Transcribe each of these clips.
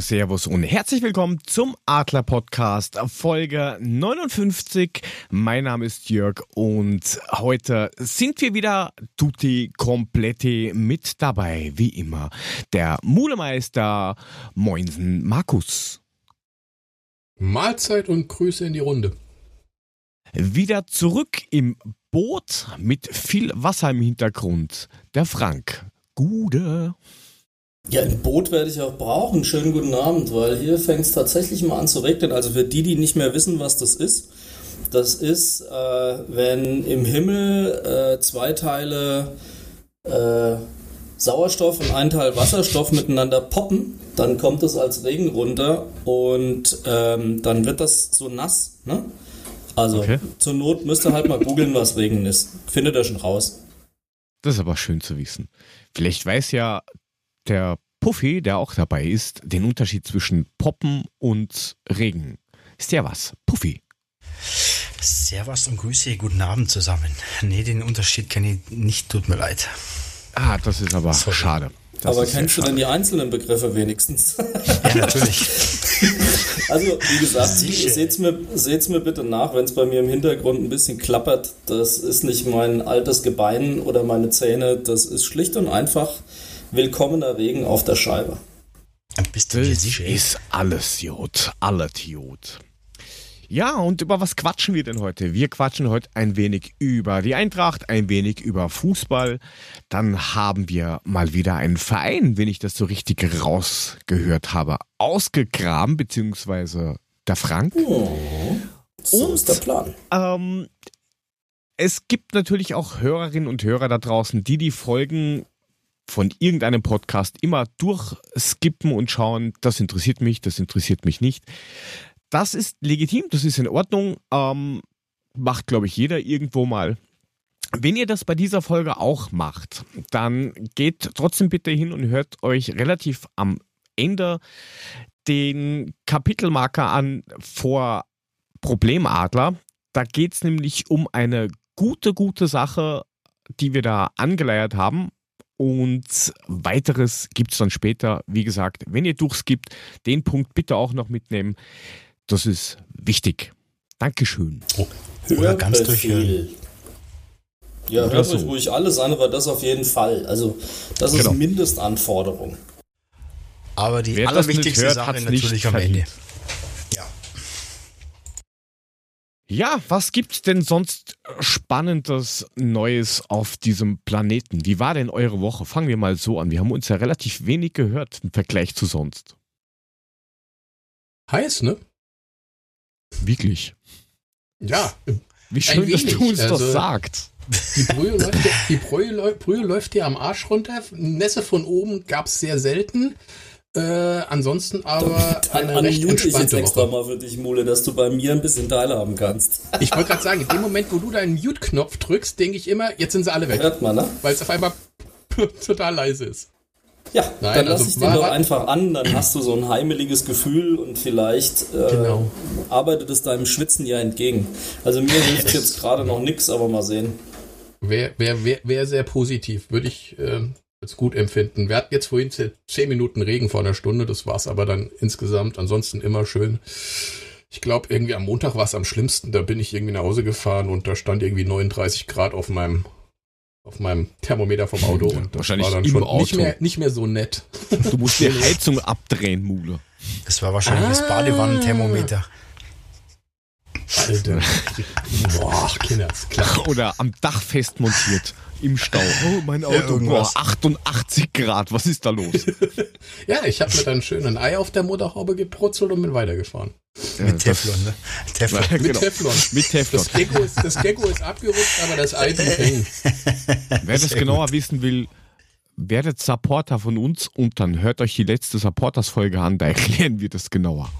Gute Servus und herzlich willkommen zum Adler Podcast Folge 59. Mein Name ist Jörg und heute sind wir wieder tutti completi mit dabei, wie immer. Der Mulemeister Moinsen Markus. Mahlzeit und Grüße in die Runde. Wieder zurück im Boot mit viel Wasser im Hintergrund. Der Frank. Gute. Ja, im Boot werde ich auch brauchen. Schönen guten Abend, weil hier fängt es tatsächlich mal an zu regnen. Also für die, die nicht mehr wissen, was das ist, das ist, äh, wenn im Himmel äh, zwei Teile äh, Sauerstoff und ein Teil Wasserstoff miteinander poppen, dann kommt es als Regen runter und ähm, dann wird das so nass. Ne? Also okay. zur Not müsst ihr halt mal googeln, was Regen ist. Findet ihr schon raus. Das ist aber schön zu wissen. Vielleicht weiß ja der Puffy, der auch dabei ist, den Unterschied zwischen Poppen und Regen. Servus, Puffy. Servus und Grüße, guten Abend zusammen. Nee, den Unterschied kenne ich nicht, tut mir leid. Ah, das ist aber Sorry. schade. Das aber kennst du denn die einzelnen Begriffe wenigstens? Ja, natürlich. also, wie gesagt, seht's mir, seht's mir bitte nach, wenn es bei mir im Hintergrund ein bisschen klappert. Das ist nicht mein altes Gebein oder meine Zähne. Das ist schlicht und einfach willkommener Regen auf der Scheibe. Bist du das sicher? ist alles Jod, alles Jod. Ja, und über was quatschen wir denn heute? Wir quatschen heute ein wenig über die Eintracht, ein wenig über Fußball. Dann haben wir mal wieder einen Verein, wenn ich das so richtig rausgehört habe, ausgegraben, beziehungsweise der Frank. Oh, so und, ist der Plan. Ähm, es gibt natürlich auch Hörerinnen und Hörer da draußen, die die Folgen von irgendeinem Podcast immer durchskippen und schauen, das interessiert mich, das interessiert mich nicht. Das ist legitim, das ist in Ordnung. Ähm, macht, glaube ich, jeder irgendwo mal. Wenn ihr das bei dieser Folge auch macht, dann geht trotzdem bitte hin und hört euch relativ am Ende den Kapitelmarker an vor Problemadler. Da geht es nämlich um eine gute, gute Sache, die wir da angeleiert haben. Und weiteres gibt es dann später. Wie gesagt, wenn ihr durchskippt, den Punkt bitte auch noch mitnehmen. Das ist wichtig. Dankeschön. Oh, oder ganz durchhören. Ja, hört so. euch ruhig alles an, aber das auf jeden Fall. Also, das ist genau. Mindestanforderung. Aber die Wer allerwichtigste hört, Sache natürlich am Ende. Ja, was gibt's denn sonst Spannendes Neues auf diesem Planeten? Wie war denn eure Woche? Fangen wir mal so an. Wir haben uns ja relativ wenig gehört im Vergleich zu sonst. Heiß, ne? Wirklich. Ja. Wie schön, dass du uns also, das sagst. Die Brühe, läuft, die Brühe, Brühe läuft dir am Arsch runter. Nässe von oben gab's sehr selten. Äh, ansonsten aber dann, eine recht entspannte ich jetzt extra mal für dich, Mule, dass du bei mir ein bisschen teilhaben kannst. Ich wollte gerade sagen, in dem Moment, wo du deinen Mute-Knopf drückst, denke ich immer, jetzt sind sie alle weg. Hört man, ne? Weil es auf einmal total leise ist. Ja, Nein, dann lass also ich den doch einfach an, dann hast du so ein heimeliges Gefühl und vielleicht äh, genau. arbeitet es deinem Schwitzen ja entgegen. Also mir hilft jetzt gerade noch nichts, aber mal sehen. Wäre wär, wär, wär sehr positiv, würde ich äh, als gut empfinden. Wir hatten jetzt vorhin zehn Minuten Regen vor einer Stunde, das war es aber dann insgesamt. Ansonsten immer schön. Ich glaube, irgendwie am Montag war es am schlimmsten. Da bin ich irgendwie nach Hause gefahren und da stand irgendwie 39 Grad auf meinem auf meinem Thermometer vom Auto und das wahrscheinlich war dann schon Auto. Nicht, mehr, nicht mehr so nett. Du musst die Heizung abdrehen, Mule. Das war wahrscheinlich ah. das Badewannenthermometer. Alter. Boah, Kinders, klar. Oder am Dach fest montiert im Stau. Oh, mein Auto, ja, boah, 88 Grad, was ist da los? ja, ich habe mir dann schön ein Ei auf der Motorhaube gebrutzelt und bin weitergefahren. Ja, mit Teflon, ne? Teflon. Ja, genau. Mit Teflon. Mit Teflon. Das Gecko, ist, das Gecko ist abgerutscht, aber das Ei blieb hängen. Wer das Sehr genauer gut. wissen will, werdet Supporter von uns und dann hört euch die letzte Supporters-Folge an, da erklären wir das genauer.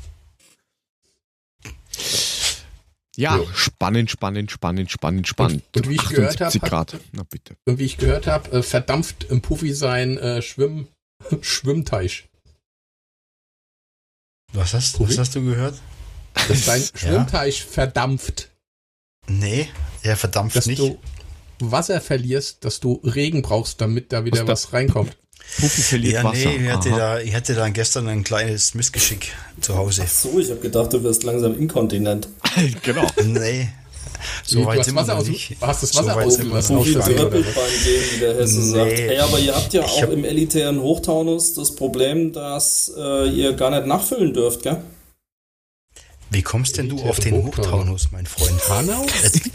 Ja, ja, spannend, spannend, spannend, spannend, spannend. Und, und wie ich gehört habe, Na bitte. Und wie ich gehört habe, äh, verdampft im Puffy sein äh, Schwimm Schwimmteich. Was hast, was hast du gehört? Dass dein Schwimmteich ja. verdampft. Nee, er verdampft dass nicht. du Wasser verlierst, dass du Regen brauchst, damit da wieder was, was reinkommt. Puffy verliert Ja, Wasser. nee, ich hatte, Aha. da, ich hatte dann gestern ein kleines Missgeschick zu Hause. So, ich habe gedacht, du wirst langsam inkontinent. genau. Nee, so weit sind wir Wasser noch aus dem- nicht. hast das So Wasser weit sind wir ausgelassen auf die? Tröppelbein gehen, wie der Hesse Nee, sagt. Ey, aber ihr habt ja ich auch hab- im elitären Hochtaunus das Problem, dass äh, ihr gar nicht nachfüllen dürft, gell? Wie kommst denn du auf den Hochtaunus. Mein Freund? Hanau?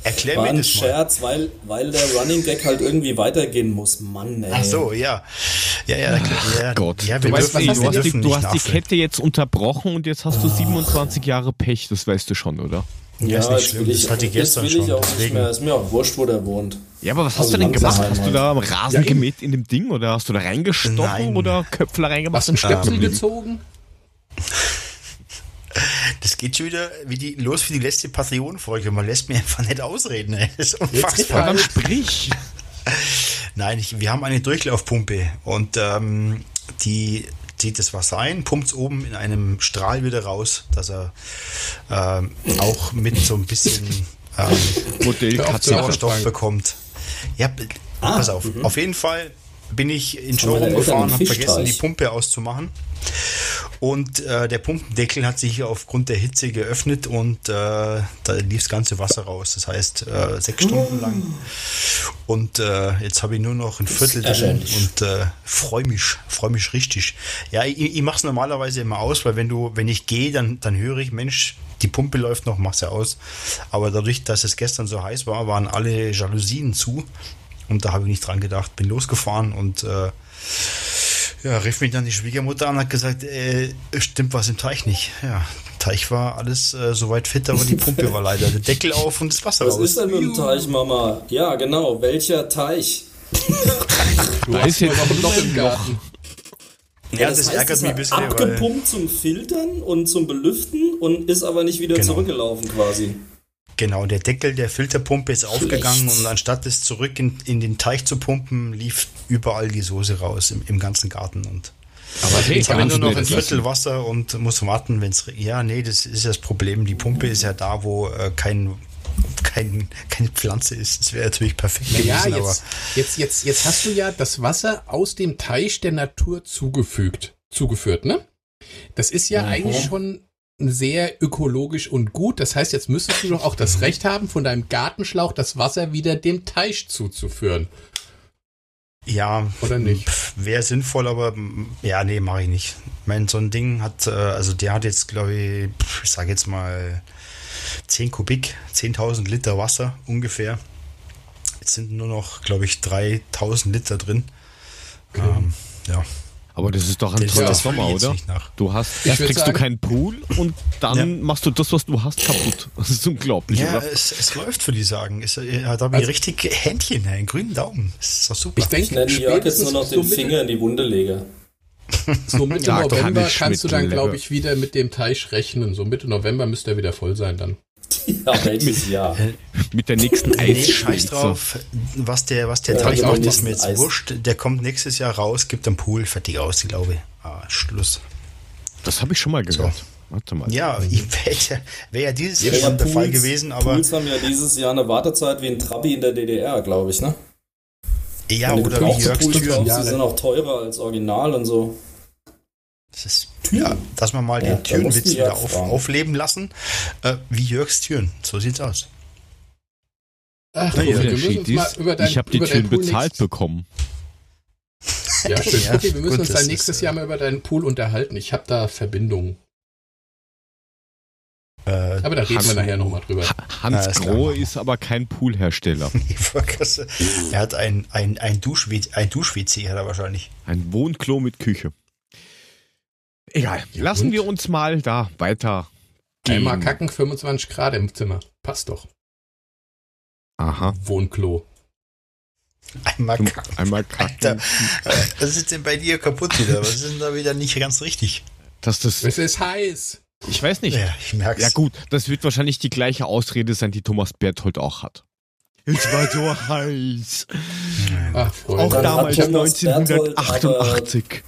Erklär War mir das mal. Scherz, weil, weil der Running Gag halt irgendwie weitergehen muss. Mann, ey. Ach so, ja. Ja, ja, klar. ja Gott. Ja, du weißt, dürfen, du hast, die, du nicht hast die. Kette jetzt unterbrochen und jetzt hast du 27 Jahre Pech, das weißt du schon, oder? Ja, ist nicht schlimm, will ich, das hatte ich gestern will ich schon, auch nicht deswegen- mehr. Ist mir auch wurscht, wo der wohnt. Ja, aber was hast Also du denn gemacht? Hast du da am Rasen Ja, gemäht in dem Ding oder hast du da reingestochen Nein. oder Köpfler reingemacht? Hast du einen und Stöpsel stehen gezogen? Das geht schon wieder wie die, los wie die letzte Patreon-Folge. Man lässt mir einfach nicht ausreden. Ey. Das ist Jetzt unfassbar. Dann sprich. Nein, ich, wir haben eine Durchlaufpumpe und ähm, die zieht das Wasser ein, pumpt es oben in einem Strahl wieder raus, dass er ähm, auch mit so ein bisschen ähm. Sauerstoff bekommt. Ja, Ah, pass auf. Auf jeden Fall bin ich in meine Showroom gefahren, habe vergessen, die? Pumpe auszumachen. Und äh, der Pumpendeckel hat sich aufgrund der Hitze geöffnet und äh, da lief das ganze Wasser raus. Das heißt, äh, sechs Stunden lang. Und äh, jetzt habe ich nur noch ein Viertel drin und äh, freue mich, freue mich richtig. Ja, ich, ich mache es normalerweise immer aus, weil wenn du, wenn ich gehe, dann, dann höre ich, Mensch, die Pumpe läuft noch, mach's ja aus. Aber dadurch, dass es gestern so heiß war, waren alle Jalousien zu. Und da habe ich nicht dran gedacht, bin losgefahren und äh, ja, rief mich dann die Schwiegermutter an und hat gesagt, äh, stimmt was im Teich nicht. Ja, Teich war alles äh, soweit fit, aber die Pumpe war leider der Deckel auf und das Wasser Was raus. ist denn mit dem Teich, Mama? Ja, genau. Welcher Teich? Du Da ist jetzt noch ein Loch im Garten. Ja, das, heißt, ärgert mich ein bisschen, weil Abgepumpt zum Filtern und zum Belüften und ist aber nicht wieder Genau. zurückgelaufen quasi. Genau der Deckel der Filterpumpe ist aufgegangen Schlecht. und anstatt es zurück in, in den Teich zu pumpen, lief überall die Soße raus im, im ganzen Garten und Aber hey, Jetzt habe ich kannst nur noch ein Viertel Wasser und muss warten, wenn es. Ja, nee, das ist das Problem. Die Pumpe ist ja da, wo äh, kein, kein, keine Pflanze ist. Das wäre natürlich perfekt Ja, gewesen, aber jetzt, jetzt, jetzt, jetzt hast du ja das Wasser aus dem Teich der Natur zugefügt, zugeführt, ne? Das ist ja Mhm. eigentlich schon sehr ökologisch und gut. Das heißt, jetzt müsstest du doch auch das Recht haben, von deinem Gartenschlauch das Wasser wieder dem Teich zuzuführen. ja, Oder nicht? Wäre sinnvoll, aber mm, ja, nee, mache ich nicht. Ich meine, so ein Ding hat, äh, also der hat jetzt, glaube ich, ich sage jetzt mal 10 Kubik, 10.000 Liter Wasser ungefähr. Jetzt sind nur noch, glaube ich, 3.000 Liter drin. Ähm, ja, Aber das ist doch ein das, toller das Sommer, oder? Du hast, erst kriegst sagen- du keinen Pool und dann Ja. machst du das, was du hast, kaputt. Das ist unglaublich, Ja, oder? es, es läuft, würde ich sagen. Es, er hat aber Also- richtig Händchen, einen grünen Daumen. Das ist doch super. Ich denke, Ich nenne Jörg jetzt nur noch so den Mitte- Finger in die Wunde lege. So Mitte doch, November kannst du dann, glaube ich, wieder mit dem Teich rechnen. So Mitte November müsste er wieder voll sein dann. Ja, welches Jahr? Mit der nächsten Nee, Eisschmelze. scheiß drauf, was der, was der Ja, Teich macht, ist mir jetzt Eis. wurscht. Der kommt nächstes Jahr raus, gibt einen Pool, fertig aus, ich glaube. Ah, Schluss. Das habe ich schon mal gehört. Warte mal. Ja, wäre ja, wär ja dieses Jahr Ja, schon der Pools- Fall gewesen, aber Pools haben ja dieses Jahr eine Wartezeit wie ein Trabi in der DDR, glaube ich, ne? ja, Wenn du oder wie Jörgs Pools Türen. die sind auch teurer als Original und so. Das ist, ja, dass wir mal Ja, den Türenwitz wieder auf, aufleben lassen, äh, wie Jörgs Türen. So sieht's aus. Ach, Na ja, Puffy, Der wir müssen Unterschied uns mal ist, über dein, ich habe die Türen bezahlt nächstes- bekommen. Ja, schön. Ja, Okay, wir müssen gut, uns dann nächstes äh, Jahr mal über deinen Pool unterhalten. Ich habe da Verbindungen. Äh, Aber da reden wir Hans- nachher nochmal drüber. Ha- Hans Ja, ist Grohe wir. ist aber kein Poolhersteller. er hat ein, ein, ein Dusch-WC, ein Dusch-WC hat er wahrscheinlich. Ein Wohnklo mit Küche. Egal. Ja, Lassen und? wir uns mal da weiter gehen. Einmal kacken, 25 Grad im Zimmer. Passt doch. Aha. Wohnklo. Einmal kacken. Einmal kacken. Alter, was ist denn bei dir kaputt wieder? Was ist denn da wieder nicht ganz richtig? Dass das, Es ist heiß. ich weiß nicht. Ja, ich merk's. Ja gut, das wird wahrscheinlich die gleiche Ausrede sein, die Thomas Berthold auch hat. Es war so heiß. Ach, Auch. Dann damals hat Thomas Berthold 1988.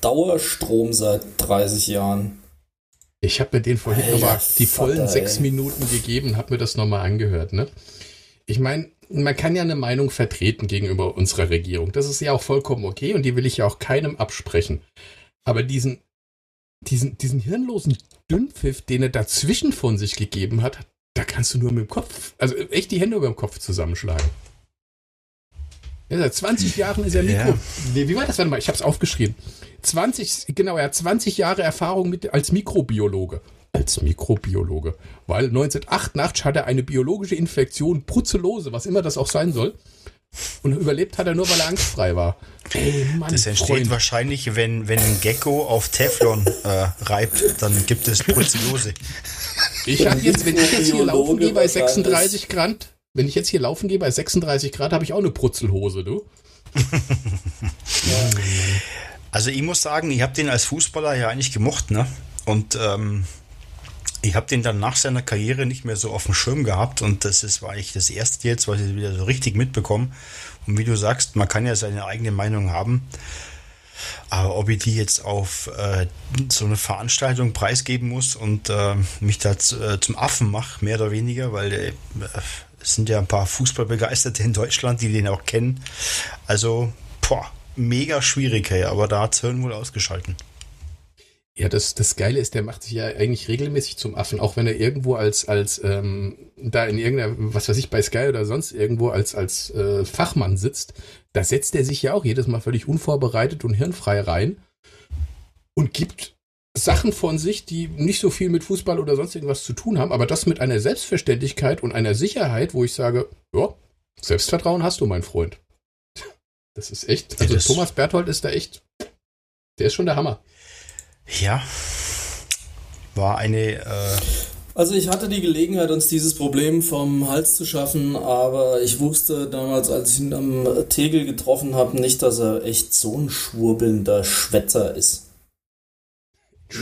Dauerstrom seit 30 Jahren. Ich habe mir den vorhin nochmal die vollen sechs. Minuten gegeben, habe mir das nochmal angehört. Ne? Ich meine, man kann ja eine Meinung vertreten gegenüber unserer Regierung. Das ist ja auch vollkommen okay und die will ich ja auch keinem absprechen. Aber diesen, diesen, diesen hirnlosen Dünnpfiff, den er dazwischen von sich gegeben hat, da kannst du nur mit dem Kopf, also echt die Hände über dem Kopf zusammenschlagen. Ja, seit 20 Jahren ist er Mikro. Ja. Wie, wie, war das? Warte mal, ich habe es aufgeschrieben. 20, genau, er hat 20 Jahre Erfahrung mit, als Mikrobiologe. Als Mikrobiologe. Weil 1988 hat er eine biologische Infektion, Brucellose, was immer das auch sein soll. Und überlebt hat er nur, weil er angstfrei war. Ey, Mann, das entsteht Freund. wahrscheinlich, wenn, wenn ein Gecko auf Teflon äh, reibt, dann gibt es Brucellose. Ich habe jetzt, wenn ich jetzt hier laufen gehe bei 36 Grad, wenn ich jetzt hier laufen gehe bei 36 Grad, habe ich auch eine Prutzelhose, du. also ich muss sagen, ich habe den als Fußballer ja eigentlich gemocht, ne? Und ähm, ich habe den dann nach seiner Karriere nicht mehr so auf dem Schirm gehabt und das ist, war ich das erste jetzt, was ich wieder so richtig mitbekomme. Und wie du sagst, man kann ja seine eigene Meinung haben. Aber ob ich die jetzt auf äh, so eine Veranstaltung preisgeben muss und äh, mich da äh, zum Affen mache, mehr oder weniger, weil äh, es sind ja ein paar Fußballbegeisterte in Deutschland, die den auch kennen. Also, boah, mega schwierig, hey, aber da hat es Hirn wohl ausgeschalten. Ja, das, das Geile ist, der macht sich ja eigentlich regelmäßig zum Affen, auch wenn er irgendwo als, als ähm, da in irgendeiner, was weiß ich, bei Sky oder sonst irgendwo als, als äh, Fachmann sitzt, da setzt er sich ja auch jedes Mal völlig unvorbereitet und hirnfrei rein und gibt Sachen von sich, die nicht so viel mit Fußball oder sonst irgendwas zu tun haben, aber das mit einer Selbstverständlichkeit und einer Sicherheit, wo ich sage, ja, Selbstvertrauen hast du, mein Freund. Das ist echt, also Thomas Berthold ist da echt, der ist schon der Hammer. Ja, war eine. Äh also ich hatte die Gelegenheit, uns dieses Problem vom Hals zu schaffen, aber ich wusste damals, als ich ihn am Tegel getroffen habe, nicht, dass er echt so ein schwurbelnder Schwätzer ist.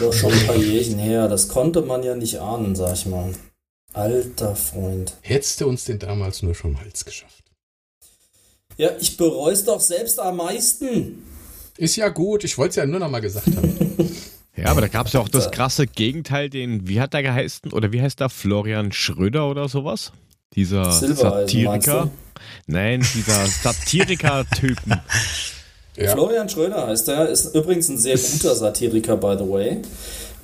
Doch schon ein paar Jährchen her. Das konnte man ja nicht ahnen, sag ich mal. Alter Freund. Hättest du uns denn damals nur schon Hals geschafft? Ja, ich bereue es doch selbst am meisten. Ist ja gut, ich wollte es ja nur noch mal gesagt haben. ja, aber da gab es ja auch das krasse Gegenteil, den, wie hat der geheißen, oder wie heißt der, Florian Schröder oder sowas? Dieser Satiriker. Nein, dieser Satiriker-Typen. Ja. Florian Schröder heißt er, ist übrigens ein sehr guter Satiriker, by the way.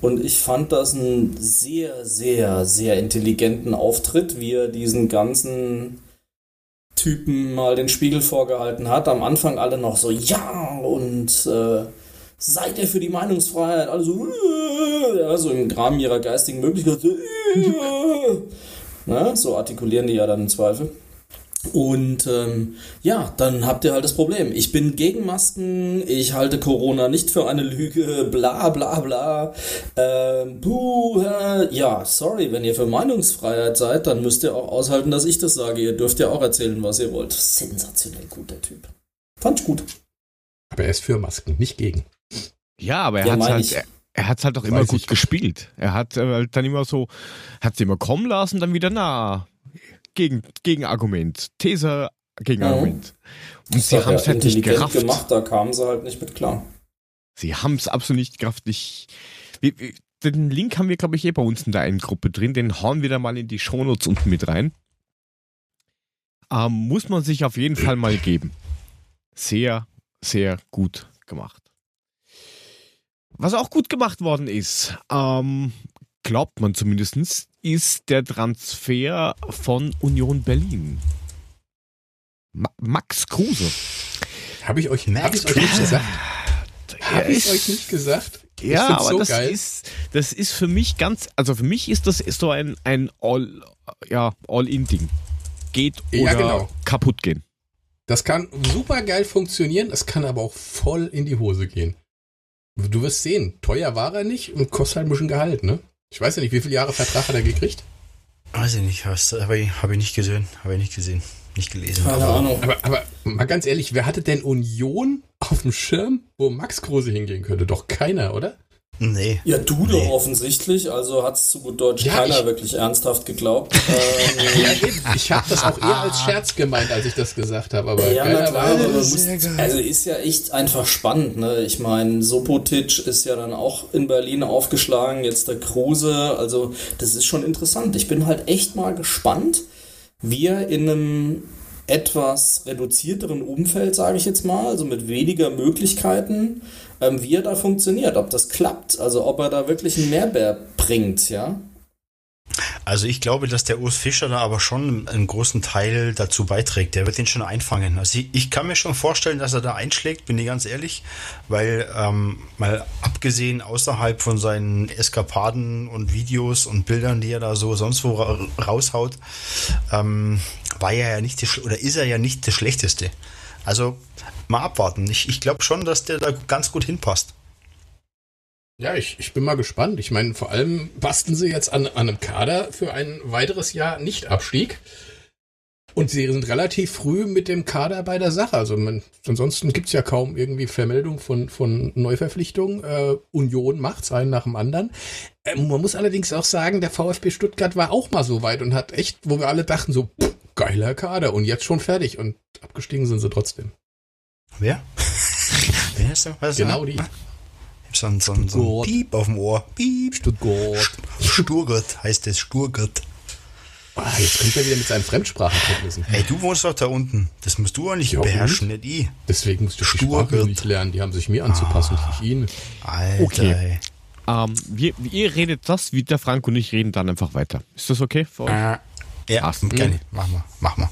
Und ich fand das einen sehr, sehr, sehr intelligenten Auftritt, wie er diesen ganzen Typen mal den Spiegel vorgehalten hat. Am Anfang alle noch so, ja, und äh, seid ihr für die Meinungsfreiheit? Alle so, äh, ja, so im Rahmen ihrer geistigen Möglichkeit. So, na, so artikulieren die ja dann im Zweifel. Und ähm, ja, dann habt ihr halt das Problem. Ich bin gegen Masken, ich halte Corona nicht für eine Lüge, bla bla bla. Ähm, äh, ja, sorry, wenn ihr für Meinungsfreiheit seid, dann müsst ihr auch aushalten, dass ich das sage. Ihr dürft ja auch erzählen, was ihr wollt. Sensationell guter Typ. Fand ich gut. Aber er ist für Masken, nicht gegen. Ja, aber er ja, hat halt. Er, er hat halt auch immer gut gespielt. Er hat äh, dann immer so, hat sie immer kommen lassen, dann wieder na, gegen, Gegenargument. These, Gegenargument. Ja. Und sie haben es halt nicht gerafft. gemacht, da kamen sie halt nicht mit klar. Sie haben es absolut nicht gerafft. Ich, den Link haben wir, glaube ich, eh bei uns in der einen Gruppe drin. Den hauen wir da mal in die Shownotes unten mit rein. Ähm, muss man sich auf jeden Fall mal geben. Sehr, sehr gut gemacht. Was auch gut gemacht worden ist, ähm, glaubt man zumindest, ist der Transfer von Union Berlin. Ma Max Kruse. Habe ich euch, hab ich euch nicht gesagt? Habe ich euch nicht gesagt? ja, aber so das geil. ist das ist für mich ganz, also für mich ist das ist so ein ein All ja All-in-Ding. Geht oder ja, genau. kaputt gehen. Das kann super geil funktionieren, es kann aber auch voll in die Hose gehen. Du wirst sehen, teuer war er nicht und kostet halt ein bisschen Gehalt, ne? Ich weiß ja nicht, wie viele Jahre Vertrag hat er gekriegt? Weiß ich nicht, habe ich, hab ich nicht gesehen, habe ich nicht gesehen, nicht gelesen. Keine aber, Ahnung. Aber, aber mal ganz ehrlich, wer hatte denn Union auf dem Schirm, wo Max Kruse hingehen könnte? Doch keiner, oder? Nee. Ja, du nee. doch offensichtlich, also hat es zu gut Deutsch ja, keiner ich, wirklich ernsthaft geglaubt. ähm, ja, ich habe das auch eher als Scherz gemeint, als ich das gesagt habe, aber ja, na klar, aber muss, also ist ja echt einfach spannend, ne? Ich meine, Sopotic ist ja dann auch in Berlin aufgeschlagen, jetzt der Kruse, also das ist schon interessant. Ich bin halt echt mal gespannt, wie er in einem etwas reduzierteren Umfeld, sage ich jetzt mal, also mit weniger Möglichkeiten, ähm, wie er da funktioniert, ob das klappt, also ob er da wirklich einen Mehrwert bringt, ja. Also ich glaube, dass der Urs Fischer da aber schon einen großen Teil dazu beiträgt. Der wird den schon einfangen. Also ich, ich kann mir schon vorstellen, dass er da einschlägt, bin ich ganz ehrlich, weil ähm, mal abgesehen außerhalb von seinen Eskapaden und Videos und Bildern, die er da so sonst wo ra raushaut, ähm, war er ja nicht oder ist er ja nicht das Schlechteste. Also mal abwarten. Ich, ich glaube schon, dass der da ganz gut hinpasst. Ja, ich, ich bin mal gespannt. Ich meine, vor allem basteln sie jetzt an, an einem Kader für ein weiteres Jahr Nicht-Abstieg. Und sie sind relativ früh mit dem Kader bei der Sache. Also man, ansonsten gibt's ja kaum irgendwie Vermeldung von, von Neuverpflichtungen. Äh, Union macht's einen nach dem anderen. Äh, man muss allerdings auch sagen, der VfB Stuttgart war auch mal so weit und hat echt, wo wir alle dachten, so pff, geiler Kader und jetzt schon fertig. Und abgestiegen sind sie trotzdem. Wer? Wer ist der? genau die. So ein, so ein, so ein Piep auf dem Ohr. Piep. Stuttgart. Sturgott heißt es, Sturgott. Ah, jetzt kommt er wieder mit seinen Fremdsprachenkenntnissen. Hey, du wohnst doch da unten. Das musst du auch nicht ja, beherrschen, nicht ich. Deswegen musst du die Sprache nicht lernen. Die haben sich mir anzupassen, ah, nicht ihnen. Alter. Okay. Ähm, wir, ihr redet das, wie der Frank und ich reden dann einfach weiter. Ist das okay für euch? Äh, ja, Ach, gerne. Mach mal. Mach mal.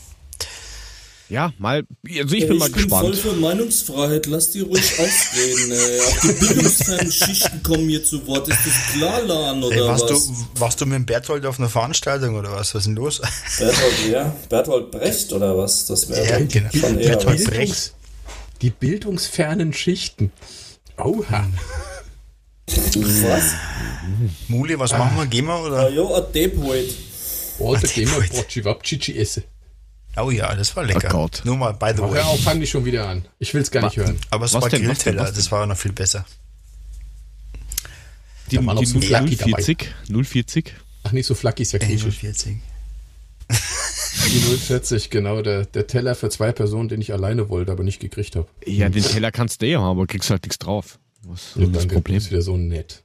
Ja, mal, also ich bin ich mal bin gespannt. Ich bin voll für Meinungsfreiheit, lass die ruhig ausreden, ey. Auch die bildungsfernen Schichten kommen hier zu Wort. Ist das klar, Lan, oder ey, warst was? Du, warst du mit dem Berthold auf einer Veranstaltung, oder was? Was ist denn los? Berthold, ja. Berthold Brecht, oder was? Das wäre ja, genau. schon eher Berthold Brecht. Die bildungsfernen Schichten. Oha. Was? Muli, was ah. machen wir? Gehen wir, oder? Ja, jo, a Depp heute. Alter, gehen wir Bocci essen. Oh ja, das war lecker. Oh Gott. Nur mal, by the way. Hör auf, fang dich schon wieder an. Ich will es gar nicht hören. Aber es was war denn, Grillteller, das war noch viel besser. Die, da die so 040, 040. Ach, nicht so flacky ist ja griechisch. 040. Die 040, genau, der, der Teller für zwei Personen, den ich alleine wollte, aber nicht gekriegt habe. Ja, den Teller kannst du ja haben, aber kriegst halt nichts drauf. Was ist das Problem? ist wieder so nett.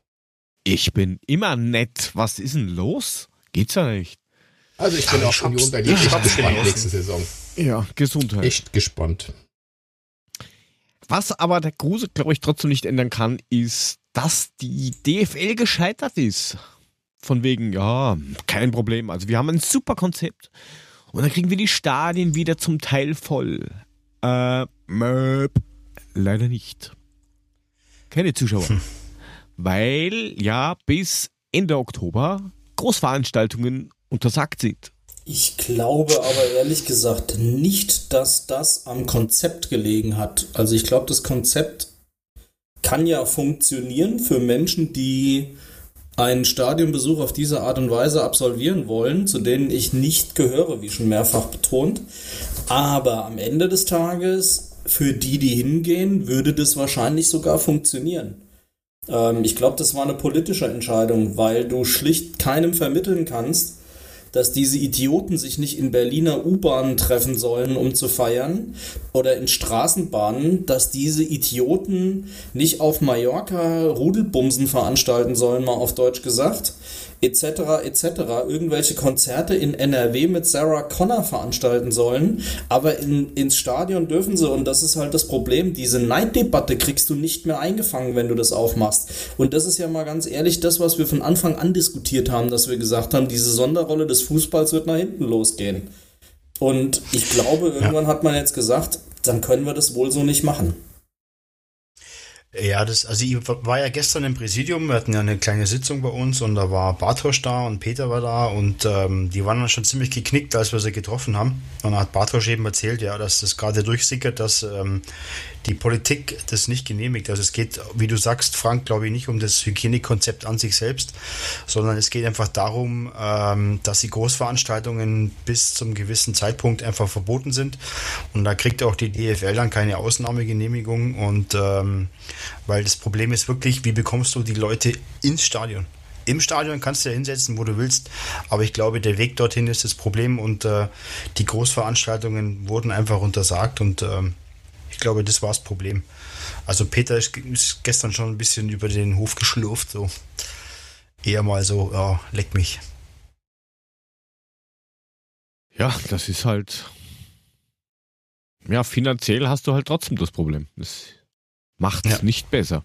Ich bin immer nett. Was ist denn los? Geht's ja nicht. Also ich bin ja, auf ich Union Berlin ich gespannt nächste Saison. Ja, Gesundheit. Echt gespannt. Was aber der Grusel, glaube ich, trotzdem nicht ändern kann, ist, dass die DFL gescheitert ist. Von wegen, ja, kein Problem. Also wir haben ein super Konzept. Und dann kriegen wir die Stadien wieder zum Teil voll. Äh, möp. Leider nicht. Keine Zuschauer. Hm. Weil ja bis Ende Oktober Großveranstaltungen untersagt sind. Ich glaube aber ehrlich gesagt nicht, dass das am Konzept gelegen hat. Also ich glaube, das Konzept kann ja funktionieren für Menschen, die einen Stadionbesuch auf diese Art und Weise absolvieren wollen, zu denen ich nicht gehöre, wie schon mehrfach betont. Aber am Ende des Tages, für die, die hingehen, würde das wahrscheinlich sogar funktionieren. Ähm, ich glaube, das war eine politische Entscheidung, weil du schlicht keinem vermitteln kannst, dass diese Idioten sich nicht in Berliner U-Bahnen treffen sollen, um zu feiern, oder in Straßenbahnen, dass diese Idioten nicht auf Mallorca Rudelbumsen veranstalten sollen, mal auf Deutsch gesagt, etc. etc. irgendwelche Konzerte in NRW mit Sarah Connor veranstalten sollen, aber in, ins Stadion dürfen sie und das ist halt das Problem. Diese Neiddebatte kriegst du nicht mehr eingefangen, wenn du das aufmachst. Und das ist ja mal ganz ehrlich das, was wir von Anfang an diskutiert haben, dass wir gesagt haben, diese Sonderrolle des Fußballs wird nach hinten losgehen. Und ich glaube, irgendwann ja. hat man jetzt gesagt, dann können wir das wohl so nicht machen. Ja, das, also ich war ja gestern im Präsidium, wir hatten ja eine kleine Sitzung bei uns und da war Bartosch da und Peter war da und ähm, die waren dann schon ziemlich geknickt, als wir sie getroffen haben. Und dann hat Bartosch eben erzählt, ja, dass das gerade durchsickert, dass ähm, die Politik das nicht genehmigt. Also es geht, wie du sagst, Frank, glaube ich, nicht um das Hygienekonzept an sich selbst, sondern es geht einfach darum, ähm, dass die Großveranstaltungen bis zum gewissen Zeitpunkt einfach verboten sind. Und da kriegt auch die DFL dann keine Ausnahmegenehmigung. Und ähm, weil das Problem ist wirklich, wie bekommst du die Leute ins Stadion? Im Stadion kannst du ja hinsetzen, wo du willst, aber ich glaube, der Weg dorthin ist das Problem und äh, die Großveranstaltungen wurden einfach untersagt und äh, ich glaube, das war das Problem. Also Peter ist, ist, gestern schon ein bisschen über den Hof geschlurft, so eher mal so, ja, leck mich. Ja, das ist halt Ja, finanziell hast du halt trotzdem das Problem. Das macht es Ja. nicht besser.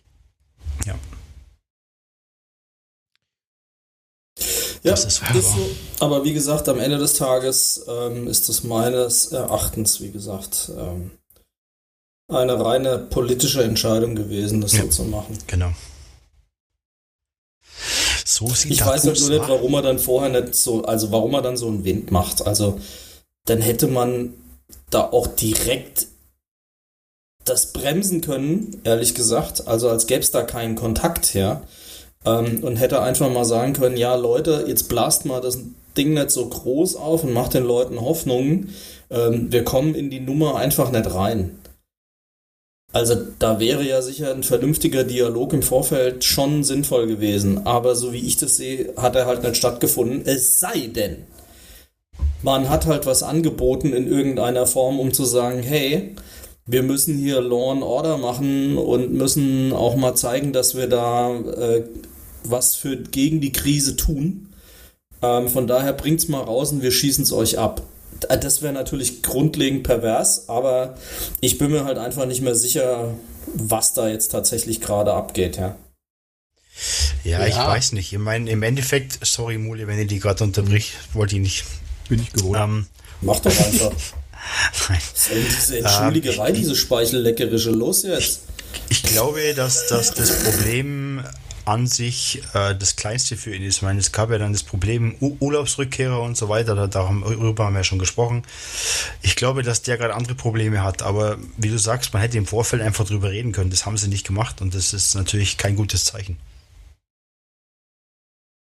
Ja. Ja, Das ist, ist so. Aber wie gesagt, am Ende des Tages ähm, ist es meines Erachtens, wie gesagt, ähm, eine reine politische Entscheidung gewesen, das Ja. so zu machen. Genau. So sieht Ich das weiß halt nur nicht, wa? warum er dann vorher nicht so, also warum er dann so einen Wind macht. Also dann hätte man da auch direkt das bremsen können, ehrlich gesagt. Also als gäbe es da keinen Kontakt her. Ähm, und hätte einfach mal sagen können, ja Leute, jetzt blast mal das Ding nicht so groß auf und macht den Leuten Hoffnungen. Ähm, wir kommen in die Nummer einfach nicht rein. Also da wäre ja sicher ein vernünftiger Dialog im Vorfeld schon sinnvoll gewesen. Aber so wie ich das sehe, hat er halt nicht stattgefunden. Es sei denn, man hat halt was angeboten in irgendeiner Form, um zu sagen, hey, wir müssen hier Law and Order machen und müssen auch mal zeigen, dass wir da äh, was für gegen die Krise tun. Ähm, von daher bringt's mal raus und wir schießen es euch ab. Das wäre natürlich grundlegend pervers, aber ich bin mir halt einfach nicht mehr sicher, was da jetzt tatsächlich gerade abgeht, ja. Ja, ich Ja. weiß nicht. Ich meine, im Endeffekt, sorry Mule, wenn ich die gerade unterbrich, wollte ich nicht. Bin ich gewohnt. Ähm, Mach doch einfach. nein. Diese Entschuldigerei, diese Speichelleckerische? Los jetzt. Ich glaube, dass, dass das Problem an sich äh, das kleinste für ihn ist. Ich meine, es gab ja dann das Problem U Urlaubsrückkehrer und so weiter, da, darüber haben wir ja schon gesprochen. Ich glaube, dass der gerade andere Probleme hat, aber wie du sagst, man hätte im Vorfeld einfach drüber reden können. Das haben sie nicht gemacht und das ist natürlich kein gutes Zeichen.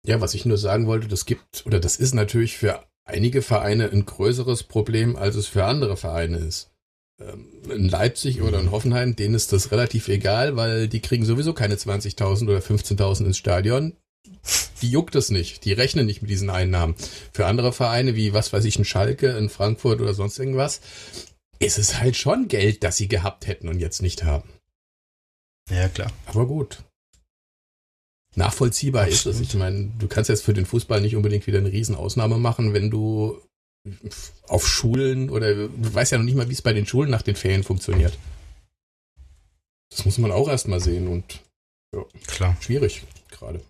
Ja, was ich nur sagen wollte, das gibt, oder das ist natürlich für einige Vereine ein größeres Problem, als es für andere Vereine ist. Ähm, In Leipzig oder in Hoffenheim, denen ist das relativ egal, weil die kriegen sowieso keine 20.000 oder 15.000 ins Stadion. Die juckt es nicht. Die rechnen nicht mit diesen Einnahmen. Für andere Vereine wie, was weiß ich, ein Schalke, in Frankfurt oder sonst irgendwas, ist es halt schon Geld, das sie gehabt hätten und jetzt nicht haben. Ja, klar. Aber gut. Nachvollziehbar ist es. Absolut. Ich meine, du kannst jetzt für den Fußball nicht unbedingt wieder eine Riesenausnahme machen, wenn du auf Schulen oder du weißt ja noch nicht mal, wie es bei den Schulen nach den Ferien funktioniert. Das muss man auch erstmal sehen und Klar. schwierig gerade.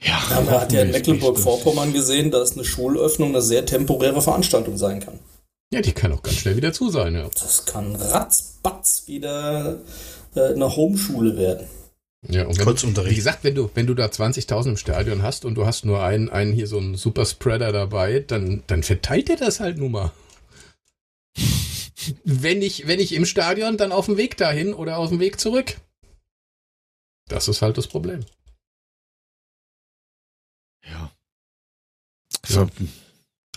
Ja, Ja, man hat ja in Mecklenburg-Vorpommern gesehen, dass eine Schulöffnung eine sehr temporäre Veranstaltung sein kann. Ja, die kann auch ganz schnell wieder zu sein, ja. Das kann ratzbatz wieder äh, eine Homeschule werden. Ja, und wenn, Kurzunterricht. wie gesagt, wenn du, wenn du da 20.000 im Stadion hast und du hast nur einen, einen hier so einen Superspreader dabei, dann, dann verteilt dir das halt nur mal. wenn nicht, wenn nicht im Stadion, dann auf dem Weg dahin oder auf dem Weg zurück. Das ist halt das Problem. Ja. So,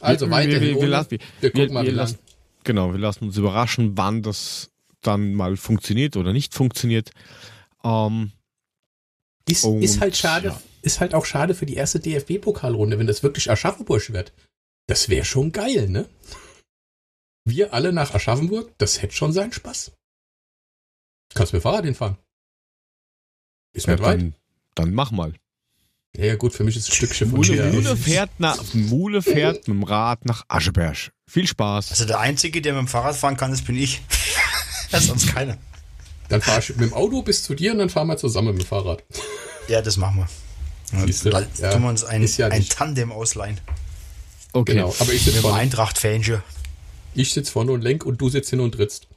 Also wir, weiterhin. Wir, wir, wir, lassen- gucken mal, wir lassen, genau, wir lassen uns überraschen, wann das dann mal funktioniert oder nicht funktioniert. Ähm, Ist, Und, ist halt schade, ja. ist halt auch schade für die erste DFB-Pokalrunde, wenn das wirklich Aschaffenburg wird. Das wäre schon geil, ne? Wir alle nach Aschaffenburg, das hätte schon seinen Spaß. Kannst mit Fahrrad hinfahren. Ist ja, nicht weit. dann, dann mach mal. Ja, ja, gut, für mich ist es ein Stückchen von Mule, hier. Mule, fährt nach, Mule fährt mit dem Rad nach Ascheberg. Viel Spaß. Also der Einzige, der mit dem Fahrrad fahren kann, das bin ich. Ja, sonst keiner. Dann fahr ich mit dem Auto bis zu dir und dann fahren wir zusammen mit dem Fahrrad. Ja, das machen wir. Siehste, Dann ja, tun wir uns ein, ja ein. Tandem ausleihen. Okay. Genau, aber ich sitze vorne, Eintracht-Fähnchen. ich sitz vorne und lenk und du sitzt hin und trittst.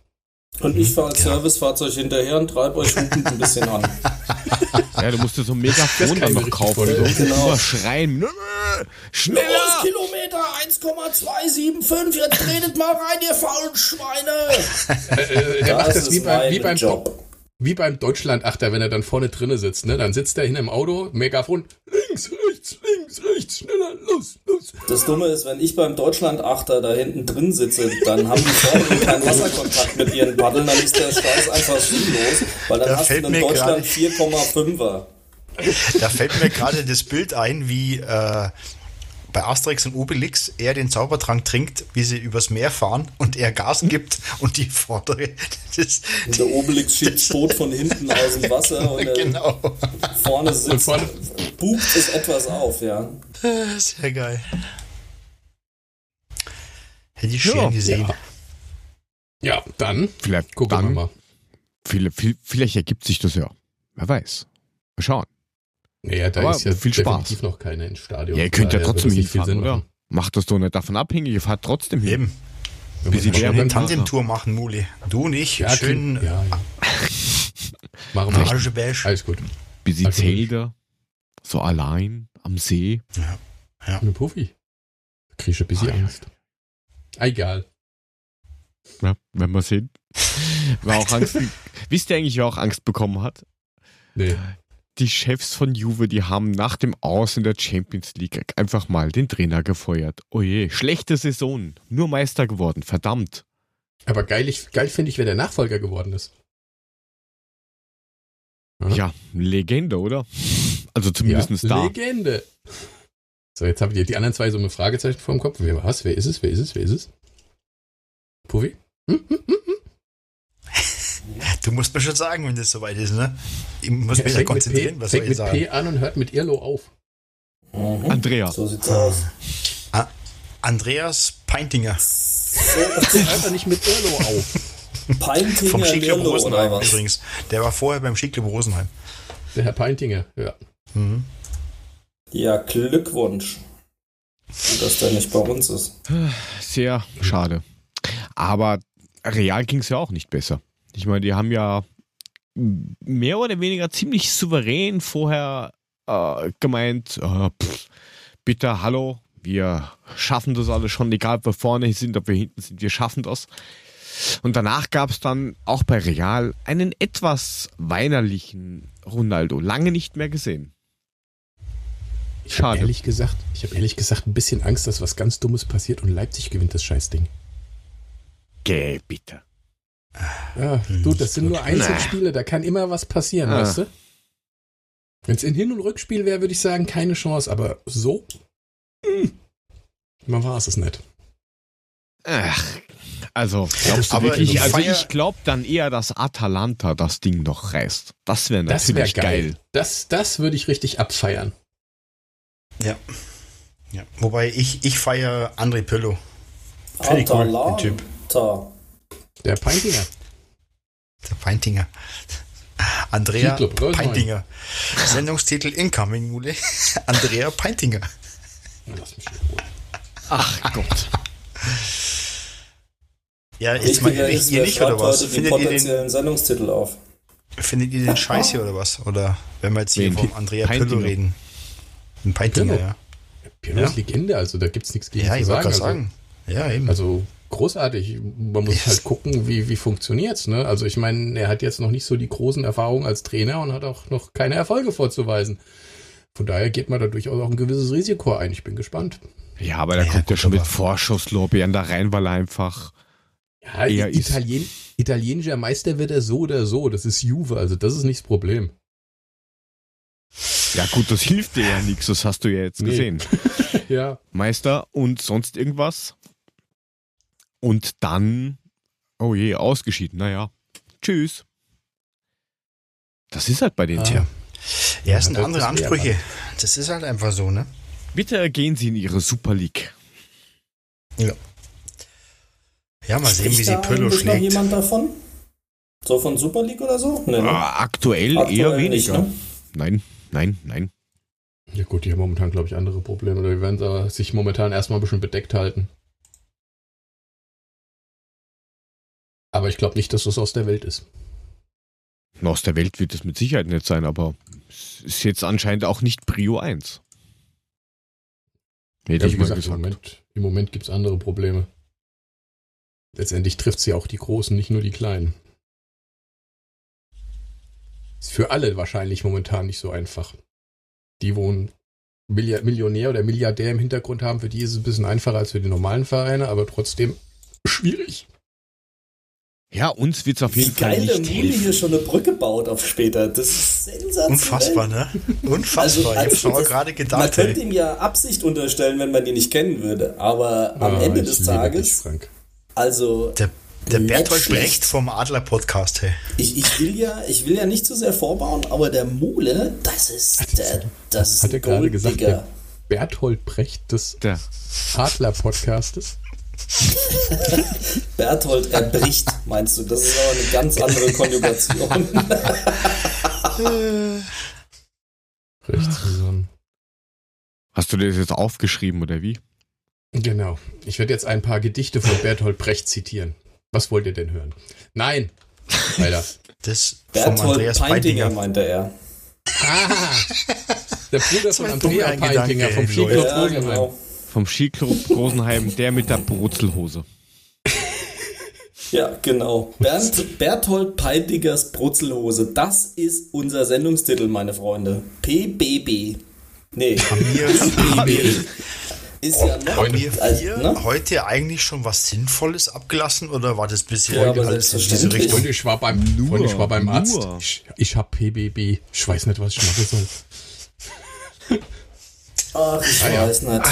Und ich fahre als Ja. Servicefahrzeug hinterher und treibe euch hupend ein bisschen an. Ja, du musst dir so ein Das Megafon dann noch kaufen. vorstellen. So Genau. überschreien. Los, Schneller! Kilometer 1,275, jetzt tretet mal rein, ihr faulen Schweine! Äh, der macht das wie, ist bei, wie beim Job. Wie beim Deutschlandachter, wenn er dann vorne drinne sitzt, ne? Dann sitzt er hin im Auto, Megafon, links, rechts, links, rechts, schneller, los, los. Das Dumme ist, wenn ich beim Deutschland-Achter da hinten drin sitze, dann haben die vorne keinen Wasserkontakt mit ihren Paddeln, dann ist der Scheiß einfach sinnlos, weil dann Da hast du fällt in mir Deutschland 4,5er. Da fällt mir gerade das Bild ein, wie äh, bei Asterix und Obelix er den Zaubertrank trinkt, wie sie übers Meer fahren und er Gas gibt und die vordere. Das, Und der Obelix schiebt das Boot von hinten aus dem Wasser und genau. vorne sitzt, vorne- bucht es etwas auf, ja. Sehr geil. Hätte ich schön gesehen. Ja. Ja, dann Vielleicht, gucken dann, wir mal. Viele, viel, vielleicht ergibt sich das ja. Wer weiß. Mal schauen. Naja, da Aber ist ja viel Spaß. noch keiner ins Stadion. Ja, ihr könnt ja trotzdem es nicht viel hinfahren, oder? machen. Macht das doch nicht davon abhängig. Ihr fahrt trotzdem hin. Eben. Sie der schon- beim Eine Tandem-Tour machen, Muli. Du und ich. ja, schön ja, ja. Machen wir. Alles gut. Bisschen Also Zelda. So allein am See. Eine Puffi. Krieg ich ein bisschen Ah, ja. Angst. Ah, Egal. Ja, wenn wir sehen. War auch Angst. Wisst ihr eigentlich, wer auch Angst bekommen hat? Nee. Die Chefs von Juve, die haben nach dem Aus in der Champions League einfach mal den Trainer gefeuert. Oje, schlechte Saison. Nur Meister geworden. Verdammt. Aber geil, ich, geil finde ich, wer der Nachfolger geworden ist. Ja. Ja, Legende, oder? Also zumindest ja, da. Legende. So, jetzt habt ihr die anderen zwei so mit Fragezeichen vor dem Kopf. Wer was? Wer ist es? Wer ist es? Wer ist es? Puffi? Hm? Hm? Hm? Du musst mir schon sagen, wenn das soweit ist, ne? Ich muss mich da Fängt mit, konzentrieren, P, was soll fängt ich mit sagen? P an und hört mit Irlo auf. Mhm. Andrea. So sieht's aus. Andreas Peintinger Hört er nicht mit Irlo auf. Peintinger vom Skiclub Rosenheim was? übrigens. Der war vorher beim Skiclub Rosenheim. Der Herr Peintinger, ja. Mhm. Ja, Glückwunsch. Dass der nicht bei uns ist. Sehr schade. Aber Real ging es ja auch nicht besser. Ich meine, die haben ja mehr oder weniger ziemlich souverän vorher äh, gemeint, äh, pff, bitte, hallo, wir schaffen das alles schon, egal ob wir vorne sind, ob wir hinten sind, wir schaffen das. Und danach gab es dann auch bei Real einen etwas weinerlichen Ronaldo. Lange nicht mehr gesehen. Schade. ehrlich gesagt, ich habe ehrlich gesagt ein bisschen Angst, dass was ganz Dummes passiert und Leipzig gewinnt das Scheißding. Geh, bitte. Ja, du, das sind nur Einzelspiele, da kann immer was passieren, Ah. weißt du? Wenn es in Hin- und Rückspiel wäre, würde ich sagen, keine Chance, aber so? Hm. Man war es nicht. Ach, also, glaubst du Aber wirklich, ich also ich glaube dann eher, dass Atalanta das Ding noch reißt. Das wäre Das wäre natürlich geil. geil. Das, das würde ich richtig abfeiern. Ja. ja. Wobei ich, ich feiere André Pillow. Ich cool, Typ. Der Peintinger. Der Peintinger. Andrea Rosenheim. Peintinger. Sendungstitel Incoming, Mule. Andrea Peintinger. Lass mich. Ach Gott. Ja, jetzt mal ehrlich, ist, ihr nicht, oder was? Findet ihr, den, potenziellen Sendungstitel auf? findet ihr den Scheiß hier oder was? Oder wenn wir jetzt hier vom Andrea Peintinger. Pillow reden? Ein Peintinger, Pillow? ja. Pirlo ist Legende, also da gibt's nichts gegen Ja, zu ich wollte sagen. gerade Also, sagen. Ja, eben. also großartig. Man muss halt gucken, wie, wie funktioniert's. Ne? Also ich meine, er hat jetzt noch nicht so die großen Erfahrungen als Trainer und hat auch noch keine Erfolge vorzuweisen. Von daher geht man da durchaus auch ein gewisses Risiko ein. Ich bin gespannt. Ja, aber da Ja, kommt ja gut, schon mit Vorschusslorbeeren da rein, weil er einfach. Ja, Er ist- Italien, italienischer Meister wird er so oder so. Das ist Juve, also das ist nicht das Problem. Ja, gut, das hilft dir ja nichts, das hast du ja jetzt Nee. gesehen. Ja. Meister und sonst irgendwas. Und dann, oh je, ausgeschieden. Naja, tschüss. Das ist halt bei den Ah. Tieren. Ja, es sind das andere ist Ansprüche. Das ist halt einfach so, ne? Bitte gehen Sie in Ihre Super League. Ja. Ja, mal sehen, wie sie da Pillow eigentlich noch schlägt. jemand davon? So von Super League oder so? Nee, ne? Ah, aktuell, Aktuell eher nicht, weniger. ne? Nein, nein, nein. Ja gut, die haben momentan, glaube ich, andere Probleme. Oder die werden aber sich momentan erstmal ein bisschen bedeckt halten. Aber ich glaube nicht, dass das aus der Welt ist. Aus der Welt wird es mit Sicherheit nicht sein, aber es ist jetzt anscheinend auch nicht Prio 1. Hätte Ja, ich mal gesagt, im gesagt. Moment, im Moment gibt es andere Probleme. Letztendlich trifft sie auch die Großen, nicht nur die Kleinen. Ist für alle wahrscheinlich momentan nicht so einfach. Die, wo ein Milli- Millionär oder Milliardär im Hintergrund haben, für die ist es ein bisschen einfacher als für die normalen Vereine, aber trotzdem schwierig. Ja, uns wird es auf jeden Wie Fall geil der nicht Muli helfen. hier schon eine Brücke baut auf später. Das ist sensationell. Unfassbar, ne? Unfassbar. Also, ich hab's also, das- gerade Man gedacht. könnte Ey. ihm ja Absicht unterstellen, wenn man ihn nicht kennen würde. Aber am Ah, Ende des Tages, Dich, Frank. also Der, der Bertolt. Brecht vom Adler-Podcast, hey. ich, ich, will ja, ich will ja nicht zu sehr vorbauen, aber der Mule, das ist der, das ist Hat er gerade gesagt, der Berthold Brecht des Der, Adler-Podcastes. Berthold erbricht, meinst du? Das ist aber eine ganz andere Konjugation. Rechtsgesonnen. Hast du das jetzt aufgeschrieben oder wie? Genau. Ich werde jetzt ein paar Gedichte von Bertolt Brecht zitieren. Was wollt ihr denn hören? Nein! Weiter. Das vom Berthold Andreas Peintinger, Peintinger. meinte er. Ah! Der Bruder von ein Andrea dummer Gedanke, Peintinger vom Skiclub. Ja, genau. Vom Skiclub Rosenheim, der mit der Brutzelhose. Ja, genau. Bernd, Berthold Peintingers Brutzelhose. Das ist unser Sendungstitel, meine Freunde. PBB. Nee, PBB. Ist ja noch. Haben wir also, ne? heute eigentlich schon was Sinnvolles abgelassen oder war das bisher Ja, alles in diese. Richtung? Ich war beim, Nur, ich war beim Arzt. nur. Ich, ich hab PBB. Ich weiß nicht, was ich machen soll. Ach, ich Ah, ja. weiß nicht.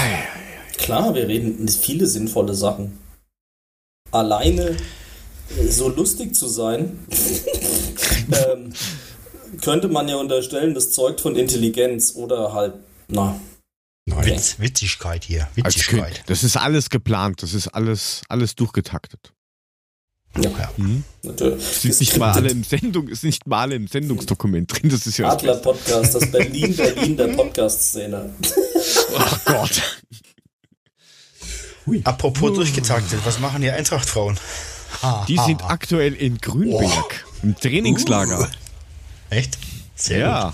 Klar, wir reden viele sinnvolle Sachen. Alleine äh, so lustig zu sein, ähm, könnte man ja unterstellen, das zeugt von Intelligenz oder halt, na, Nein. Witz, Witzigkeit hier. Witzigkeit. Kind. Das ist alles geplant, das ist alles, alles durchgetaktet. Ja. Hm? natürlich. Es sind nicht mal alle im Sendung, es sind nicht mal alle im Sendungsdokument drin, das ist ja Adler Podcast, das Berlin, Berlin der Podcast-Szene. Ach Gott. Apropos durchgetaktet, was machen die Eintracht-Frauen? Die sind aktuell in Grünberg im Trainingslager. Echt? Sehr ja.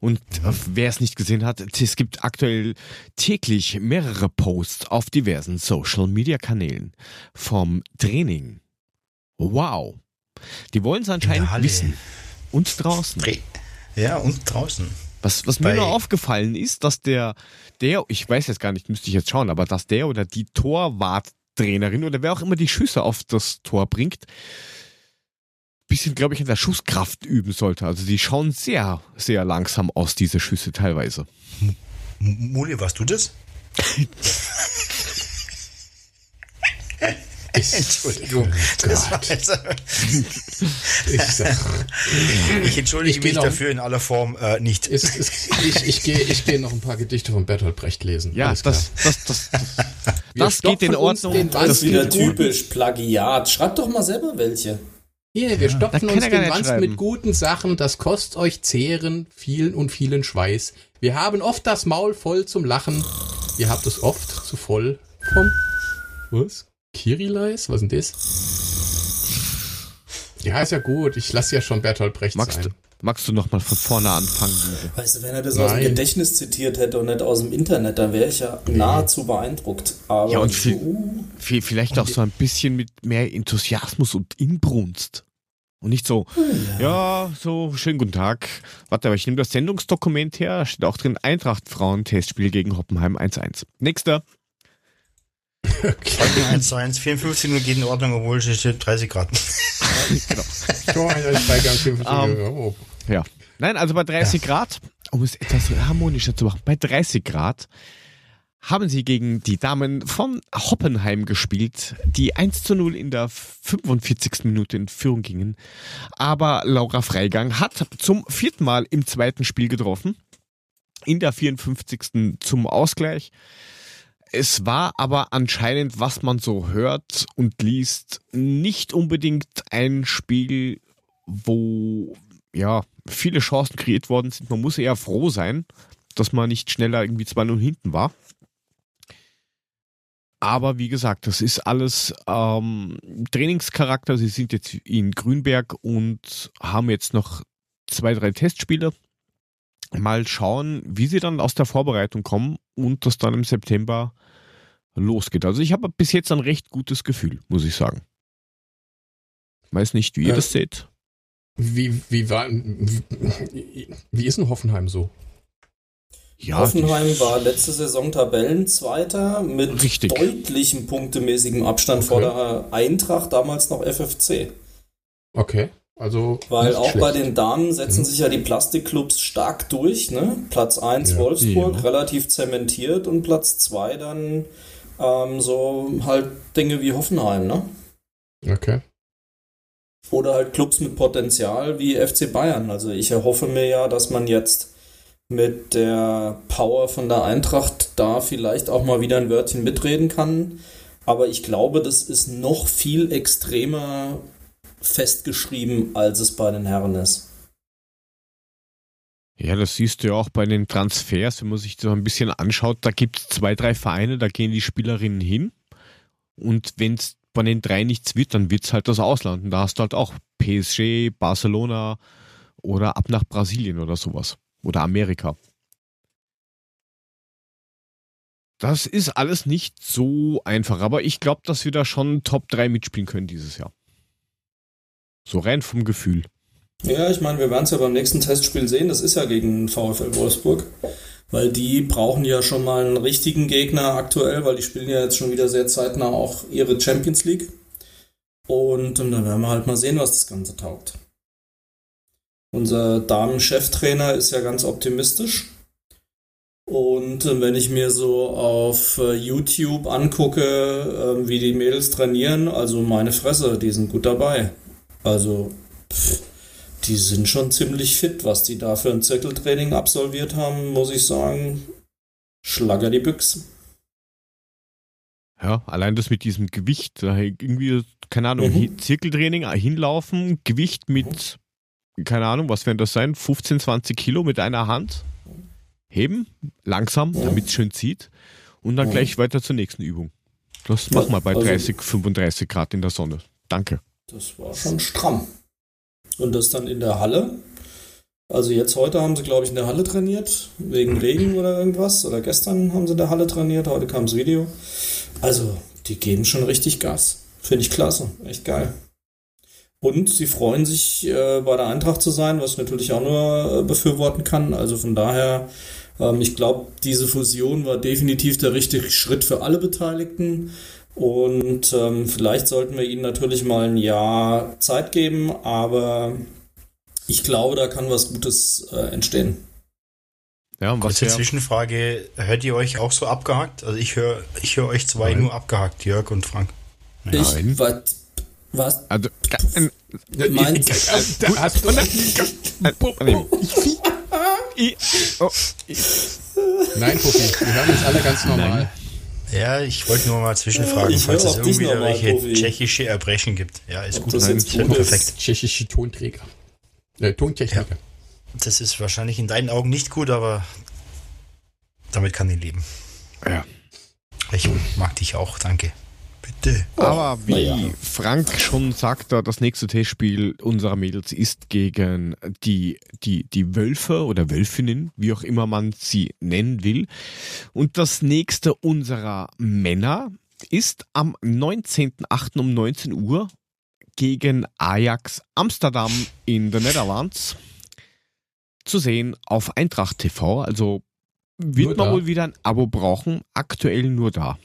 Und äh, wer es nicht gesehen hat, es gibt aktuell täglich mehrere Posts auf diversen Social Media Kanälen vom Training. Wow. Die wollen es anscheinend Halle. wissen. Und draußen. gut. Ja, und draußen. Was, was mir nur aufgefallen ist, dass der, der, ich weiß jetzt gar nicht, müsste ich jetzt schauen, aber dass der oder die Torwarttrainerin oder wer auch immer die Schüsse auf das Tor bringt, bisschen, glaube ich, an der Schusskraft üben sollte. Also die schauen sehr, sehr langsam aus, diese Schüsse teilweise. Muli, warst du das? Entschuldigung. Das war jetzt, Ich, sag, ich entschuldige Ich mich noch- dafür in aller Form äh, nicht. es, es, ich, ich gehe ich geh noch ein paar Gedichte von Bertolt Brecht lesen. Ja, Alles klar. das, das, das, das, Wir das geht in Ordnung. den Das ist wieder typisch Plagiat. Schreibt doch mal selber welche. Hier, wir da stopfen uns den Wanst mit guten Sachen, das kostet euch Zehren, vielen und vielen Schweiß. Wir haben oft das Maul voll zum Lachen. Ihr habt es oft zu voll vom... Was? Kirileis? Was ist denn das? Ja, ist ja gut. Ich lasse ja schon Bertolt Brecht magst, sein. du, magst du noch mal von vorne anfangen, Liebe? Weißt du, wenn er das aus dem Nein. Gedächtnis zitiert hätte und nicht aus dem Internet, dann wäre ich ja nahezu beeindruckt. Aber Ja, und viel- V- Vielleicht auch so ein bisschen mit mehr Enthusiasmus und Inbrunst. Und nicht so, ja, so, schönen guten Tag. Warte, aber ich nehme das Sendungsdokument her, steht auch drin, Eintracht Frauen Testspiel gegen Hoppenheim 1-1. Nächster. Folge 1 zu 1, 54 Minuten geht in Ordnung, obwohl es steht 30 Grad. Tor, ein Freigang, 50 Ähm, Euro. Ja. Nein, also bei 30 Grad, um es etwas harmonischer zu machen, bei 30 Grad haben sie gegen die Damen von Hoppenheim gespielt, die 1 zu 0 in der 45. Minute in Führung gingen. Aber Laura Freigang hat zum vierten Mal im zweiten Spiel getroffen. In der 54. zum Ausgleich. Es war aber anscheinend, was man so hört und liest, nicht unbedingt ein Spiel, wo ja viele Chancen kreiert worden sind. Man muss eher froh sein, dass man nicht schneller irgendwie 2-0 hinten war. Aber wie gesagt, das ist alles ähm, Trainingscharakter. Sie sind jetzt in Grünberg und haben jetzt noch zwei, drei Testspiele. Mal schauen, wie sie dann aus der Vorbereitung kommen und das dann im September losgeht. Also ich habe bis jetzt ein recht gutes Gefühl, muss ich sagen. Weiß nicht, wie ihr Ja. das seht. Wie, wie war, wie, wie ist denn Hoffenheim so? Ja, Hoffenheim war letzte Saison Tabellenzweiter mit Richtig. deutlichem punktemäßigem Abstand vor Okay. der Eintracht, damals noch FFC. Okay, also. Weil nicht auch schlecht. bei den Damen setzen Mhm. sich ja die Plastikclubs stark durch. Ne? Platz 1 Ja. Wolfsburg, Ja. relativ zementiert und Platz 2 dann ähm, so halt Dinge wie Hoffenheim. Ne? Okay. Oder halt Clubs mit Potenzial wie FC Bayern. Also ich erhoffe mir ja, dass man jetzt mit der Power von der Eintracht da vielleicht auch mal wieder ein Wörtchen mitreden kann. Aber ich glaube, das ist noch viel extremer festgeschrieben, als es bei den Herren ist. Ja, das siehst du ja auch bei den Transfers, wenn man sich das ein bisschen anschaut. Da gibt es zwei, drei Vereine, da gehen die Spielerinnen hin. Und wenn es bei den drei nichts wird, dann wird es halt das Ausland. Und da hast du halt auch PSG, Barcelona oder ab nach Brasilien oder sowas. Oder Amerika. Das ist alles nicht so einfach, aber ich glaube, dass wir da schon Top 3 mitspielen können dieses Jahr. So rein vom Gefühl. Ja, ich meine, wir werden es ja beim nächsten Testspiel sehen. Das ist ja gegen VfL Wolfsburg. Weil die brauchen ja schon mal einen richtigen Gegner aktuell, weil die spielen ja jetzt schon wieder sehr zeitnah auch ihre Champions League. Und, und dann werden wir halt mal sehen, was das Ganze taugt. Unser Damen-Cheftrainer ist ja ganz optimistisch. Und äh, wenn ich mir so auf äh, YouTube angucke, äh, wie die Mädels trainieren, also meine Fresse, die sind gut dabei. Also, pff, die sind schon ziemlich fit, was die da für ein Zirkeltraining absolviert haben, muss ich sagen. Schlager die Büchse. Ja, allein das mit diesem Gewicht, irgendwie, keine Ahnung, mhm. Zirkeltraining, äh, hinlaufen, Gewicht mit, mhm. keine Ahnung, was werden das sein, 15, 20 Kilo mit einer Hand, heben, langsam, mhm. damit es schön zieht und dann mhm. gleich weiter zur nächsten Übung. Das machen wir bei also, 30, 35 Grad in der Sonne. Danke. Das war schon stramm. Und das dann in der Halle. Also jetzt heute haben sie, glaube ich, in der Halle trainiert, wegen Regen oder irgendwas. Oder gestern haben sie in der Halle trainiert, heute kam das Video. Also, die geben schon richtig Gas. Finde ich klasse. Echt geil. Und sie freuen sich, äh, bei der Eintracht zu sein, was ich natürlich auch nur äh, befürworten kann. Also von daher, ähm, ich glaube, diese Fusion war definitiv der richtige Schritt für alle Beteiligten. Und ähm, vielleicht sollten wir ihnen natürlich mal ein Jahr Zeit geben, aber ich glaube, da kann was Gutes äh, entstehen. Ja, und was Kurze Zwischenfrage, hört ihr euch auch so abgehakt? Also ich höre ich hör euch zwei Nein. nur abgehakt, Jörg und Frank. Nein. Ich, was? Was? Also, äh, meinst du? Hast du Nein, Puffi, wir hören uns alle ganz normal. Nein. Ja, ich wollte nur mal zwischenfragen, ich falls es irgendwie welche Profi. tschechische Erbrechen gibt. Ja, ist gut. Das ist perfekt. Tschechische Tonträger. Äh, Tontechniker. Ja. Das ist wahrscheinlich in deinen Augen nicht gut, aber damit kann ich leben. Ja. Ich mag dich auch, danke. Bitte. Aber wie ja. Frank schon sagte, das nächste Testspiel unserer Mädels ist gegen die, die, die Wölfe oder Wölfinnen, wie auch immer man sie nennen will. Und das nächste unserer Männer ist am 19.08. um 19 Uhr gegen Ajax Amsterdam in den Netherlands zu sehen auf Eintracht TV. Also wird man wohl wieder ein Abo brauchen. Aktuell nur da.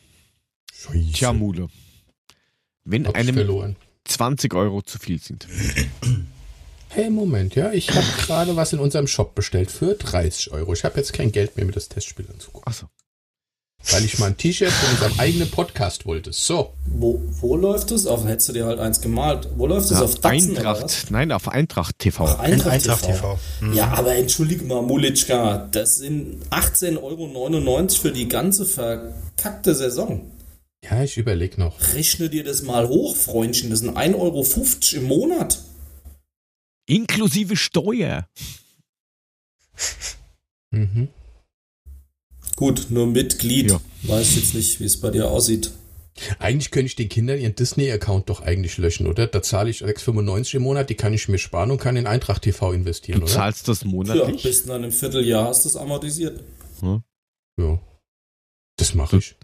Scheiße. Tja, Mule. Wenn Hab's einem verloren. 20 Euro zu viel sind. Hey, Moment, ja, ich habe gerade was in unserem Shop bestellt für 30 Euro. Ich habe jetzt kein Geld mehr, mir das Testspiel anzugucken. Achso. Weil ich mal ein T-Shirt von unserem eigenen Podcast wollte. So. Wo, wo läuft es? Auf, hättest du dir halt eins gemalt. Wo läuft es? Ja, auf Datsen, Eintracht. Nein, auf Eintracht TV. Ach, Eintracht, Eintracht TV. TV. Mhm. Ja, aber entschuldige mal, Mulitschka, das sind 18,99 Euro für die ganze verkackte Saison. Ja, ich überlege noch. Rechne dir das mal hoch, Freundchen. Das sind 1,50 Euro im Monat. Inklusive Steuer. mhm. Gut, nur Mitglied. Ja. Weiß jetzt nicht, wie es bei dir aussieht. Eigentlich könnte ich den Kindern ihren Disney-Account doch eigentlich löschen, oder? Da zahle ich 6,95 im Monat, die kann ich mir sparen und kann in Eintracht TV investieren, du oder? zahlst das monatlich? Ja, bis in einem Vierteljahr hast du es amortisiert. Hm? Ja. Das mache ich.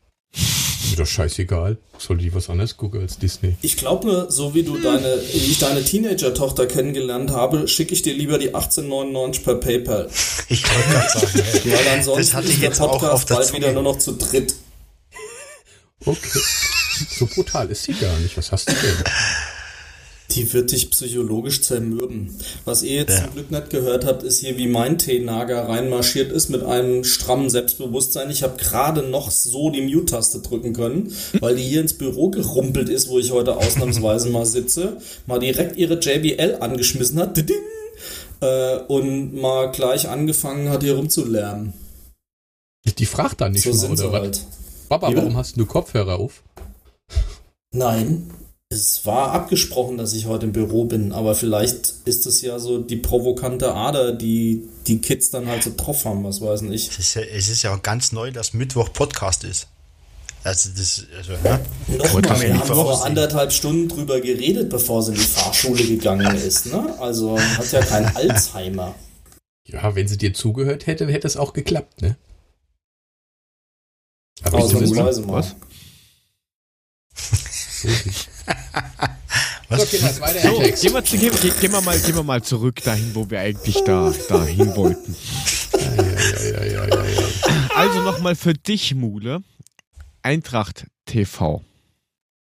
Ist doch scheißegal. Soll die was anderes gucken als Disney? Ich glaube nur, so wie du deine, wie ich deine Teenager-Tochter kennengelernt habe, schicke ich dir lieber die 18,99 per PayPal. Ich wollte gerade sagen, weil ansonsten das ist der Podcast bald wieder nur noch zu dritt. Okay. So brutal ist sie gar nicht. Was hast du denn? Die wird dich psychologisch zermürben. Was ihr jetzt ja. zum Glück nicht gehört habt, ist hier, wie mein Teenager reinmarschiert ist mit einem strammen Selbstbewusstsein. Ich habe gerade noch so die Mute-Taste drücken können, weil die hier ins Büro gerumpelt ist, wo ich heute ausnahmsweise mal sitze, mal direkt ihre JBL angeschmissen hat äh, und mal gleich angefangen hat, hier rumzulärmen. Die fragt dann nicht so mal, oder was? Halt. Papa, warum hast du Kopfhörer auf? Nein, es war abgesprochen, dass ich heute im Büro bin, aber vielleicht ist es ja so die provokante Ader, die die Kids dann halt so drauf haben, was weiß ich. Es ist ja, es ist ja auch ganz neu, dass Mittwoch Podcast ist. Also das, also, ne? Nochmal, wir haben vor anderthalb Stunden drüber geredet, bevor sie in die Fahrschule gegangen ist, ne? Also hat ja kein Alzheimer. Ja, wenn sie dir zugehört hätte, hätte es auch geklappt, ne? Aber Ausnahmsweise mal. Was? Was? Okay, das weiter so, gehen, wir, gehen, gehen, wir mal, gehen wir mal zurück dahin, wo wir eigentlich da dahin wollten. Ja, ja, ja, also nochmal für dich, Mule. Eintracht TV.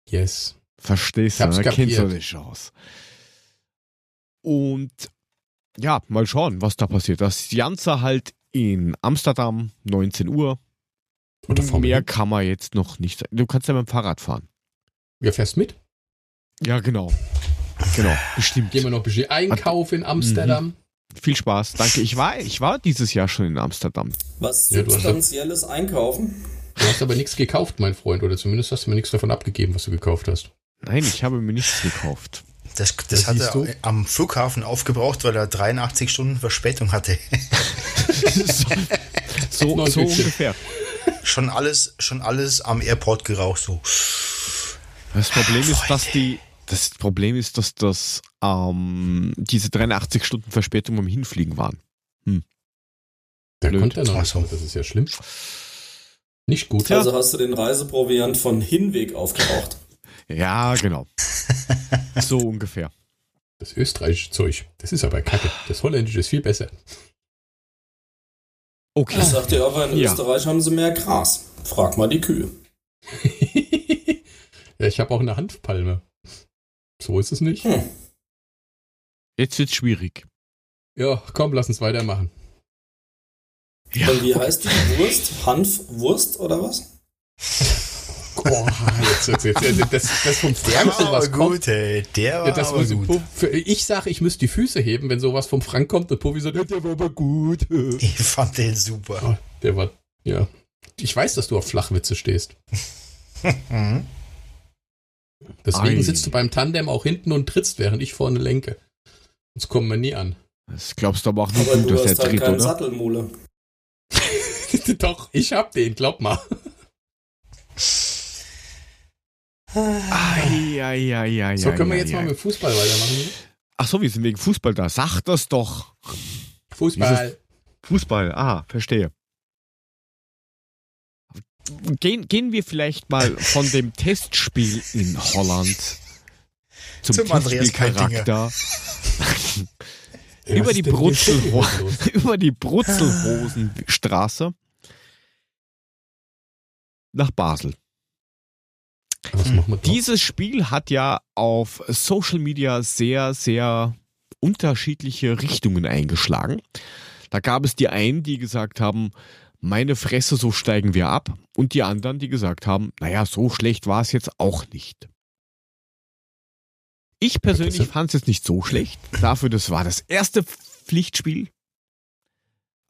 Yes. Verstehst du, ne? kennst du die Chance. Und ja, mal schauen, was da passiert. Das Janzer halt in Amsterdam, 19 Uhr. Und mehr kann man jetzt noch nicht. Du kannst ja mit dem Fahrrad fahren. Ja, fährst mit? Ja, genau. Genau, bestimmt. Gehen wir noch bestimmt Einkauf in Amsterdam. Mhm. Viel Spaß, danke. Ich war, ich war dieses Jahr schon in Amsterdam. Was substanzielles ja, Einkaufen? Du hast aber nichts gekauft, mein Freund, oder zumindest hast du mir nichts davon abgegeben, was du gekauft hast. Nein, ich habe mir nichts gekauft. Das, das, das hat er du? am Flughafen aufgebraucht, weil er 83 Stunden Verspätung hatte. so, so, so ungefähr. Schon alles, schon alles am Airport geraucht, so. Das Problem ist, dass die, das Problem ist, dass das ähm, diese 83 Stunden Verspätung beim Hinfliegen waren. Hm. Da konnte er noch nicht. Das ist ja schlimm. Nicht gut. Also hast du den Reiseproviant von Hinweg aufgebraucht. ja, genau. so ungefähr. Das österreichische Zeug, das ist aber kacke. Das holländische ist viel besser. Okay. Ich sagte aber, in ja. Österreich haben sie mehr Gras. Frag mal die Kühe. Ja, ich habe auch eine Hanfpalme. So ist es nicht. Hm. Jetzt wird's schwierig. Ja, komm, lass uns weitermachen. Ja. Und wie heißt die Wurst? Hanfwurst oder was? Oh, jetzt, jetzt, jetzt, jetzt, das, das vom Frank sowas gut, kommt. Ey. Der war ja, das aber gut. ich sage, ich müsste die Füße heben, wenn sowas vom Frank kommt und Puffy sagt, der war aber gut. Ich fand den super. Oh, der war, ja. Ich weiß, dass du auf Flachwitze stehst. Deswegen Ei. sitzt du beim Tandem auch hinten und trittst, während ich vorne lenke. Sonst kommen wir nie an. Das glaubst du aber auch nicht aber gut, dass er halt tritt, oder? Sattelmule. Doch, ich hab den, glaub mal. Ai, ai, ai, ai, so, können wir jetzt mal mit Fußball weitermachen? Ach so, wir sind wegen Fußball da. Sag das doch. Fußball. Fußball, ah, verstehe gehen, gehen wir vielleicht mal von dem Testspiel in Holland zum, zum Testspielcharakter über, die Brutzelho über die Brutzelhosenstraße nach Basel. Dieses Spiel hat ja auf Social Media sehr, sehr unterschiedliche Richtungen eingeschlagen. Da gab es die einen, die gesagt haben, meine Fresse, so steigen wir ab. Und die anderen, die gesagt haben, naja, so schlecht war es jetzt auch nicht. Ich persönlich fand es jetzt nicht so schlecht. Dafür, das war das erste Pflichtspiel.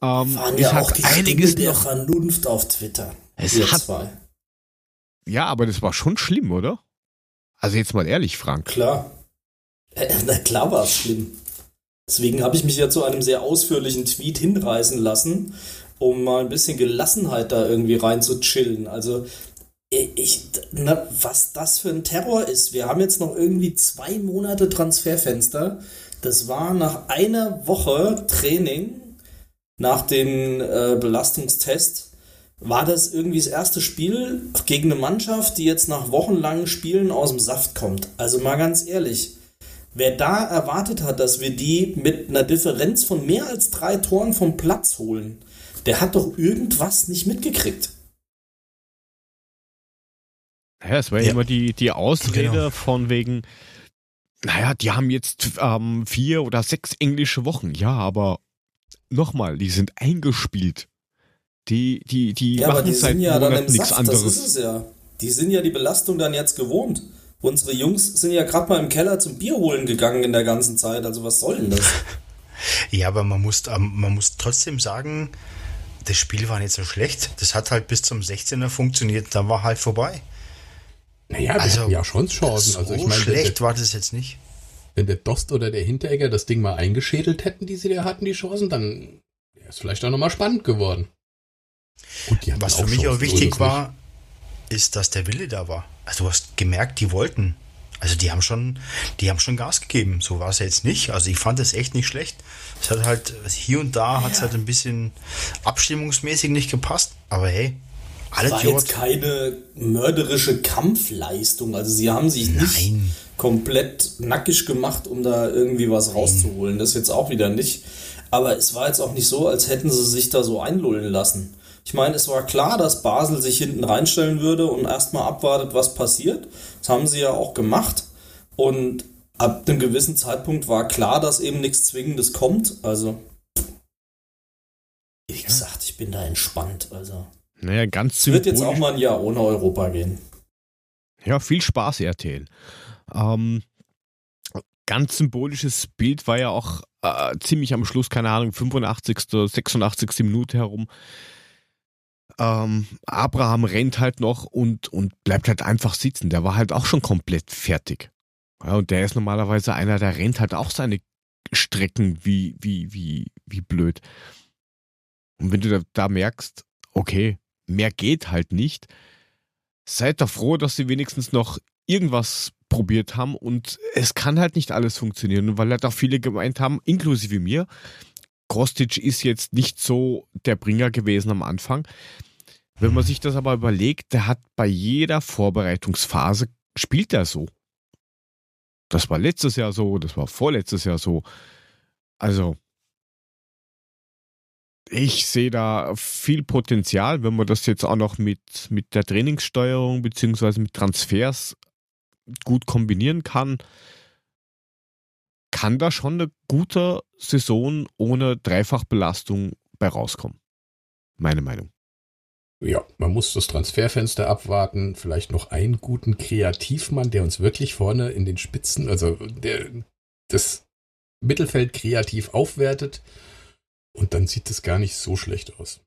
Ähm, Waren es ja hat auch die einiges Stimme der Vernunft auf Twitter. Es hat, zwei. Ja, aber das war schon schlimm, oder? Also jetzt mal ehrlich, Frank. Klar. Äh, na klar war es schlimm. Deswegen habe ich mich ja zu einem sehr ausführlichen Tweet hinreißen lassen, um mal ein bisschen Gelassenheit da irgendwie rein zu chillen. Also ich, na, was das für ein Terror ist. Wir haben jetzt noch irgendwie zwei Monate Transferfenster. Das war nach einer Woche Training, nach dem äh, Belastungstest, war das irgendwie das erste Spiel gegen eine Mannschaft, die jetzt nach wochenlangen Spielen aus dem Saft kommt. Also mal ganz ehrlich, wer da erwartet hat, dass wir die mit einer Differenz von mehr als drei Toren vom Platz holen, der hat doch irgendwas nicht mitgekriegt. Naja, es war ja immer die, die Ausrede genau. von wegen, naja, die haben jetzt ähm, vier oder sechs englische Wochen. Ja, aber nochmal, die sind eingespielt. Die, die, die ja, machen die seit ja Monaten nichts Saft, anderes. Das ist es ja. Die sind ja die Belastung dann jetzt gewohnt. Unsere Jungs sind ja gerade mal im Keller zum Bier holen gegangen in der ganzen Zeit. Also was soll denn das? ja, aber man muss, ähm, man muss trotzdem sagen, das Spiel war nicht so schlecht. Das hat halt bis zum 16er funktioniert, dann war halt vorbei. Naja, wir Also, hatten ja schon Chancen. so Also ich meine, schlecht der, war das jetzt nicht. wenn der Dost oder der Hinteregger das Ding mal eingeschädelt hätten, die sie da hatten, die Chancen, dann wäre es vielleicht auch nochmal spannend geworden. Hatten Was für mich Chancen, auch wichtig war, ist, dass der Wille da war. Also du hast gemerkt, die wollten. Also die haben schon, die haben schon Gas gegeben. So war es ja jetzt nicht. Also ich fand es echt nicht schlecht. Es hat halt hier und da hat es halt ein bisschen abstimmungsmäßig nicht gepasst. Aber hey, alle war jetzt keine mörderische Kampfleistung. Also sie haben sich nicht Nein. komplett nackig gemacht, um da irgendwie was rauszuholen. Das jetzt auch wieder nicht. Aber es war jetzt auch nicht so, als hätten sie sich da so einlullen lassen. Ich meine, es war klar, dass Basel sich hinten reinstellen würde und erstmal abwartet, was passiert. Das haben sie ja auch gemacht. Und ab einem gewissen Zeitpunkt war klar, dass eben nichts Zwingendes kommt. Also, wie gesagt, ich bin da entspannt. Also, Naja, ganz es wird jetzt auch symbolisch. mal ein Jahr ohne Europa gehen. Ja, viel Spaß, RTL. Ähm, ganz symbolisches Bild war ja auch äh, ziemlich am Schluss, keine Ahnung, 85., 86. Minute herum. Ähm, Abraham rennt halt noch und, und bleibt halt einfach sitzen. Der war halt auch schon komplett fertig. Ja, und der ist normalerweise einer, der rennt halt auch seine Strecken wie, wie, wie, wie blöd. Und wenn du da, da merkst, okay, mehr geht halt nicht, seid da froh, dass sie wenigstens noch irgendwas probiert haben und es kann halt nicht alles funktionieren, weil halt auch viele gemeint haben, inklusive mir, Kostic ist jetzt nicht so der Bringer gewesen am Anfang. Wenn man sich das aber überlegt, der hat bei jeder Vorbereitungsphase spielt er so. Das war letztes Jahr so, das war vorletztes Jahr so. Also, ich sehe da viel Potenzial, wenn man das jetzt auch noch mit, mit der Trainingssteuerung beziehungsweise mit Transfers gut kombinieren kann, kann da schon eine gute Saison ohne Dreifachbelastung bei rauskommen. Meine Meinung. Ja, man muss das Transferfenster abwarten, vielleicht noch einen guten Kreativmann, der uns wirklich vorne in den Spitzen, also der das Mittelfeld kreativ aufwertet und dann sieht es gar nicht so schlecht aus.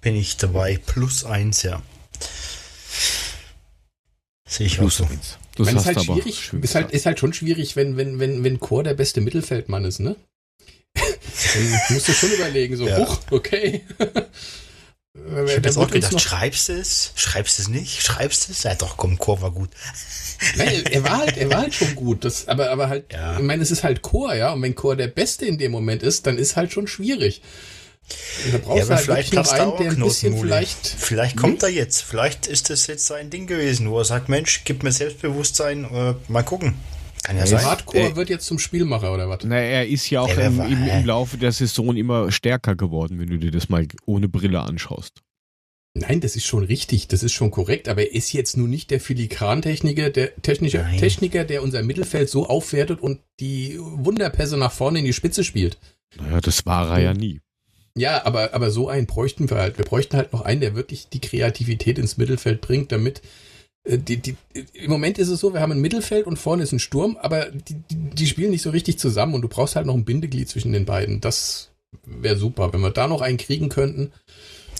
Bin ich dabei. Plus eins, ja. Sehe ich auch so. eins. Das meine, ist halt schwierig, ist halt, ist halt schon schwierig, wenn, wenn, wenn, wenn Chor der beste Mittelfeldmann ist, ne? Dann musst du schon überlegen, so, Ja. huch, okay. Ich habe jetzt auch gedacht, schreibst du es? Schreibst du es nicht? Schreibst du es? Ja, doch, komm, Chor war gut. Nein, er war halt, er war halt schon gut. Das, aber, aber halt, Ja. ich meine, es ist halt Chor, ja. Und wenn Chor der Beste in dem Moment ist, dann ist halt schon schwierig. Und da brauchst Ja, du aber halt vielleicht da einen, auch der ein bisschen vielleicht. Vielleicht kommt er jetzt. Vielleicht ist das jetzt sein Ding gewesen, wo er sagt, Mensch, gib mir Selbstbewusstsein. Äh, mal gucken. Kann ja Also sein. Hardcore Äh, wird jetzt zum Spielmacher oder was? Na, er ist ja auch wer im, war- im, im Laufe der Saison immer stärker geworden, wenn du dir das mal ohne Brille anschaust. Nein, das ist schon richtig, das ist schon korrekt, aber er ist jetzt nun nicht der Filigrantechniker, der Techniker, Nein. Techniker, der unser Mittelfeld so aufwertet und die Wunderpässe nach vorne in die Spitze spielt. Naja, das war er ja nie. Ja, aber, aber so einen bräuchten wir halt. Wir bräuchten halt noch einen, der wirklich die Kreativität ins Mittelfeld bringt, damit äh, die, die, im Moment ist es so, wir haben ein Mittelfeld und vorne ist ein Sturm, aber die, die, spielen nicht so richtig zusammen und du brauchst halt noch ein Bindeglied zwischen den beiden. Das wäre super, wenn wir da noch einen kriegen könnten.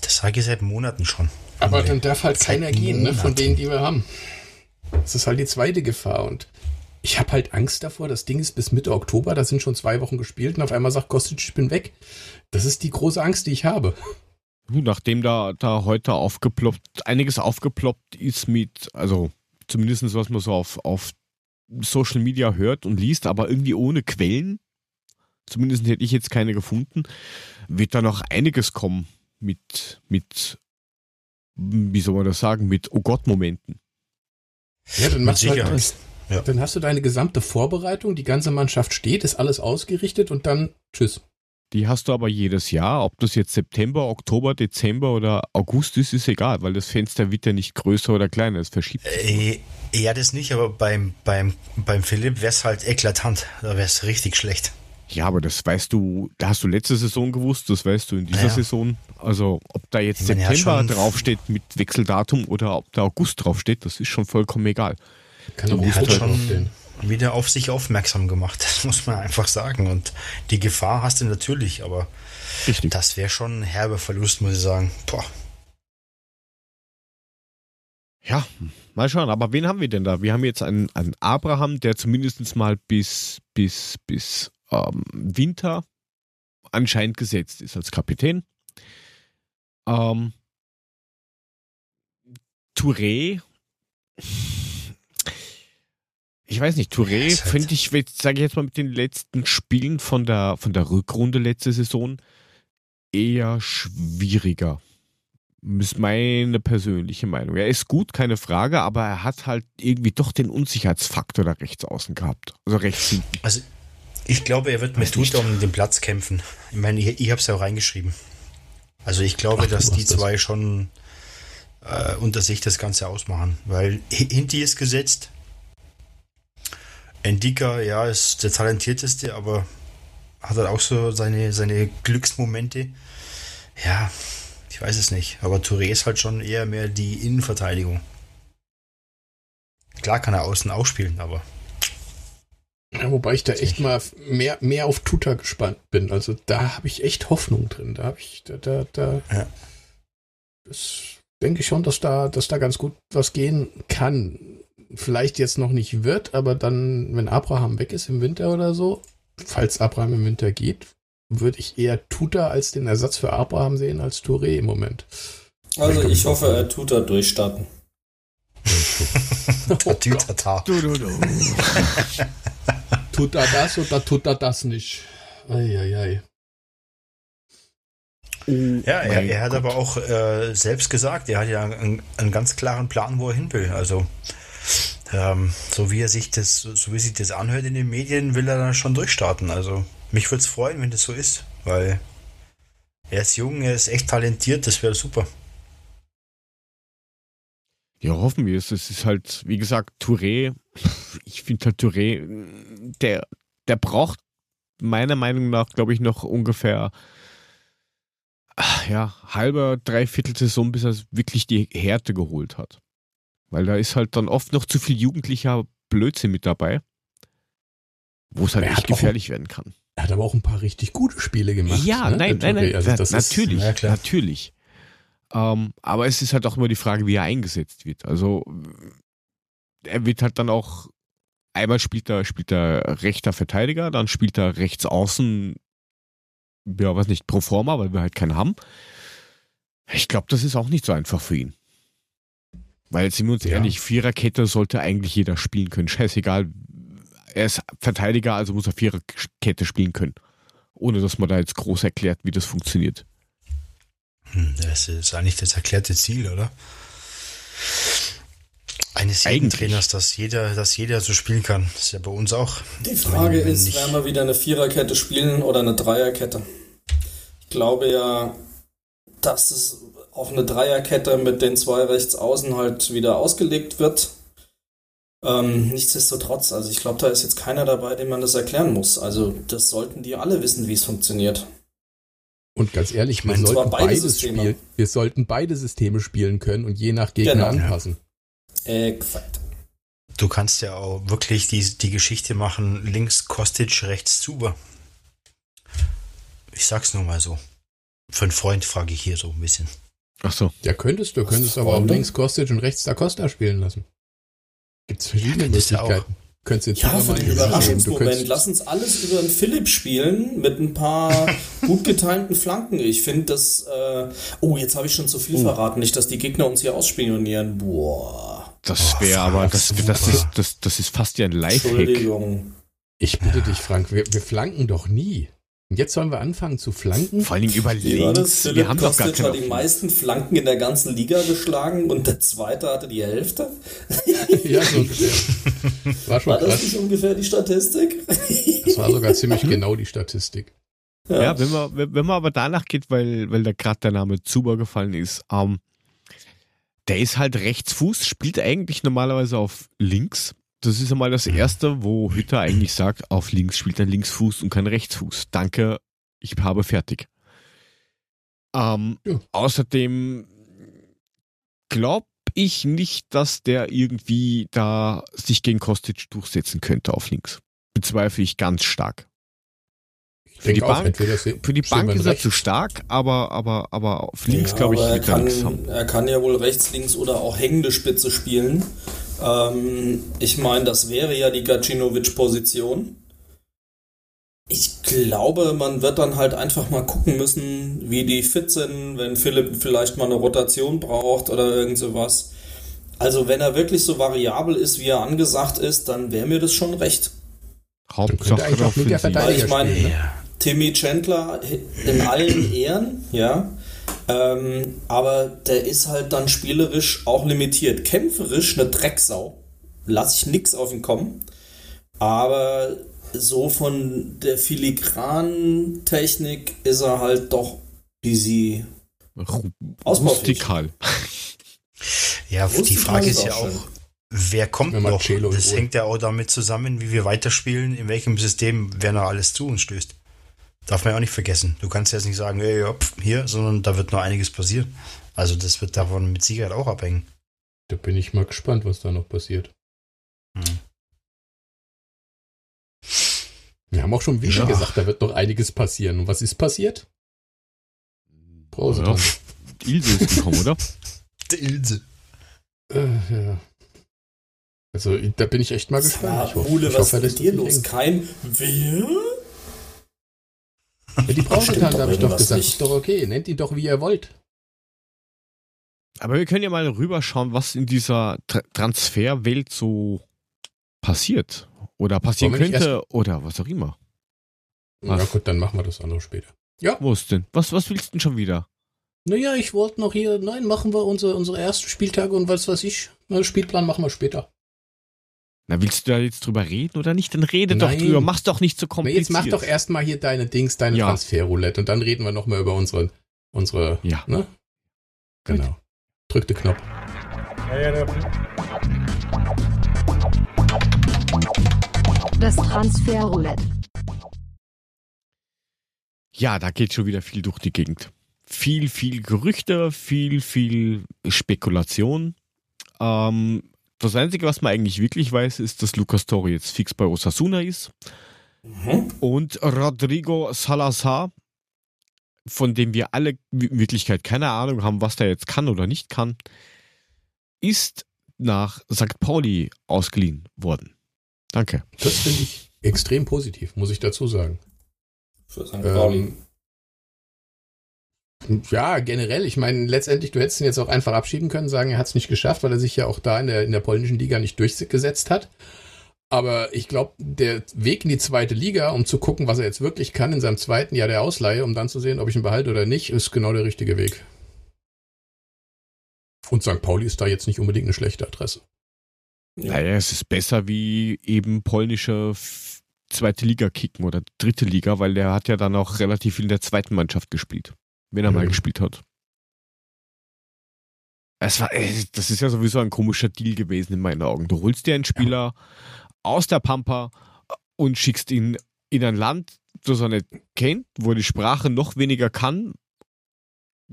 Das sage ich seit Monaten schon. Aber dann darf halt Seit keiner gehen, ne, von denen, die wir haben. Das ist halt die zweite Gefahr und ich habe halt Angst davor. Das Ding ist bis Mitte Oktober, da sind schon zwei Wochen gespielt und auf einmal sagt Kostic, ich bin weg. Das ist die große Angst, die ich habe. Nachdem da, da heute aufgeploppt, einiges aufgeploppt ist mit, also zumindest was man so auf, auf Social Media hört und liest, aber irgendwie ohne Quellen, zumindest hätte ich jetzt keine gefunden, wird da noch einiges kommen mit, mit, wie soll man das sagen, mit Oh Gott-Momenten. Ja, dann machst du halt. Ja. dann hast du deine gesamte Vorbereitung, die ganze Mannschaft steht, ist alles ausgerichtet und dann tschüss. Die hast du aber jedes Jahr, ob das jetzt September, Oktober, Dezember oder August ist, ist egal, weil das Fenster wird ja nicht größer oder kleiner, es verschiebt. Äh, ja, das nicht, aber beim, beim, beim Philipp wäre es halt eklatant. Da wäre es richtig schlecht. Ja, aber das weißt du, da hast du letzte Saison gewusst, das weißt du in dieser Ja. Saison. Also, ob da jetzt Ich meine, er September schon- draufsteht mit Wechseldatum oder ob da August draufsteht, das ist schon vollkommen egal. Kann Du auch musst hat halt draufstehen. Wieder auf sich aufmerksam gemacht. Das muss man einfach sagen. Und die Gefahr hast du natürlich, aber Richtig. das wäre schon ein herber Verlust, muss ich sagen. Boah. Ja, mal schauen. Aber wen haben wir denn da? Wir haben jetzt einen, einen Abraham, der zumindest mal bis, bis, bis ähm, Winter anscheinend gesetzt ist als Kapitän. Ähm, Touré. Ich weiß nicht, Touré Ja, halt finde ich, sage ich jetzt mal mit den letzten Spielen von der, von der Rückrunde letzte Saison eher schwieriger. Ist meine persönliche Meinung. Er ist gut, keine Frage, aber er hat halt irgendwie doch den Unsicherheitsfaktor da rechts außen gehabt. Also rechts hinten. Also ich glaube, er wird mit Tuta um den Platz kämpfen. Ich meine, ich, ich habe es ja auch reingeschrieben. Also ich glaube, Ach, dass die das. zwei schon äh, unter sich das Ganze ausmachen. Weil Hi- Hinti ist gesetzt. Endika, ja, ist der talentierteste, aber hat halt auch so seine, seine Glücksmomente. Ja, ich weiß es nicht. Aber Touré ist halt schon eher mehr die Innenverteidigung. Klar kann er außen auch spielen, aber Ja, wobei ich da echt mal mehr, mehr auf Tuta gespannt bin. Also da habe ich echt Hoffnung drin. Da habe ich, da, da, da Ja. das denke ich schon, dass da, dass da ganz gut was gehen kann. Vielleicht jetzt noch nicht wird, aber dann, wenn Abraham weg ist im Winter oder so, falls Abraham im Winter geht, würde ich eher Tuta als den Ersatz für Abraham sehen als Touré im Moment. Also ich hoffe, er tut da durchstarten. Tatütata. Du, du, du. Tut er das oder tut er das nicht? Eieiei. Ja, er, er hat Gott. aber auch äh, selbst gesagt, er hat ja einen, einen ganz klaren Plan, wo er hin will. Also ähm, so wie er sich das, so wie sich das anhört in den Medien, will er dann schon durchstarten. Also mich würde es freuen, wenn das so ist, weil er ist jung, er ist echt talentiert, das wäre super. Ja, hoffen wir es. Es ist halt, wie gesagt, Touré. Ich finde halt Touré, der, der braucht meiner Meinung nach, glaube ich, noch ungefähr ah, ja, halber, dreiviertel Saison, bis er wirklich die Härte geholt hat. Weil da ist halt dann oft noch zu viel jugendlicher Blödsinn mit dabei, wo es halt echt gefährlich werden kann. Er hat aber auch ein paar richtig gute Spiele gemacht. Ja, ne, nein, der nein, nein, Also na- ist- natürlich, ja, klar. natürlich. Ähm, aber es ist halt auch immer die Frage, wie er eingesetzt wird. Also er wird halt dann auch einmal spielt er spielt er rechter Verteidiger, dann spielt er rechts außen, ja, was nicht pro forma, weil wir halt keinen haben. Ich glaube, das ist auch nicht so einfach für ihn. Weil jetzt sind wir uns Ja. ehrlich, Viererkette sollte eigentlich jeder spielen können. Scheißegal. Er ist Verteidiger, also muss er Viererkette spielen können. Ohne dass man da jetzt groß erklärt, wie das funktioniert. Hm, Das ist eigentlich das erklärte Ziel, oder? Eines jeden Eigentlich. Trainers, dass jeder, dass jeder so spielen kann. Das ist ja bei uns auch. Die Frage Wenn- wenn ist, werden wir wieder eine Viererkette spielen oder eine Dreierkette? Ich glaube ja, dass es auf eine Dreierkette mit den zwei rechts außen halt wieder ausgelegt wird. Ähm, nichtsdestotrotz, also ich glaube, da ist jetzt keiner dabei, dem man das erklären muss. Also das sollten die alle wissen, wie es funktioniert. Und ganz ehrlich, wir zwar sollten beide beide Systeme. spielen. Wir sollten beide Systeme spielen können und je nach Gegner Genau. anpassen. Exakt. Du kannst ja auch wirklich die, die Geschichte machen, links Kostic, rechts Zuber. Ich sag's nur mal so. Für einen Freund frage ich hier so ein bisschen. Ach so. Ja, könntest du. Könntest aber auch links Kostic und rechts Da Costa spielen lassen. Gibt's verschiedene könntest du auch. Möglichkeiten. Könntest jetzt Ja, für mal den Überraschungsmoment. Lass uns alles über einen Philipp spielen mit ein paar gut getimten Flanken. Ich finde das. Äh, oh, jetzt habe ich schon zu viel verraten. Nicht, dass die Gegner uns hier ausspionieren. Boah. Das Oh, wäre aber, das, das, ist, das, das ist fast ja ein Lifehack. Entschuldigung. ich bitte dich, Frank, wir, wir flanken doch nie. Und jetzt sollen wir anfangen zu flanken? Vor allen Dingen über links. Philipp Wir haben doch gar hat die meisten Flanken in der ganzen Liga geschlagen und der zweite hatte die Hälfte. ja, so ungefähr. War schon War das krass. nicht ungefähr die Statistik? Das war sogar ziemlich genau die Statistik. Ja, wenn man, wenn wenn man aber danach geht, weil, weil da gerade der Name Zuber gefallen ist, ähm, der ist halt Rechtsfuß, spielt eigentlich normalerweise auf links. Das ist einmal das erste, wo Hütter eigentlich sagt, auf links spielt er Linksfuß und kein Rechtsfuß. Danke, ich habe fertig. Ähm, Ja. Außerdem glaube ich nicht, dass der irgendwie da sich gegen Kostic durchsetzen könnte auf links. Bezweifle ich ganz stark. Für die, auch, Bank, für die Bank ist er rechts. zu stark, aber, aber, aber auf links, Ja, glaube ich, er kann, er kann ja wohl rechts, links oder auch hängende Spitze spielen. Ähm, ich meine, das wäre ja die Gacinovic-Position. Ich glaube, man wird dann halt einfach mal gucken müssen, wie die fit sind, wenn Philipp vielleicht mal eine Rotation braucht oder irgend sowas. Also wenn er wirklich so variabel ist, wie er angesagt ist, dann wäre mir das schon recht. Hauptsache eigentlich auch Weil ich meine, ne? Ja. Timmy Chandler in allen Ehren, ja. Ähm, aber der ist halt dann spielerisch auch limitiert. Kämpferisch eine Drecksau. Lass ich nix auf ihn kommen. Aber so von der filigranen Technik ist er halt doch Ausbaufähig. Rustikal. Ja, die Rustikal Frage ist ist ja auch schön. wer kommt noch? Das hängt ja auch damit zusammen, wie wir weiterspielen, in welchem System wer noch alles zu uns stößt. Darf man ja auch nicht vergessen. Du kannst jetzt nicht sagen, ey, ja, pf, hier, sondern da wird noch einiges passieren. Also das wird davon mit Sicherheit auch abhängen. Da bin ich mal gespannt, was da noch passiert. Hm. Wir haben auch schon wieder Ja. gesagt, da wird noch einiges passieren. Und was ist passiert? Brause. Ja. Ilse ist gekommen, oder? Der Ilse. Äh, ja. Also, da bin ich echt mal gespannt. Ich hoffe, Mule, ich was hoffe, ist mit dir los? Kein Wer? Ja, die Brausetante habe ich doch gesagt. nicht. Ist doch okay. Nennt ihn doch, wie ihr wollt. Aber wir können ja mal rüberschauen, was in dieser Tra Transferwelt so passiert. Oder passieren könnte. Oder was auch immer. Na Was? gut, dann machen wir das andere später. Wo ist denn? Was, was willst du denn schon wieder? Naja, ich wollte noch hier, nein, machen wir unsere, unsere ersten Spieltage und was weiß ich. Na, Spielplan machen wir später. Na, willst du da jetzt drüber reden oder nicht? Dann rede Nein. doch drüber. Mach's doch nicht so Na, kompliziert. jetzt mach doch erstmal hier deine Dings, deine Ja. Transferroulette und dann reden wir nochmal über unsere, unsere, Ja. ne? Genau. Drück den Knopf. Das Transferroulette. Ja, da geht schon wieder viel durch die Gegend. Viel, viel Gerüchte, viel, viel Spekulation. Ähm, das Einzige, was man eigentlich wirklich weiß, ist, dass Lucas Torre jetzt fix bei Osasuna ist. Mhm. Und Rodrigo Salazar, von dem wir alle in Wirklichkeit keine Ahnung haben, was der jetzt kann oder nicht kann, ist nach St. Pauli ausgeliehen worden. Danke. Das finde ich extrem positiv, muss ich dazu sagen. Für St. Pauli. Ähm, ja, generell, ich meine, letztendlich, du hättest ihn jetzt auch einfach abschieben können, sagen, er hat es nicht geschafft, weil er sich ja auch da in der, in der polnischen Liga nicht durchgesetzt hat. Aber ich glaube, der Weg in die zweite Liga, um zu gucken, was er jetzt wirklich kann in seinem zweiten Jahr der Ausleihe, um dann zu sehen, ob ich ihn behalte oder nicht, ist genau der richtige Weg. Und St. Pauli ist da jetzt nicht unbedingt eine schlechte Adresse. Ja. Naja, es ist besser wie eben polnische zweite Liga kicken oder dritte Liga, weil der hat ja dann auch relativ viel in der zweiten Mannschaft gespielt, wenn er mal Mhm. gespielt hat. Es war, das ist ja sowieso ein komischer Deal gewesen in meinen Augen. Du holst dir einen Spieler aus der Pampa und schickst ihn in ein Land, das er nicht kennt, wo er die Sprache noch weniger kann.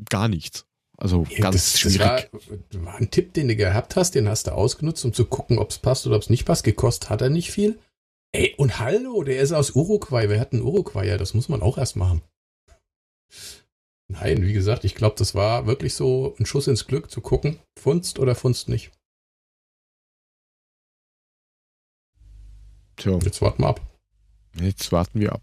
Gar nichts. Also Ja, ganz das, das schwierig. war, war ein Tipp, den du gehabt hast, den hast du ausgenutzt, um zu gucken, ob es passt oder ob es nicht passt. Gekostet hat er nicht viel. Ey, und hallo, der ist aus Uruguay. Wir hatten Uruguayer, das muss man auch erst machen. Nein, wie gesagt, ich glaube, das war wirklich so ein Schuss ins Glück zu gucken, funzt oder funzt nicht. Tja, Jetzt warten wir ab. jetzt warten wir ab.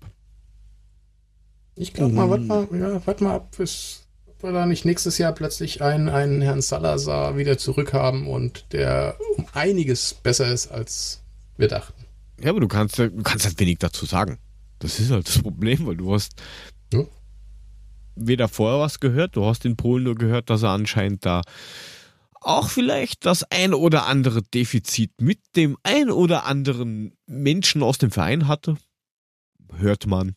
Ich glaube mal, warte mal, ja, warte mal ab, bis wir da nicht nächstes Jahr plötzlich einen, einen Herrn Salazar wieder zurückhaben und der um einiges besser ist, als wir dachten. Ja, aber du kannst, ja- du kannst halt wenig dazu sagen. Das ist halt das Problem, weil du hast. Weder vorher was gehört, du hast in Polen nur gehört, dass er anscheinend da auch vielleicht das ein oder andere Defizit mit dem ein oder anderen Menschen aus dem Verein hatte. Hört man.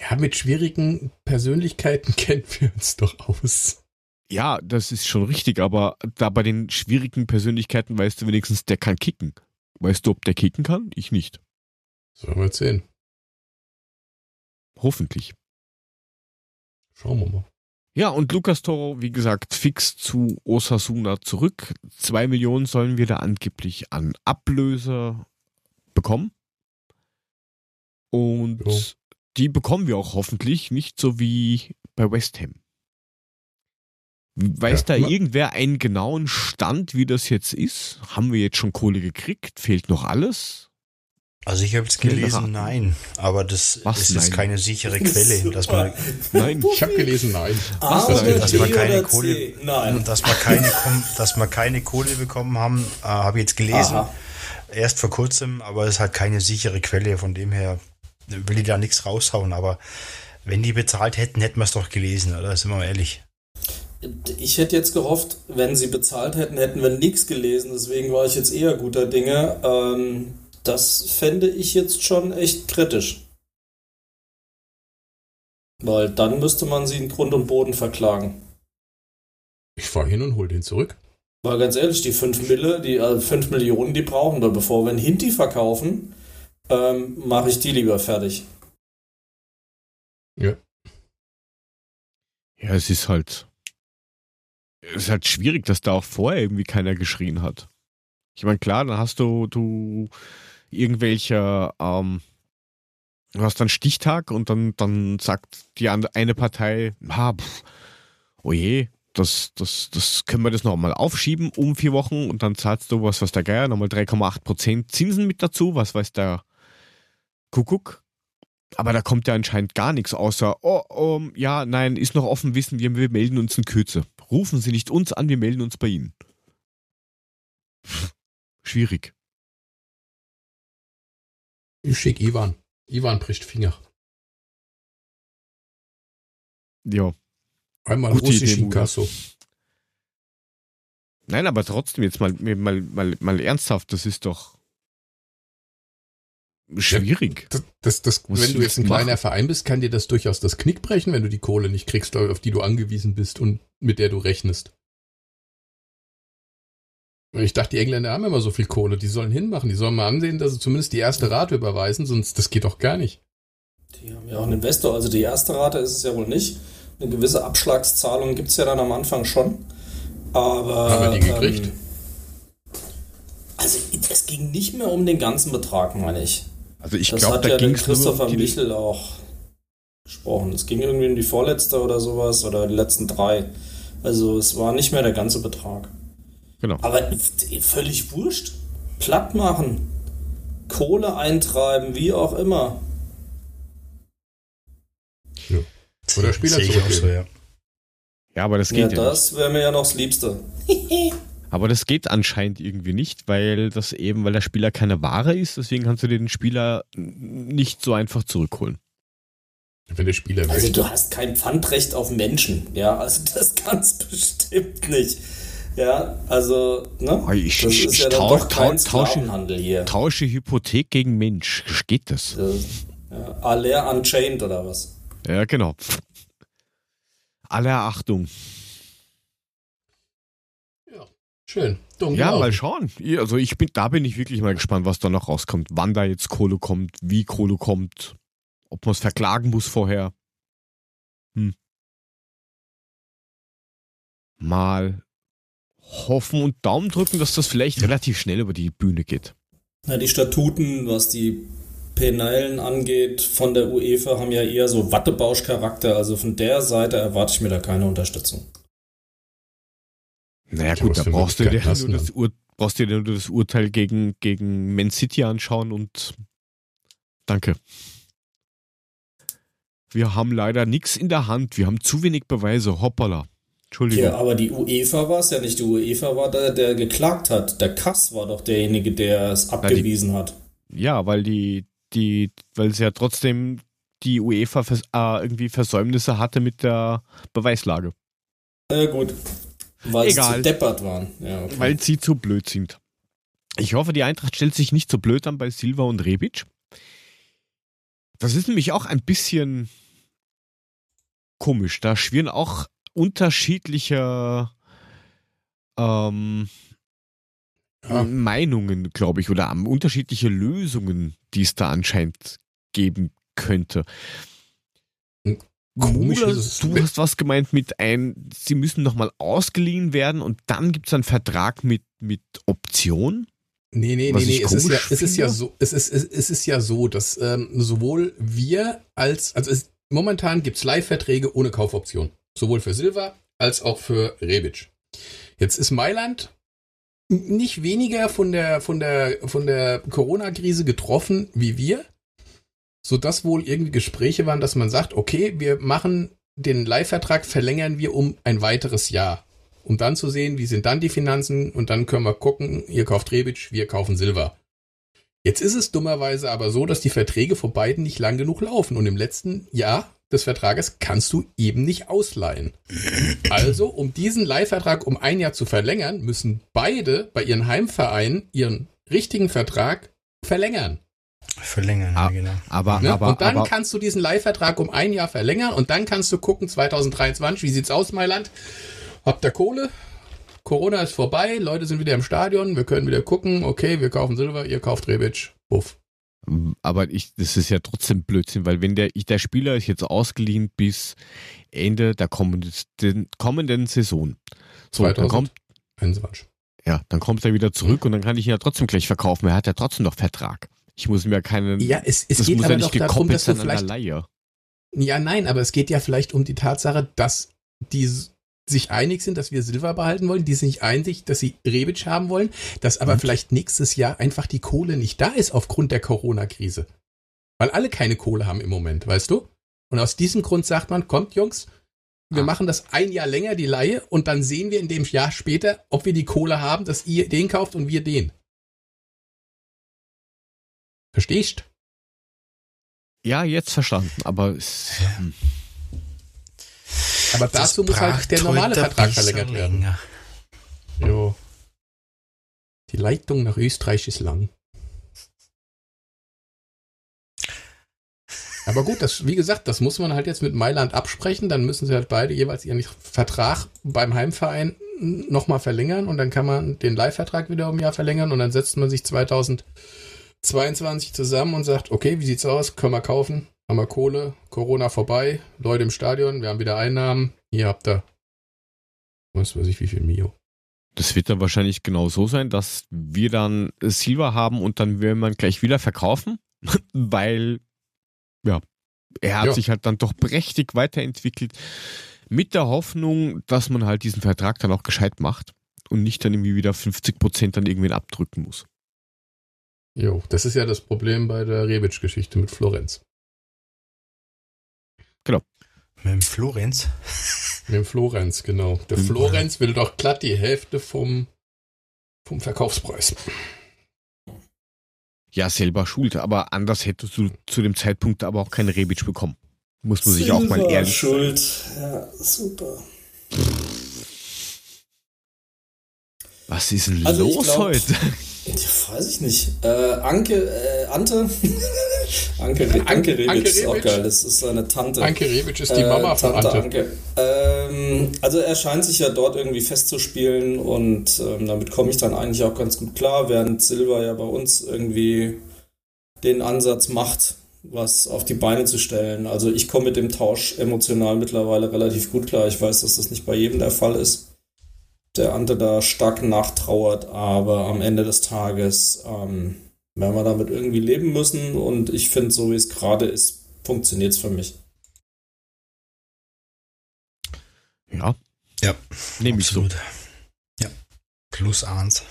Ja, mit schwierigen Persönlichkeiten kennen wir uns doch aus. Ja, das ist schon richtig, aber da bei den schwierigen Persönlichkeiten weißt du wenigstens, der kann kicken. Weißt du, ob der kicken kann? Ich nicht. Sollen wir sehen. Hoffentlich. Schauen wir mal. Ja, und Lukas Toro, wie gesagt, fix zu Osasuna zurück. Zwei Millionen sollen wir da angeblich an Ablöse bekommen. Und Jo. die bekommen wir auch hoffentlich, nicht so wie bei West Ham. Weiß Ja. da irgendwer einen genauen Stand, wie das jetzt ist? Haben wir jetzt schon Kohle gekriegt? Fehlt noch alles? Also ich habe jetzt Schnell gelesen, nein, aber das, Was das ist nein? keine sichere Quelle, dass man, Nein. Ich habe gelesen, nein. Was dass B man keine Kohle? Nein. dass wir keine, dass wir keine Kohle bekommen haben, äh, habe ich jetzt gelesen. Aha. Erst vor kurzem, aber es ist halt keine sichere Quelle, von dem her will ich da nichts raushauen, aber wenn die bezahlt hätten, hätten wir es doch gelesen, oder? Sind wir mal ehrlich. Ich hätte jetzt gehofft, wenn sie bezahlt hätten, hätten wir nichts gelesen. Deswegen war ich jetzt eher guter Dinge. Ähm, das fände ich jetzt schon echt kritisch. Weil dann müsste man sie in Grund und Boden verklagen. Ich fahre hin und hol den zurück. Weil ganz ehrlich, die 5 Mille, die äh, 5 Millionen, die brauchen wir. Bevor wir einen Hinti verkaufen, ähm, mache ich die lieber fertig. Ja. Ja, es ist halt. Es ist halt schwierig, dass da auch vorher irgendwie keiner geschrien hat. Ich meine, klar, dann hast du, du irgendwelche, ähm, du hast dann Stichtag und dann, dann sagt die andere, eine Partei, ha, pff, oh je, das, das, das können wir das nochmal aufschieben um vier Wochen und dann zahlst du was, was der Geier, nochmal 3,8 Prozent Zinsen mit dazu, was weiß der Kuckuck. Aber da kommt ja anscheinend gar nichts außer, oh, um, ja, nein, ist noch offen, wissen wir, wir melden uns in Kürze. Rufen Sie nicht uns an, wir melden uns bei Ihnen. Schwierig. Ich schick Ivan. Ivan bricht Finger. Ja. Einmal Gute russisch Idee. Inkasso. Nein, aber trotzdem jetzt mal, mal, mal, mal ernsthaft, das ist doch schwierig. Das, das, das, Was wenn du jetzt ein du kleiner machen? Verein bist, kann dir das durchaus das Knick brechen, wenn du die Kohle nicht kriegst, auf die du angewiesen bist und mit der du rechnest. Ich dachte, die Engländer haben immer so viel Kohle, die sollen hinmachen, die sollen mal ansehen, dass sie zumindest die erste Rate überweisen, sonst das geht doch gar nicht. Die haben ja auch einen Investor. Also die erste Rate ist es ja wohl nicht. Eine gewisse Abschlagszahlung gibt es ja dann am Anfang schon. Aber. Haben wir die gekriegt? Ähm, also es ging nicht mehr um den ganzen Betrag, meine ich. Also ich das glaube, hat da ja ging es nur Christopher um die, Michel auch gesprochen. Es ging irgendwie um die vorletzte oder sowas oder die letzten drei. Also es war nicht mehr der ganze Betrag. Genau. Aber völlig wurscht. Platt machen. Kohle eintreiben, wie auch immer. Oder Spieler auch so, zurückgeben. ja. Ja, aber das Ja, geht ja, das wäre mir ja noch das Liebste. Aber das geht anscheinend irgendwie nicht, weil das eben, weil der Spieler keine Ware ist, deswegen kannst du den Spieler nicht so einfach zurückholen. Wenn der Spieler Also möchte. du hast kein Pfandrecht auf Menschen, ja, also das kannst bestimmt nicht. Ja, also, ne? Ich- das ich- ist ich ja dann tausch- doch kein tau- tausche- hier. Tausche Hypothek gegen Mensch. Geht das? Äh, Ja, Aller Unchained oder was? Ja, genau. Aller Achtung. Schön. Dumm Ja, gelaufen. mal schauen. Also ich bin, da bin ich wirklich mal gespannt, was da noch rauskommt. Wann da jetzt Kohle kommt, wie Kohle kommt, ob man es verklagen muss vorher. Hm. Mal hoffen und Daumen drücken, dass das vielleicht relativ schnell über die Bühne geht. Na, die Statuten, was die Penalen angeht, von der UEFA haben ja eher so Wattebausch-Charakter. Also von der Seite erwarte ich mir da keine Unterstützung. Naja Ja, gut, da brauchst du dir nur du das, Ur brauchst dir nur das Urteil gegen, gegen Man City anschauen und danke. Wir haben leider nichts in der Hand. Wir haben zu wenig Beweise. Hoppala. Entschuldigung. Ja, aber die UEFA war es ja nicht. Die UEFA war der, der geklagt hat. Der Kass war doch derjenige, der es abgewiesen hat. Ja, weil die, die, weil es ja trotzdem die UEFA vers äh, irgendwie Versäumnisse hatte mit der Beweislage. Ja, gut. Weil sie Egal. zu deppert waren. Ja, okay. Weil sie zu blöd sind. Ich hoffe, die Eintracht stellt sich nicht so blöd an bei Silva und Rebic. Das ist nämlich auch ein bisschen komisch. Da schwirren auch unterschiedliche ähm, Ja. Meinungen, glaube ich, oder unterschiedliche Lösungen, die es da anscheinend geben könnte. Komisch es. du hast was gemeint mit ein, sie müssen nochmal ausgeliehen werden und dann gibt es einen Vertrag mit, mit Option. Nee, nee, Was nee, nee. Es ist, ja, es ist ja so, es ist, es, es ist ja so, dass ähm, sowohl wir als, also es, momentan gibt's Live-Verträge ohne Kaufoption. Sowohl für Silva als auch für Rebic. Jetzt ist Mailand nicht weniger von der, von der, von der Corona-Krise getroffen wie wir, sodass wohl irgendwie Gespräche waren, dass man sagt, okay, wir machen den Leihvertrag, verlängern wir um ein weiteres Jahr. Um dann zu sehen, wie sind dann die Finanzen und dann können wir gucken, ihr kauft Rebic, wir kaufen Silva. Jetzt ist es dummerweise aber so, dass die Verträge vor beiden nicht lang genug laufen und im letzten Jahr des Vertrages kannst du eben nicht ausleihen. Also, um diesen Leihvertrag um ein Jahr zu verlängern, müssen beide bei ihren Heimvereinen ihren richtigen Vertrag verlängern. Verlängern, Ah. ja, genau. Aber, Ne? aber, und dann aber, kannst du diesen Leihvertrag um ein Jahr verlängern und dann kannst du gucken, 2023, wie sieht's aus, Mailand? Habt ihr Kohle? Corona ist vorbei, Leute sind wieder im Stadion, wir können wieder gucken, okay, wir kaufen Silber, ihr kauft Rebic. Puff. Aber ich, das ist ja trotzdem Blödsinn, weil wenn der, ich, der Spieler ist jetzt ausgeliehen bis Ende der kommenden, den kommenden Saison. So, dann 2000. kommt, 21. ja, dann kommt er wieder zurück und dann kann ich ihn ja trotzdem gleich verkaufen. Er hat ja trotzdem noch Vertrag. Ich muss mir keinen, Ja, es, es geht aber ja doch nicht darum, gekoppelt dass du vielleicht. Ja, nein, aber es geht ja vielleicht um die Tatsache, dass die sich einig sind, dass wir Silber behalten wollen, die sind sich einig, dass sie Rebic haben wollen, dass aber vielleicht nächstes Jahr einfach die Kohle nicht da ist aufgrund der Corona-Krise. Weil alle keine Kohle haben im Moment, weißt du? Und aus diesem Grund sagt man, kommt Jungs, wir Ah. machen das ein Jahr länger, die Laie, und dann sehen wir in dem Jahr später, ob wir die Kohle haben, dass ihr den kauft und wir den. Verstehst? Ja, jetzt verstanden, aber es, Aber dazu muss halt der normale Vertrag verlängert werden. Jo. Die Leitung nach Österreich ist lang. Aber gut, das, wie gesagt, das muss man halt jetzt mit Mailand absprechen. Dann müssen sie halt beide jeweils ihren Vertrag beim Heimverein nochmal verlängern und dann kann man den Leihvertrag wieder um ein Jahr verlängern und dann setzt man sich 2022 zusammen und sagt, okay, wie sieht's aus? Können wir kaufen? Haben wir Kohle? Corona vorbei? Leute im Stadion? Wir haben wieder Einnahmen? Hier habt ihr, was weiß ich, wie viel Mio. das wird dann wahrscheinlich genau so sein, dass wir dann Silver haben und dann will man gleich wieder verkaufen, weil, ja, er hat Ja. sich halt dann doch prächtig weiterentwickelt mit der Hoffnung, dass man halt diesen Vertrag dann auch gescheit macht und nicht dann irgendwie wieder 50 Prozent dann irgendwen abdrücken muss. Jo, das ist ja das Problem bei der Rebic-Geschichte mit Florenz. Mit dem Florenz. Mit dem Florenz, genau. Der Mhm. Florenz will doch glatt die Hälfte vom, vom Verkaufspreis. Ja, selber schuld, aber anders hättest du zu dem Zeitpunkt aber auch keinen Rebic bekommen. Muss man sich auch mal ehrlich Schuld. Ja, super. Was ist denn Also los glaub- heute? Ja, weiß ich nicht. Äh, Anke, äh, Ante? Anke, Anke- Anke Rebic Anke ist auch geil. Das ist seine Tante. Anke Rebic ist die Mama von Tante Ante. Anke. Ähm, also er scheint sich ja dort irgendwie festzuspielen und ähm, damit komme ich dann eigentlich auch ganz gut klar, während Silva ja bei uns irgendwie den Ansatz macht, was auf die Beine zu stellen. Also ich komme mit dem Tausch emotional mittlerweile relativ gut klar. Ich weiß, dass das nicht bei jedem der Fall ist. Der Ante da stark nachtrauert, aber am Ende des Tages ähm, werden wir damit irgendwie leben müssen und ich finde, so wie es gerade ist, funktioniert es für mich. Ja. Ja, Nehme ich so. absolut. Ja. Plus eins.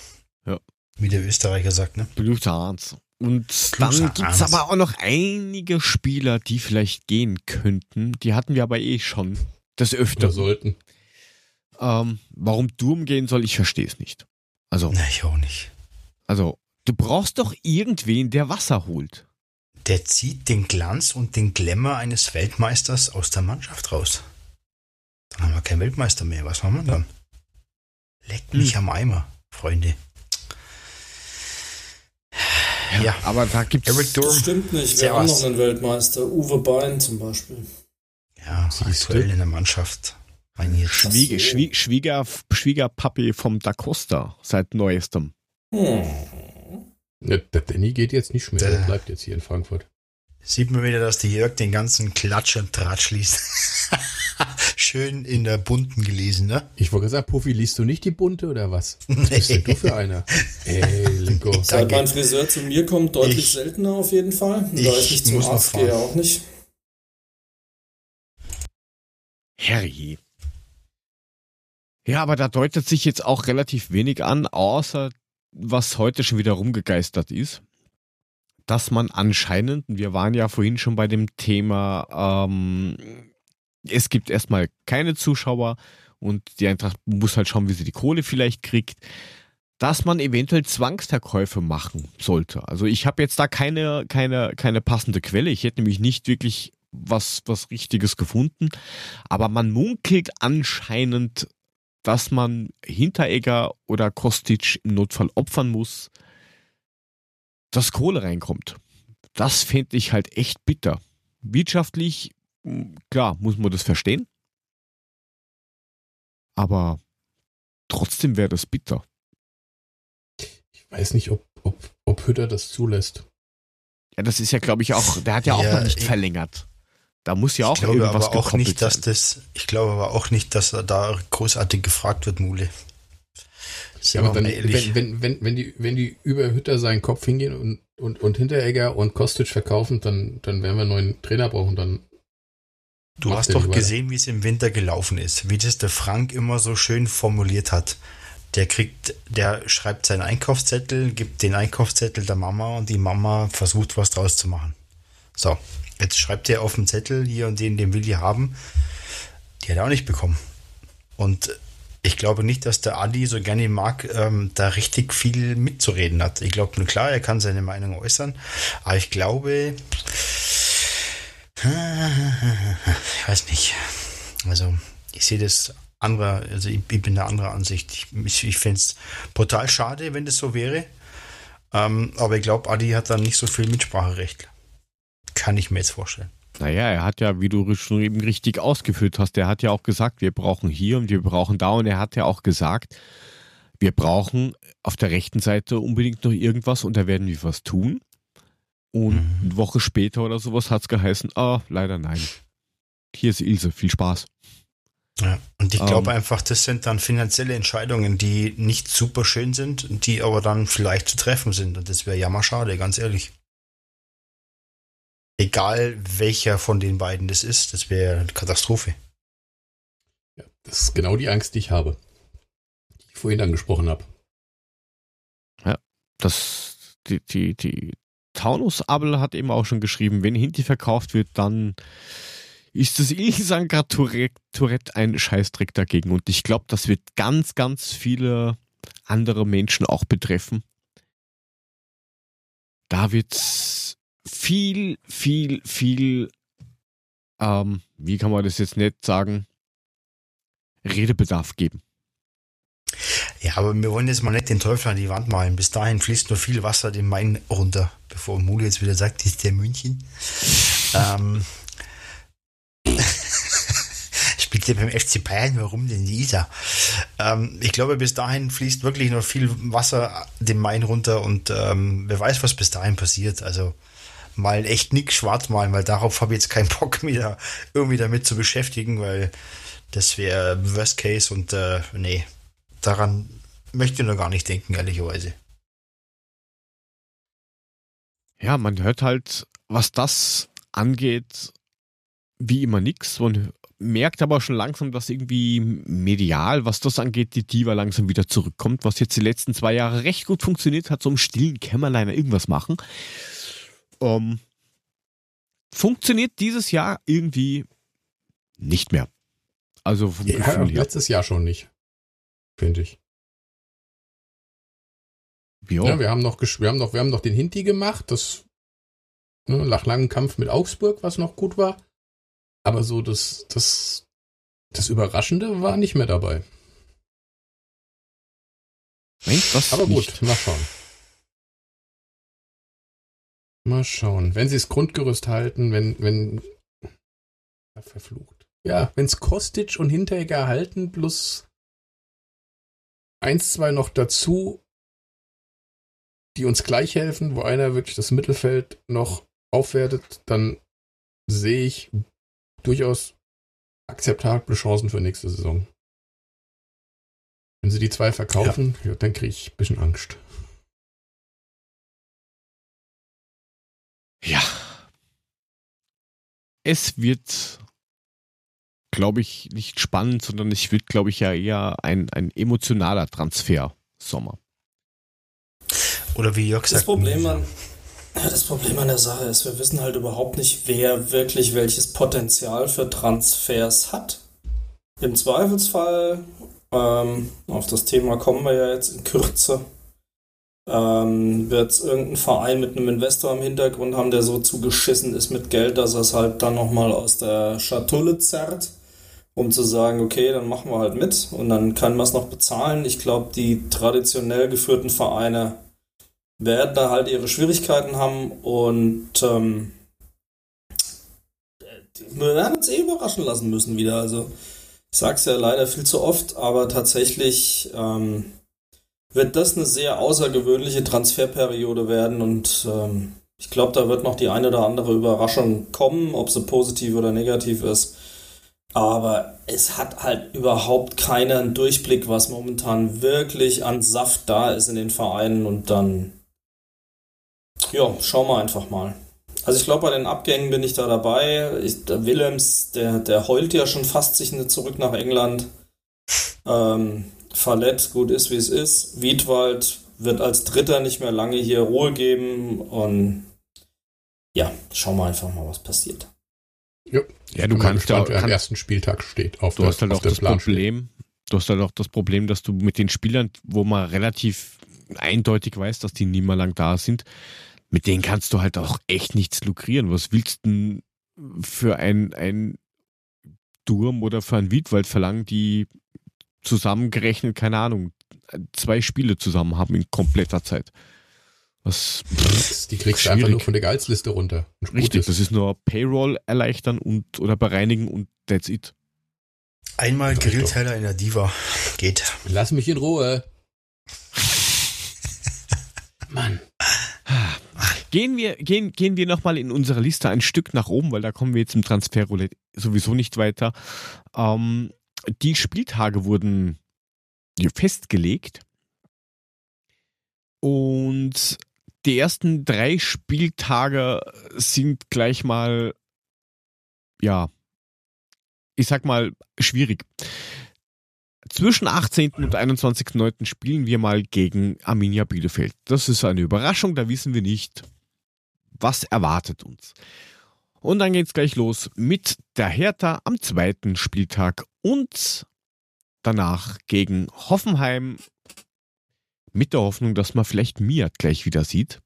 Ja. Wie der Österreicher sagt, ne? Blue Arns. Und dann gibt's Arns. aber auch noch einige Spieler, die vielleicht gehen könnten. Die hatten wir aber eh schon des Oder Öfteren. sollten. Ähm, warum Durm gehen soll, ich verstehe es nicht. Also, Na, ich auch nicht. also, du brauchst doch irgendwen, der Wasser holt. Der zieht den Glanz und den Glamour eines Weltmeisters aus der Mannschaft raus. Dann haben wir keinen Weltmeister mehr. Was machen wir dann? Leckt mich Hm. am Eimer, Freunde. Ja, Aber da gibt's. Eric Durm. Das stimmt nicht. Wir haben noch einen Weltmeister. Uwe Bein zum Beispiel. Ja, Siehst aktuell du? in der Mannschaft. Schwieger. Schwie- Schwieger, Schwiegerpapi vom Da Costa seit neuestem. Hm. Ne, der Danny geht jetzt nicht mehr, der Der- bleibt jetzt hier in Frankfurt. Sieht man wieder, dass der Jörg den ganzen Klatsch und Tratsch liest. Schön in der bunten gelesen, ne? Ich wollte gesagt, Puffy, liest du nicht die bunte oder was? Was bist denn du für einer? Ey, Linko. Seit mein Friseur zu mir kommt, deutlich Ich- seltener auf jeden Fall. Da ich ich nicht zum Arzt gehe, auch nicht. Herrje. Ja, aber da deutet sich jetzt auch relativ wenig an, außer was heute schon wieder rumgegeistert ist, dass man anscheinend, wir waren ja vorhin schon bei dem Thema, ähm, es gibt erstmal keine Zuschauer und die Eintracht muss halt schauen, wie sie die Kohle vielleicht kriegt, dass man eventuell Zwangsverkäufe machen sollte. Also ich habe jetzt da keine, keine, keine passende Quelle. Ich hätte nämlich nicht wirklich was, was Richtiges gefunden. Aber man munkelt anscheinend, dass man Hinteregger oder Kostic im Notfall opfern muss, dass Kohle reinkommt. Das fände ich halt echt bitter. Wirtschaftlich, mh, klar, muss man das verstehen. Aber trotzdem wäre das bitter. Ich weiß nicht, ob, ob, ob Hütter das zulässt. Ja, das ist ja, glaube ich, auch, der hat ja auch Ja, noch nicht ich- verlängert. Da muss ja auch ich glaube irgendwas aber auch nicht, dass sein. das, ich glaube aber auch nicht, dass er da großartig gefragt wird, Mule. Ja, aber dann, wenn, wenn, wenn, wenn, die, wenn die über Hütter seinen Kopf hingehen und, und, und Hinteregger und Kostic verkaufen, dann, dann werden wir einen neuen Trainer brauchen. Dann Du hast doch gesehen, wie es im Winter gelaufen ist, wie das der Frank immer so schön formuliert hat. Der kriegt, der schreibt seinen Einkaufszettel, gibt den Einkaufszettel der Mama und die Mama versucht was draus zu machen. So, jetzt schreibt er auf dem Zettel hier und den, den will die haben. Die hat er auch nicht bekommen. Und ich glaube nicht, dass der Adi so gerne mag, ähm, da richtig viel mitzureden hat. Ich glaube, nur klar, er kann seine Meinung äußern, aber ich glaube, ich weiß nicht. Also, ich sehe das andere, also ich, ich bin der anderer Ansicht. Ich, ich, ich fände es brutal schade, wenn das so wäre. Ähm, aber ich glaube, Adi hat dann nicht so viel Mitspracherecht. Kann ich mir jetzt vorstellen. Naja, er hat ja, wie du schon eben richtig ausgeführt hast, er hat ja auch gesagt, wir brauchen hier und wir brauchen da und er hat ja auch gesagt, wir brauchen auf der rechten Seite unbedingt noch irgendwas und da werden wir was tun. Und Mhm. eine Woche später oder sowas hat es geheißen, ah, leider nein. Hier ist Ilse, viel Spaß. Ja. Und ich glaube Ähm. einfach, das sind dann finanzielle Entscheidungen, die nicht super schön sind, die aber dann vielleicht zu treffen sind. Und das wäre jammerschade, ganz ehrlich. Egal welcher von den beiden das ist, das wäre eine Katastrophe. Ja, das ist genau die Angst, die ich habe. Die ich vorhin angesprochen habe. Das, die, die, die Taunus Abel hat eben auch schon geschrieben, wenn Hinti verkauft wird, dann ist das Ilsangra Tourette, Tourette ein Scheißdreck dagegen. Und ich glaube, das wird ganz, ganz viele andere Menschen auch betreffen. Da wird's viel, viel, viel, ähm, wie kann man das jetzt nicht sagen, Redebedarf geben. Ja, aber wir wollen jetzt mal nicht den Teufel an die Wand malen. Bis dahin fließt nur viel Wasser den Main runter, bevor Mule jetzt wieder sagt, ist der München. ähm, spielt der beim FC Bayern, warum denn die Isar? Ähm, ich glaube, bis dahin fließt wirklich noch viel Wasser den Main runter und ähm, wer weiß, was bis dahin passiert. Also mal echt nix schwarz malen, weil darauf habe ich jetzt keinen Bock mehr irgendwie damit zu beschäftigen, weil das wäre Worst Case und äh, nee, daran möchte ich noch gar nicht denken, ehrlicherweise. Ja, man hört halt, was das angeht, wie immer nix. Man merkt aber schon langsam, dass irgendwie medial, was das angeht, die Diva langsam wieder zurückkommt, was jetzt die letzten zwei Jahre recht gut funktioniert hat, so im stillen Kämmerlein irgendwas machen. Ähm, funktioniert dieses Jahr irgendwie nicht mehr. Also vom Ja, Gefühl her. letztes Jahr schon nicht. Finde ich. Ja, wir haben noch, wir haben noch, wir haben noch den Hinti gemacht, das ne, nach langem Kampf mit Augsburg, was noch gut war. Aber so das, das, das Überraschende war nicht mehr dabei. Nein, das Aber gut, nicht. mal schauen. Mal schauen. Wenn sie das Grundgerüst halten, wenn, wenn, ja, verflucht. Ja, wenn es Kostic und Hinteregger halten, plus eins, zwei noch dazu, die uns gleich helfen, wo einer wirklich das Mittelfeld noch aufwertet, dann sehe ich durchaus akzeptable Chancen für nächste Saison. Wenn sie die zwei verkaufen, ja. dann kriege ich ein bisschen Angst. Ja. Es wird, glaube ich, nicht spannend, sondern es wird, glaube ich, ja eher ein, ein emotionaler Transfer Sommer. Oder wie Jörg Das sagt, Problem, an, das Problem an der Sache ist, wir wissen halt überhaupt nicht, wer wirklich welches Potenzial für Transfers hat. Im Zweifelsfall, ähm, auf das Thema kommen wir ja jetzt in Kürze, ähm, wird irgendein Verein mit einem Investor im Hintergrund haben, der so zugeschissen ist mit Geld, dass er es halt dann nochmal aus der Schatulle zerrt, um zu sagen, okay, dann machen wir halt mit und dann kann man es noch bezahlen. Ich glaube, die traditionell geführten Vereine werden da halt ihre Schwierigkeiten haben und ähm, wir werden uns eh überraschen lassen müssen wieder. Also ich sag's ja leider viel zu oft, aber tatsächlich ähm, wird das eine sehr außergewöhnliche Transferperiode werden und ähm, ich glaube, da wird noch die eine oder andere Überraschung kommen, ob sie positiv oder negativ ist. Aber es hat halt überhaupt keinen Durchblick, was momentan wirklich an Saft da ist in den Vereinen und dann ja, schauen wir einfach mal. Also ich glaube, bei den Abgängen bin ich da dabei. Ich, der Willems, der, der heult ja schon fast sich nicht zurück nach England. Ähm, Fallett, gut ist wie es ist. Wiedwald wird als Dritter nicht mehr lange hier Ruhe geben. Und ja, schauen wir einfach mal, was passiert. Ja, Ja, du kannst ja, am ersten Spieltag steht. Auf du der, hast halt auch das Plan steht. Problem, du hast halt auch das Problem, dass du mit den Spielern, wo man relativ eindeutig weiß, dass die nie mehr lang da sind, mit denen kannst du halt auch echt nichts lukrieren. Was willst du denn für ein, ein Durm oder für ein Wiedwald verlangen, die zusammengerechnet, keine Ahnung, zwei Spiele zusammen haben in kompletter Zeit? Was Die kriegst du einfach nur von der Gehaltsliste runter. Richtig, ist. das ist nur Payroll erleichtern und oder bereinigen und that's it. einmal. Grillteller in der Diva. Geht. Lass mich in Ruhe. Mann. Gehen wir, gehen, gehen wir nochmal in unserer Liste ein Stück nach oben, weil da kommen wir jetzt im Transferroulette sowieso nicht weiter. Ähm, die Spieltage wurden festgelegt und die ersten drei Spieltage sind gleich mal, ja, ich sag mal, schwierig. Zwischen 18. und 21.09. spielen wir mal gegen Arminia Bielefeld. Das ist eine Überraschung, da wissen wir nicht, was erwartet uns. Und dann geht's gleich los mit der Hertha am zweiten Spieltag und danach gegen Hoffenheim mit der Hoffnung, dass man vielleicht Miat gleich wieder sieht.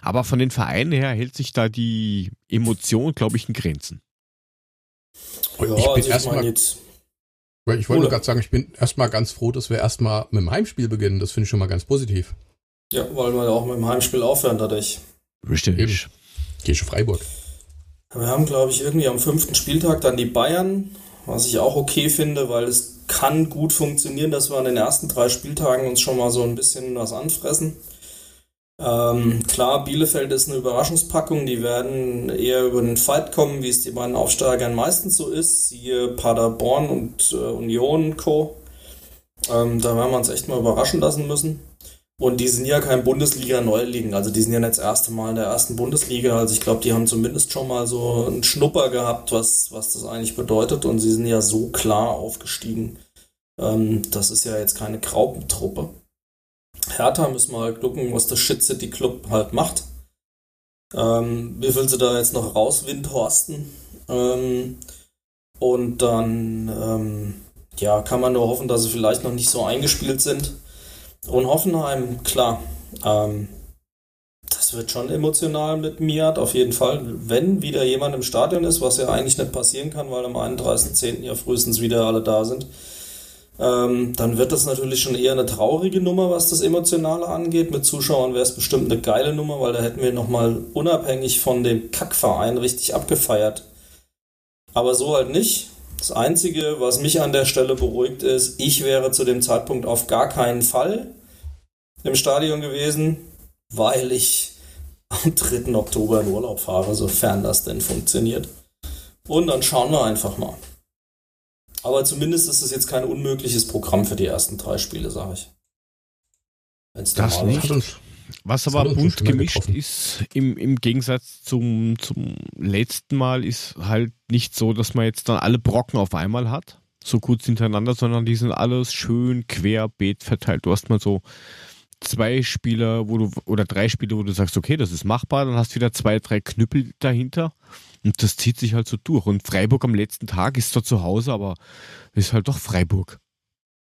Aber von den Vereinen her hält sich da die Emotion, glaube ich, in Grenzen. ich bin erstmal, meine jetzt, weil ich wollte gerade sagen, ich bin erstmal ganz froh, dass wir erstmal mit dem Heimspiel beginnen. Das finde ich schon mal ganz positiv. ja, weil wir ja auch mit dem Heimspiel aufhören dadurch. Richtig. Gesche Freiburg. Wir haben, glaube ich, irgendwie am fünften Spieltag dann die Bayern, was ich auch okay finde, weil es kann gut funktionieren, dass wir an den ersten drei Spieltagen uns schon mal so ein bisschen was anfressen. Ähm, klar, Bielefeld ist eine Überraschungspackung, die werden eher über den Fight kommen, wie es die beiden Aufsteigern meistens so ist, siehe Paderborn und äh, Union Co. Ähm, da werden wir uns echt mal überraschen lassen müssen. Und die sind ja kein Bundesliga-Neuling, also die sind ja nicht das erste Mal in der ersten Bundesliga. Also ich glaube, die haben zumindest schon mal so einen Schnupper gehabt, was, was das eigentlich bedeutet. Und sie sind ja so klar aufgestiegen. Ähm, das ist ja jetzt keine Graupentruppe. Hertha müssen wir halt gucken, was der Shit City Club halt macht. Ähm, wie viel sie da jetzt noch rauswindhorsten. Ähm, und dann ähm, ja, kann man nur hoffen, dass sie vielleicht noch nicht so eingespielt sind. Und Hoffenheim, klar, ähm, das wird schon emotional mit Miat, auf jeden Fall. Wenn wieder jemand im Stadion ist, was ja eigentlich nicht passieren kann, weil am 31.10. ja frühestens wieder alle da sind, ähm, dann wird das natürlich schon eher eine traurige Nummer, was das Emotionale angeht. Mit Zuschauern wäre es bestimmt eine geile Nummer, weil da hätten wir nochmal unabhängig von dem Kackverein richtig abgefeiert. Aber so halt nicht. Das Einzige, was mich an der Stelle beruhigt, ist, ich wäre zu dem Zeitpunkt auf gar keinen Fall im Stadion gewesen, weil ich am 3. Oktober in Urlaub fahre, sofern das denn funktioniert. Und dann schauen wir einfach mal. Aber zumindest ist es jetzt kein unmögliches Programm für die ersten drei Spiele, sage ich. Wenn's Das nicht. Uns, Was Das aber bunt gemischt getroffen. ist, im, im Gegensatz zum, zum letzten Mal, ist halt nicht so, dass man jetzt dann alle Brocken auf einmal hat, so kurz hintereinander, sondern die sind alles schön querbeet verteilt. Du hast mal so zwei Spieler, wo du, oder drei Spieler, wo du sagst, okay, das ist machbar, dann hast du wieder zwei, drei Knüppel dahinter und das zieht sich halt so durch. Und Freiburg am letzten Tag ist zwar zu Hause, aber ist halt doch Freiburg.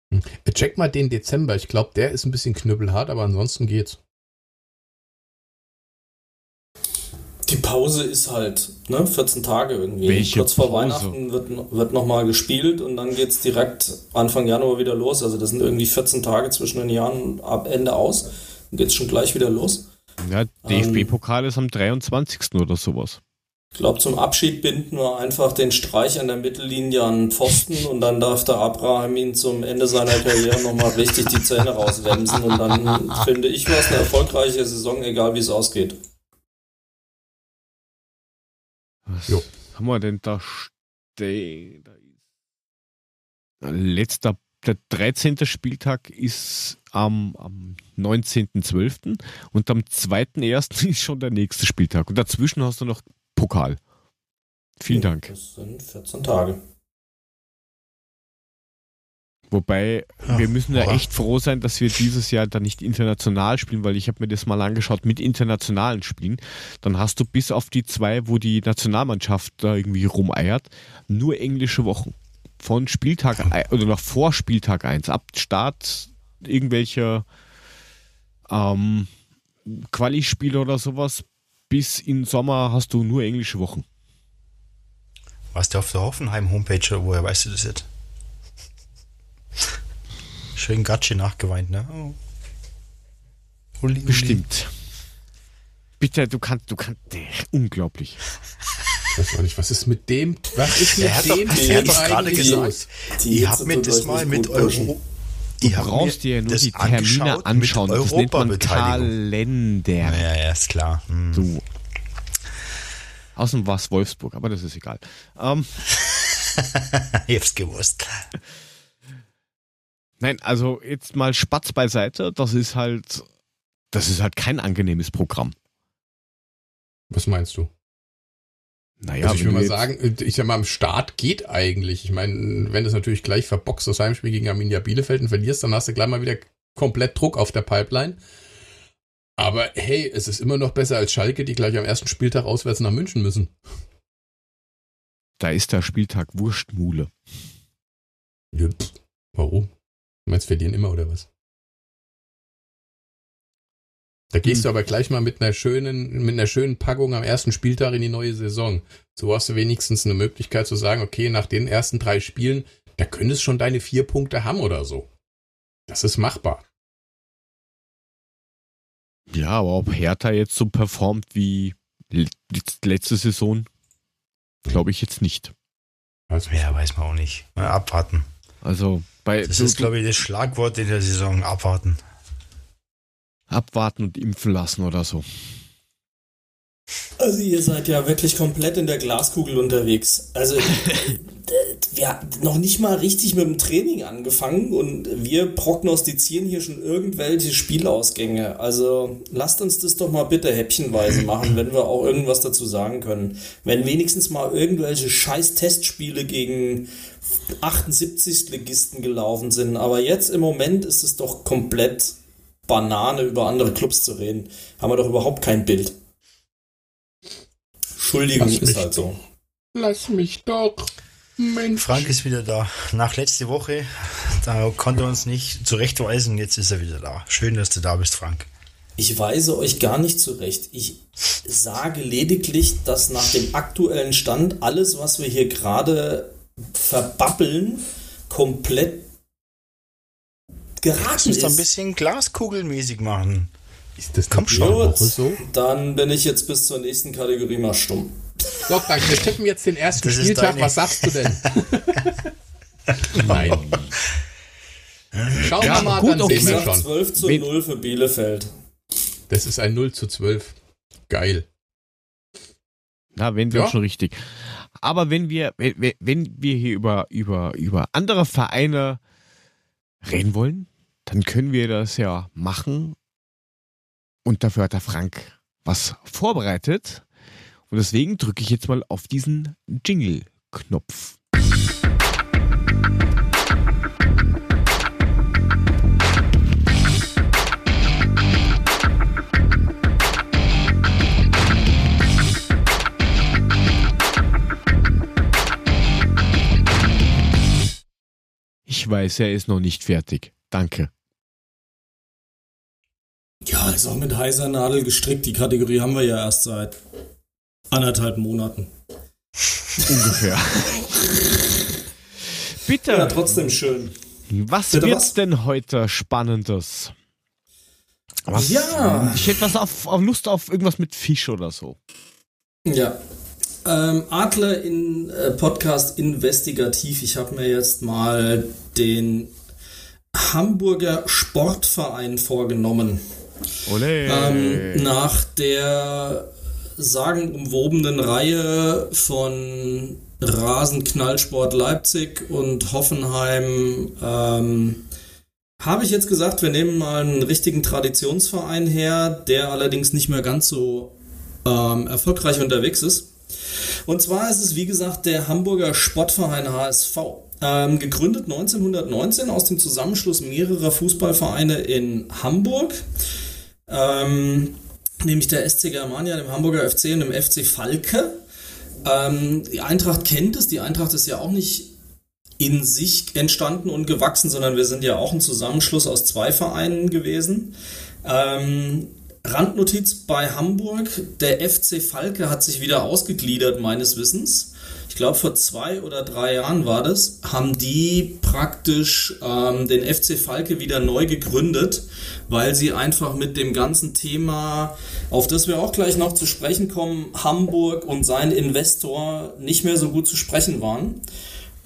Äh, Check mal den Dezember. Ich glaube, der ist ein bisschen knüppelhart, aber ansonsten geht's. Die Pause ist halt, ne, 14 Tage irgendwie. Welche Kurz vor Pause? Weihnachten wird, wird nochmal gespielt und dann geht's direkt Anfang Januar wieder los. Also das sind irgendwie 14 Tage zwischen den Jahren ab Ende aus. Dann geht's schon gleich wieder los. Ja, DFB-Pokal ist am 23. oder sowas. Ich glaube, zum Abschied binden wir einfach den Streich an der Mittellinie an Pfosten und dann darf der Abraham ihn zum Ende seiner Karriere nochmal richtig die Zähne rauswemsen und dann finde ich was eine erfolgreiche Saison, egal wie es ausgeht. Was Jo. haben wir denn da stehen? Letzter, der 13. Spieltag ist am, am 19.12. und am 2.1. ist schon der nächste Spieltag. Und dazwischen hast du noch Pokal. Vielen Dank. Das sind 14 Tage. Wobei, Ja, wir müssen ja aber- echt froh sein, dass wir dieses Jahr da nicht international spielen, weil ich habe mir das mal angeschaut mit internationalen Spielen. Dann hast du bis auf die zwei, wo die Nationalmannschaft da irgendwie rumeiert, nur englische Wochen. Von Spieltag oder noch vor Spieltag 1. Ab Start irgendwelcher ähm, Quali-Spiele oder sowas. Bis in Sommer hast du nur englische Wochen. Warst du auf der Hoffenheim-Homepage oder woher weißt du das jetzt? Schön Gatsche nachgeweint, ne? Oh. Uli, Uli. Bestimmt. Bitte, du kannst, du kannst, unglaublich. Ich weiß auch nicht, was ist mit dem, was ist mit Er hat doch, dem er Team hat doch gerade gesagt, Hitze habe mir tut das mal mit. Euro. Du ich hab brauchst mir dir ja nur die Termine angeschaut anschauen. Das nennt man. Kalender. Ja, ja, ist klar. Hm. Du. Außen war es Wolfsburg, aber das ist egal. Ähm, Ich hab's gewusst. Nein, also jetzt mal Spatz beiseite. Das ist halt, das ist halt kein angenehmes Programm. Was meinst du? Naja, also ich will du mal sagen, ich sag mal, am Start geht eigentlich. Ich meine, wenn du es natürlich gleich verboxt, das Heimspiel gegen Arminia Bielefeld und verlierst, dann hast du gleich mal wieder komplett Druck auf der Pipeline. Aber hey, es ist immer noch besser als Schalke, die gleich am ersten Spieltag auswärts nach München müssen. Da ist der Spieltag Wurstmule. Ja, warum? Du meinst, verlieren immer oder was? Da gehst du aber gleich mal mit einer schönen, mit einer schönen Packung am ersten Spieltag in die neue Saison. So hast du wenigstens eine Möglichkeit zu sagen, okay, nach den ersten drei Spielen, da könntest schon deine vier Punkte haben oder so. Das ist machbar. Ja, aber ob Hertha jetzt so performt wie letzte Saison, glaube ich jetzt nicht. Also, Ja, weiß man auch nicht. Mal abwarten. Also bei Das ist, glaube ich, das Schlagwort in der Saison. Abwarten. abwarten und impfen lassen oder so. Also ihr seid ja wirklich komplett in der Glaskugel unterwegs. Also wir haben noch nicht mal richtig mit dem Training angefangen und wir prognostizieren hier schon irgendwelche Spielausgänge. Also lasst uns das doch mal bitte häppchenweise machen, wenn wir auch irgendwas dazu sagen können. Wenn wenigstens mal irgendwelche scheiß Testspiele gegen 78 Ligisten gelaufen sind. Aber jetzt im Moment ist es doch komplett Banane über andere Clubs zu reden. Haben wir doch überhaupt kein Bild. Entschuldigung, ist halt so. lass mich doch. Mensch. Frank ist wieder da. Nach letzte Woche, da konnte er uns nicht zurechtweisen. Jetzt ist er wieder da. Schön, dass du da bist, Frank. Ich weise euch gar nicht zurecht. Ich sage lediglich, dass nach dem aktuellen Stand alles, was wir hier gerade verbabbeln, komplett geraten uns da ein ist. bisschen glaskugelmäßig machen. Ist das Komm schon. so? dann bin ich jetzt bis zur nächsten Kategorie mal stumm. So, Frank, wir tippen jetzt den ersten Das Spieltag. Was sagst du denn? Nein. Schauen Ja, wir mal, gut, dann okay. Ich sehen wir sag schon. 12 zu Wen- 0 für Bielefeld. Das ist ein 0 zu 12. Geil. Na, wenn wir Ja. schon richtig. Aber wenn wir, wenn, wenn wir hier über, über, über andere Vereine reden wollen, dann können wir das ja machen, Und dafür hat der Frank was vorbereitet. Und deswegen drücke ich jetzt mal auf diesen Jingle-Knopf. Ich weiß, er ist noch nicht fertig. Danke. Ja, ist auch mit heißer Nadel gestrickt. Die Kategorie haben wir ja erst seit anderthalb Monaten. Ungefähr. Bitte. Ja, trotzdem schön. Was Bitte wird's was? denn heute Spannendes? Was, Ja. Ich hätte was auf, auf Lust auf irgendwas mit Fisch oder so. Ja. Ähm, Adler in äh, Podcast investigativ. Ich habe mir jetzt mal den Hamburger Sportverein vorgenommen. Ole. Ähm, nach der sagenumwobenen Reihe von Rasenknallsport Leipzig und Hoffenheim ähm, habe ich jetzt gesagt, wir nehmen mal einen richtigen Traditionsverein her, der allerdings nicht mehr ganz so ähm, erfolgreich unterwegs ist. Und zwar ist es, wie gesagt, der Hamburger Sportverein HSV. Ähm, gegründet 1919 aus dem Zusammenschluss mehrerer Fußballvereine in Hamburg. Ähm, nämlich der SC Germania, dem Hamburger FC und dem FC Falke. Ähm, die Eintracht kennt es. Die Eintracht ist ja auch nicht in sich entstanden und gewachsen, sondern wir sind ja auch ein Zusammenschluss aus zwei Vereinen gewesen. Ähm, Randnotiz bei Hamburg, der FC Falke hat sich wieder ausgegliedert, meines Wissens. Ich glaube, vor zwei oder drei Jahren war das, haben die praktisch ähm, den FC Falke wieder neu gegründet, weil sie einfach mit dem ganzen Thema, auf das wir auch gleich noch zu sprechen kommen, Hamburg und sein Investor nicht mehr so gut zu sprechen waren.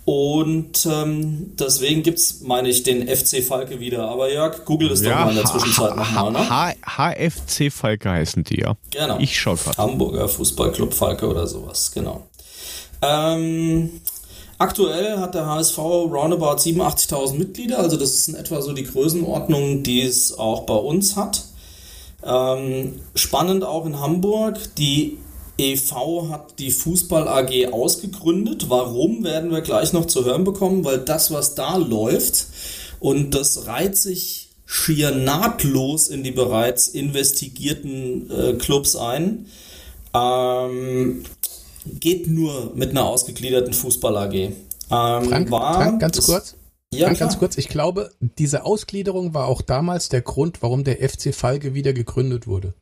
Und ähm, deswegen gibt's, meine ich, den FC Falke wieder. Aber Jörg, google es doch mal in der Zwischenzeit nochmal, ne? HFC Falke heißen die, ja. Genau. Ich schau grad. Hamburger Fußballclub Falke oder sowas, genau. Ähm, aktuell hat der HSV roundabout 87.000 Mitglieder, also das ist in etwa so die Größenordnung, die es auch bei uns hat. Ähm, spannend auch in Hamburg, die EV hat die Fußball AG ausgegründet. Warum werden wir gleich noch zu hören bekommen, weil das, was da läuft, und das reiht sich schier nahtlos in die bereits investigierten äh, Clubs ein, ähm, geht nur mit einer ausgegliederten Fußball AG. Ähm, Frank, war Frank ganz das- kurz. Ja, Frank, ganz kurz. Ich glaube, diese Ausgliederung war auch damals der Grund, warum der FC Falke wieder gegründet wurde.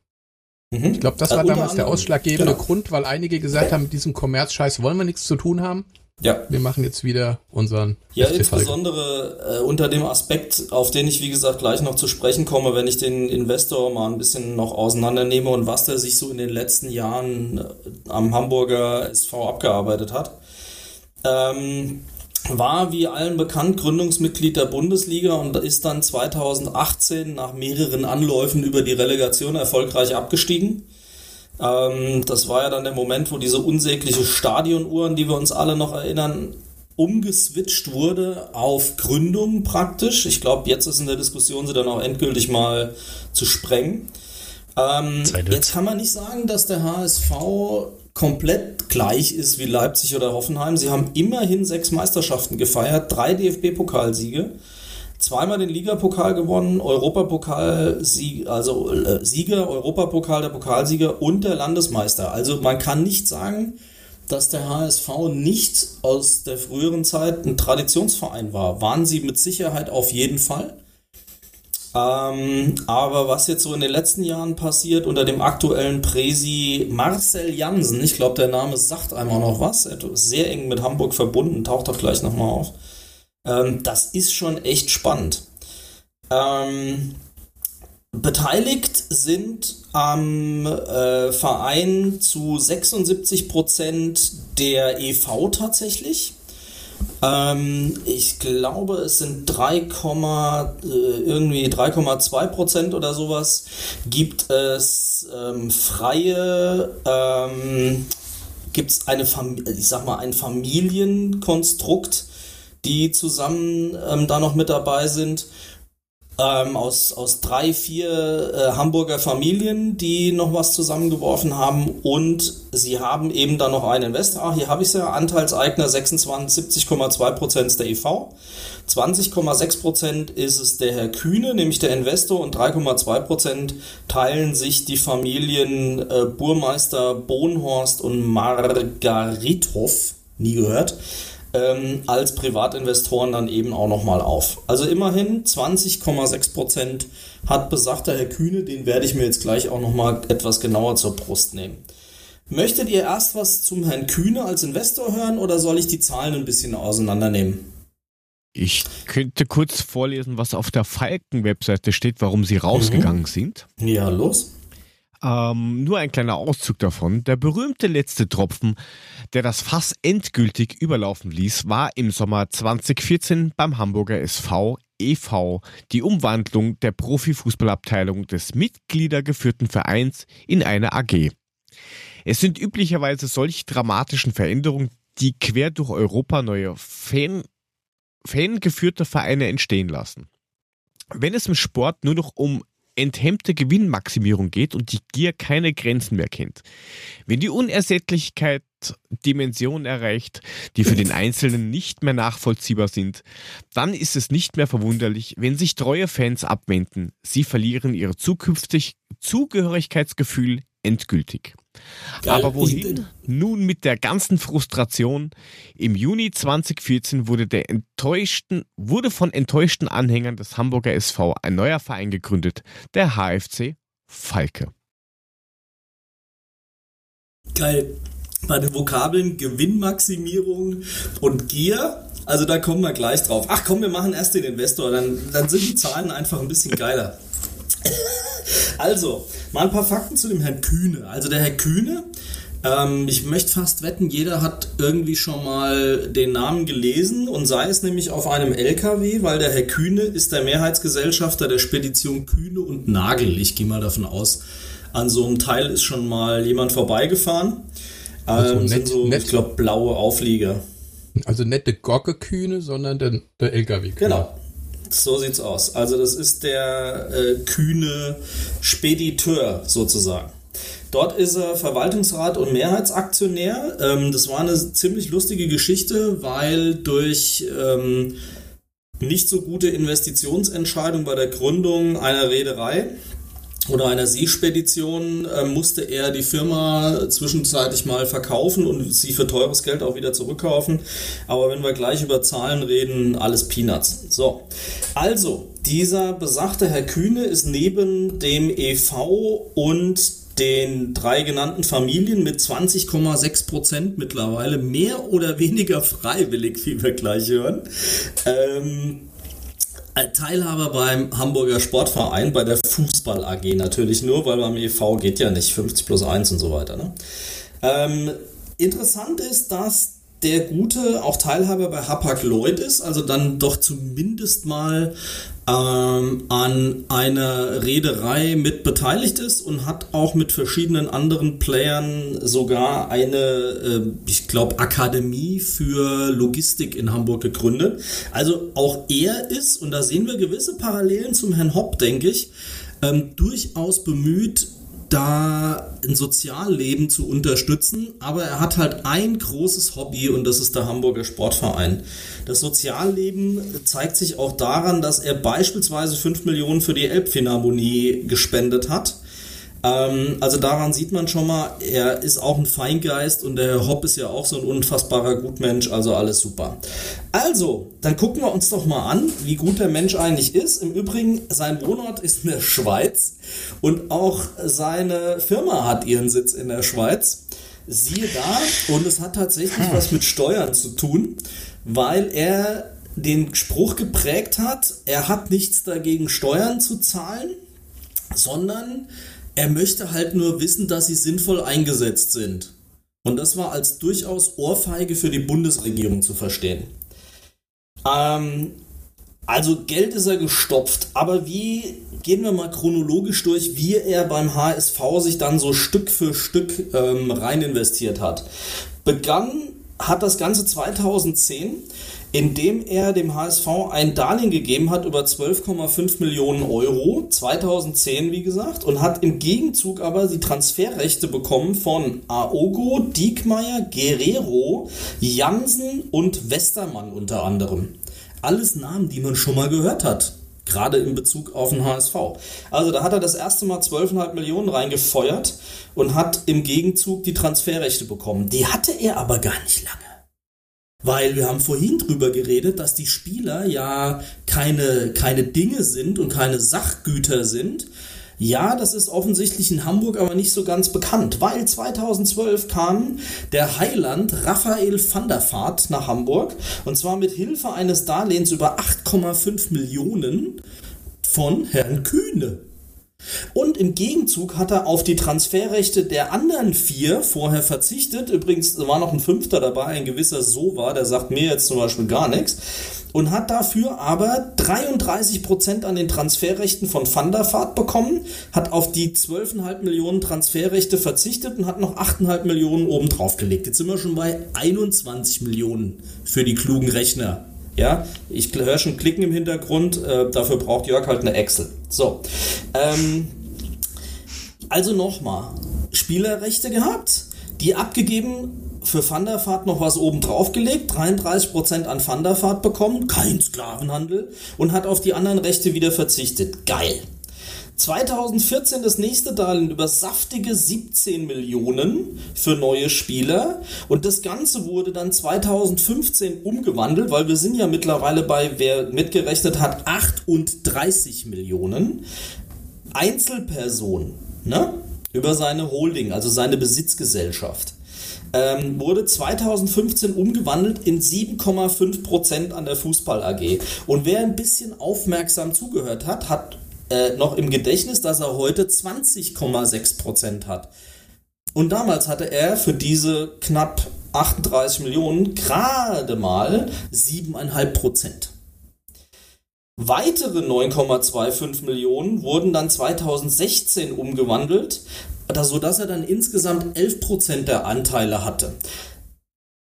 Mhm. Ich glaube, das Äh, war damals der anderem. ausschlaggebende Genau. Grund, weil einige gesagt haben, mit diesem Kommerzscheiß wollen wir nichts zu tun haben. Ja. Wir machen jetzt wieder unseren Ja, FC insbesondere äh, unter dem Aspekt, auf den ich wie gesagt gleich noch zu sprechen komme, wenn ich den Investor mal ein bisschen noch auseinandernehme und was der sich so in den letzten Jahren äh, am Hamburger SV abgearbeitet hat. Ähm, war wie allen bekannt Gründungsmitglied der Bundesliga und ist dann 2018 nach mehreren Anläufen über die Relegation erfolgreich abgestiegen. Ähm, das war ja dann der Moment, wo diese unsägliche Stadionuhr, an die wir uns alle noch erinnern, umgeswitcht wurde auf Gründung praktisch. Ich glaube, jetzt ist in der Diskussion sie dann auch endgültig mal zu sprengen. Ähm, jetzt kann man nicht sagen, dass der HSV komplett gleich ist wie Leipzig oder Hoffenheim. Sie haben immerhin sechs Meisterschaften gefeiert, drei DFB-Pokalsiege, zweimal den Ligapokal gewonnen, Europapokal, also äh, Sieger, Europapokal, der Pokalsieger und der Landesmeister. Also man kann nicht sagen, dass der HSV nicht aus der früheren Zeit ein Traditionsverein war. Waren sie mit Sicherheit auf jeden Fall. Ähm, aber was jetzt so in den letzten Jahren passiert unter dem aktuellen Präsi Marcel Jansen, ich glaube, der Name sagt einmal noch was, sehr eng mit Hamburg verbunden, taucht doch gleich nochmal auf. Ähm, das ist schon echt spannend. Ähm, beteiligt sind am äh, Verein zu 76 Prozent der EV tatsächlich. Ähm, ich glaube, es sind 3, äh, irgendwie 3,2 Prozent oder sowas. Gibt es ähm, freie, ähm, gibt es eine, Fam ich sag mal, ein Familienkonstrukt, die zusammen ähm, da noch mit dabei sind. ähm, aus, aus drei, vier äh, Hamburger Familien, die noch was zusammengeworfen haben und sie haben eben dann noch einen Investor. Ah, hier habe ich es ja, Anteilseigner 26, 70,2 Prozent ist der EV, 20,6 Prozent ist es der Herr Kühne, nämlich der Investor und 3,2 Prozent teilen sich die Familien äh, Burmeister Bohnhorst und Margarithoff, nie gehört ähm, als Privatinvestoren dann eben auch nochmal auf. Also immerhin 20,6 Prozent hat besagter Herr Kühne, den werde ich mir jetzt gleich auch nochmal etwas genauer zur Brust nehmen. Möchtet ihr erst was zum Herrn Kühne als Investor hören oder soll ich die Zahlen ein bisschen auseinandernehmen? Ich könnte kurz vorlesen, was auf der Falken-Webseite steht, warum sie rausgegangen mhm. sind. Ja, los. Ähm, nur ein kleiner Auszug davon. Der berühmte letzte Tropfen, der das Fass endgültig überlaufen ließ, war im Sommer 2014 beim Hamburger SV e.V. die Umwandlung der Profifußballabteilung des mitgliedergeführten Vereins in eine AG. Es sind üblicherweise solch dramatischen Veränderungen, die quer durch Europa neue Fan, fangeführte Vereine entstehen lassen. Wenn es im Sport nur noch um enthemmte Gewinnmaximierung geht und die Gier keine Grenzen mehr kennt. Wenn die Unersättlichkeit Dimensionen erreicht, die für den Einzelnen nicht mehr nachvollziehbar sind, dann ist es nicht mehr verwunderlich, wenn sich treue Fans abwenden. Sie verlieren ihr zukünftig Zugehörigkeitsgefühl endgültig. Geil. Aber wohin? Nun mit der ganzen Frustration. Im Juni 2014 wurde, der enttäuschten, wurde von enttäuschten Anhängern des Hamburger SV ein neuer Verein gegründet, der HFC Falke. Geil. Bei den Vokabeln Gewinnmaximierung und Gier, also da kommen wir gleich drauf. Ach komm, wir machen erst den Investor, dann, dann sind die Zahlen einfach ein bisschen geiler. Also, mal ein paar Fakten zu dem Herrn Kühne. Also der Herr Kühne, ähm, ich möchte fast wetten, jeder hat irgendwie schon mal den Namen gelesen und sei es nämlich auf einem LKW, weil der Herr Kühne ist der Mehrheitsgesellschafter der Spedition Kühne und Nagel. Ich gehe mal davon aus, an so einem Teil ist schon mal jemand vorbeigefahren. Also ähm, nett, sind so, nett. ich glaube, blaue Auflieger. Also nette Gocke Kühne, sondern der, der LKW. -Kühne. Genau. So sieht's aus. Also das ist der äh, kühne Spediteur sozusagen. Dort ist er Verwaltungsrat und Mehrheitsaktionär. Ähm, das war eine ziemlich lustige Geschichte, weil durch ähm, nicht so gute Investitionsentscheidung bei der Gründung einer Reederei oder einer Seespedition äh, musste er die Firma zwischenzeitlich mal verkaufen und sie für teures Geld auch wieder zurückkaufen. Aber wenn wir gleich über Zahlen reden, alles Peanuts. So, also dieser besagte Herr Kühne ist neben dem EV und den drei genannten Familien mit 20,6 Prozent mittlerweile mehr oder weniger freiwillig, wie wir gleich hören. Ähm, Teilhaber beim Hamburger Sportverein, bei der Fußball AG natürlich nur, weil beim EV geht ja nicht 50 plus 1 und so weiter. Ne? Ähm, interessant ist, dass der Gute auch Teilhaber bei Hapag Lloyd ist, also dann doch zumindest mal ähm, an einer Reederei mit beteiligt ist und hat auch mit verschiedenen anderen Playern sogar eine, äh, ich glaube, Akademie für Logistik in Hamburg gegründet. Also auch er ist, und da sehen wir gewisse Parallelen zum Herrn Hopp, denke ich, ähm, durchaus bemüht, da ein Sozialleben zu unterstützen, aber er hat halt ein großes Hobby und das ist der Hamburger Sportverein. Das Sozialleben zeigt sich auch daran, dass er beispielsweise 5 Millionen für die Elbphilharmonie gespendet hat ähm, also daran sieht man schon mal, er ist auch ein Feingeist und der Hopp ist ja auch so ein unfassbarer Gutmensch, also alles super. Also, dann gucken wir uns doch mal an, wie gut der Mensch eigentlich ist. Im Übrigen, sein Wohnort ist in der Schweiz und auch seine Firma hat ihren Sitz in der Schweiz. Siehe da, und es hat tatsächlich was mit Steuern zu tun, weil er den Spruch geprägt hat, er hat nichts dagegen, Steuern zu zahlen, sondern er möchte halt nur wissen, dass sie sinnvoll eingesetzt sind. Und das war als durchaus Ohrfeige für die Bundesregierung zu verstehen. Ähm, also Geld ist er gestopft, aber wie gehen wir mal chronologisch durch, wie er beim HSV sich dann so Stück für Stück ähm, rein investiert hat. Begann hat das Ganze 2010 indem er dem HSV ein Darlehen gegeben hat über 12,5 Millionen Euro, 2010 wie gesagt, und hat im Gegenzug aber die Transferrechte bekommen von Aogo, Diekmeyer, Guerrero, Jansen und Westermann unter anderem. Alles Namen, die man schon mal gehört hat gerade in Bezug auf den HSV. Also da hat er das erste Mal 12,5 Millionen reingefeuert und hat im Gegenzug die Transferrechte bekommen. Die hatte er aber gar nicht lange. Weil wir haben vorhin drüber geredet, dass die Spieler ja keine, keine Dinge sind und keine Sachgüter sind, ja, das ist offensichtlich in Hamburg aber nicht so ganz bekannt, weil 2012 kam der Heiland Raphael van der Vaart nach Hamburg und zwar mit Hilfe eines Darlehens über 8,5 Millionen von Herrn Kühne. Und im Gegenzug hat er auf die Transferrechte der anderen vier vorher verzichtet. Übrigens war noch ein Fünfter dabei, ein gewisser Sova, der sagt mir jetzt zum Beispiel gar nichts. Und hat dafür aber 33% an den Transferrechten von Thunderfahrt bekommen, hat auf die 12,5 Millionen Transferrechte verzichtet und hat noch 8,5 Millionen oben drauf gelegt. Jetzt sind wir schon bei 21 Millionen für die klugen Rechner. Ja, ich höre schon Klicken im Hintergrund, äh, dafür braucht Jörg halt eine Excel. So, ähm, also nochmal, Spielerrechte gehabt, die abgegeben, für Thunderfahrt noch was oben drauf gelegt, 33% an Thunderfahrt bekommen, kein Sklavenhandel und hat auf die anderen Rechte wieder verzichtet. Geil. 2014 das nächste Darlehen über saftige 17 Millionen für neue Spieler und das Ganze wurde dann 2015 umgewandelt, weil wir sind ja mittlerweile bei, wer mitgerechnet hat, 38 Millionen Einzelperson, ne? Über seine Holding, also seine Besitzgesellschaft. Ähm, wurde 2015 umgewandelt in 7,5% an der Fußball AG. Und wer ein bisschen aufmerksam zugehört hat, hat äh, noch im Gedächtnis, dass er heute 20,6% hat. Und damals hatte er für diese knapp 38 Millionen gerade mal 7,5% Weitere 9,25 Millionen wurden dann 2016 umgewandelt, sodass er dann insgesamt 11% der Anteile hatte.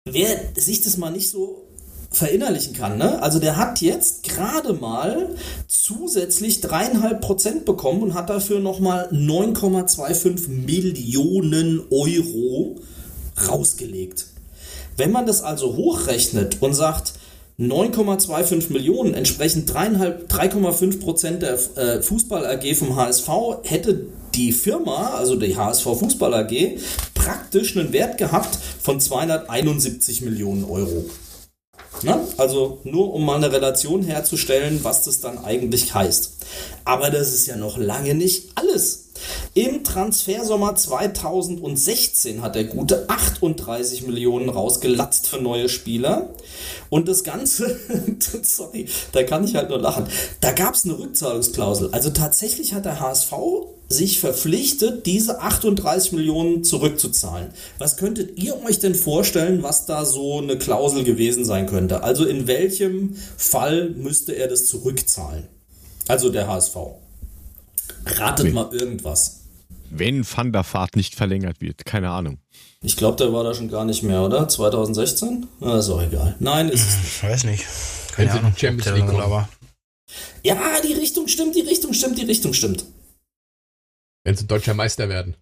Wer sich das mal nicht so verinnerlichen kann. Ne? Also der hat jetzt gerade mal zusätzlich dreieinhalb Prozent bekommen und hat dafür nochmal 9,25 Millionen Euro rausgelegt. Wenn man das also hochrechnet und sagt, 9,25 Millionen, entsprechend 3,5 Prozent der äh, Fußball AG vom HSV, hätte die Firma, also die HSV Fußball AG, praktisch einen Wert gehabt von 271 Millionen Euro. Ne? Also nur um mal eine Relation herzustellen, was das dann eigentlich heißt. Aber das ist ja noch lange nicht alles. Im Transfersommer 2016 hat der gute 38 Millionen rausgelatzt für neue Spieler. Und das Ganze, sorry, da kann ich halt nur lachen. Da gab es eine Rückzahlungsklausel. Also tatsächlich hat der HSV sich verpflichtet, diese 38 Millionen zurückzuzahlen. Was könntet ihr euch denn vorstellen, was da so eine Klausel gewesen sein könnte? Also in welchem Fall müsste er das zurückzahlen? Also der HSV. Ratet nee. mal irgendwas. Wenn Van der Fahrt nicht verlängert wird, keine Ahnung. Ich glaube, der war da schon gar nicht mehr, oder? 2016? Na, ist auch egal. Nein, ist es nicht. Ich weiß nicht. Keine Ahnung, Champions League aber. Ja, die Richtung stimmt, die Richtung stimmt, die Richtung stimmt. Wenn sie deutscher Meister werden.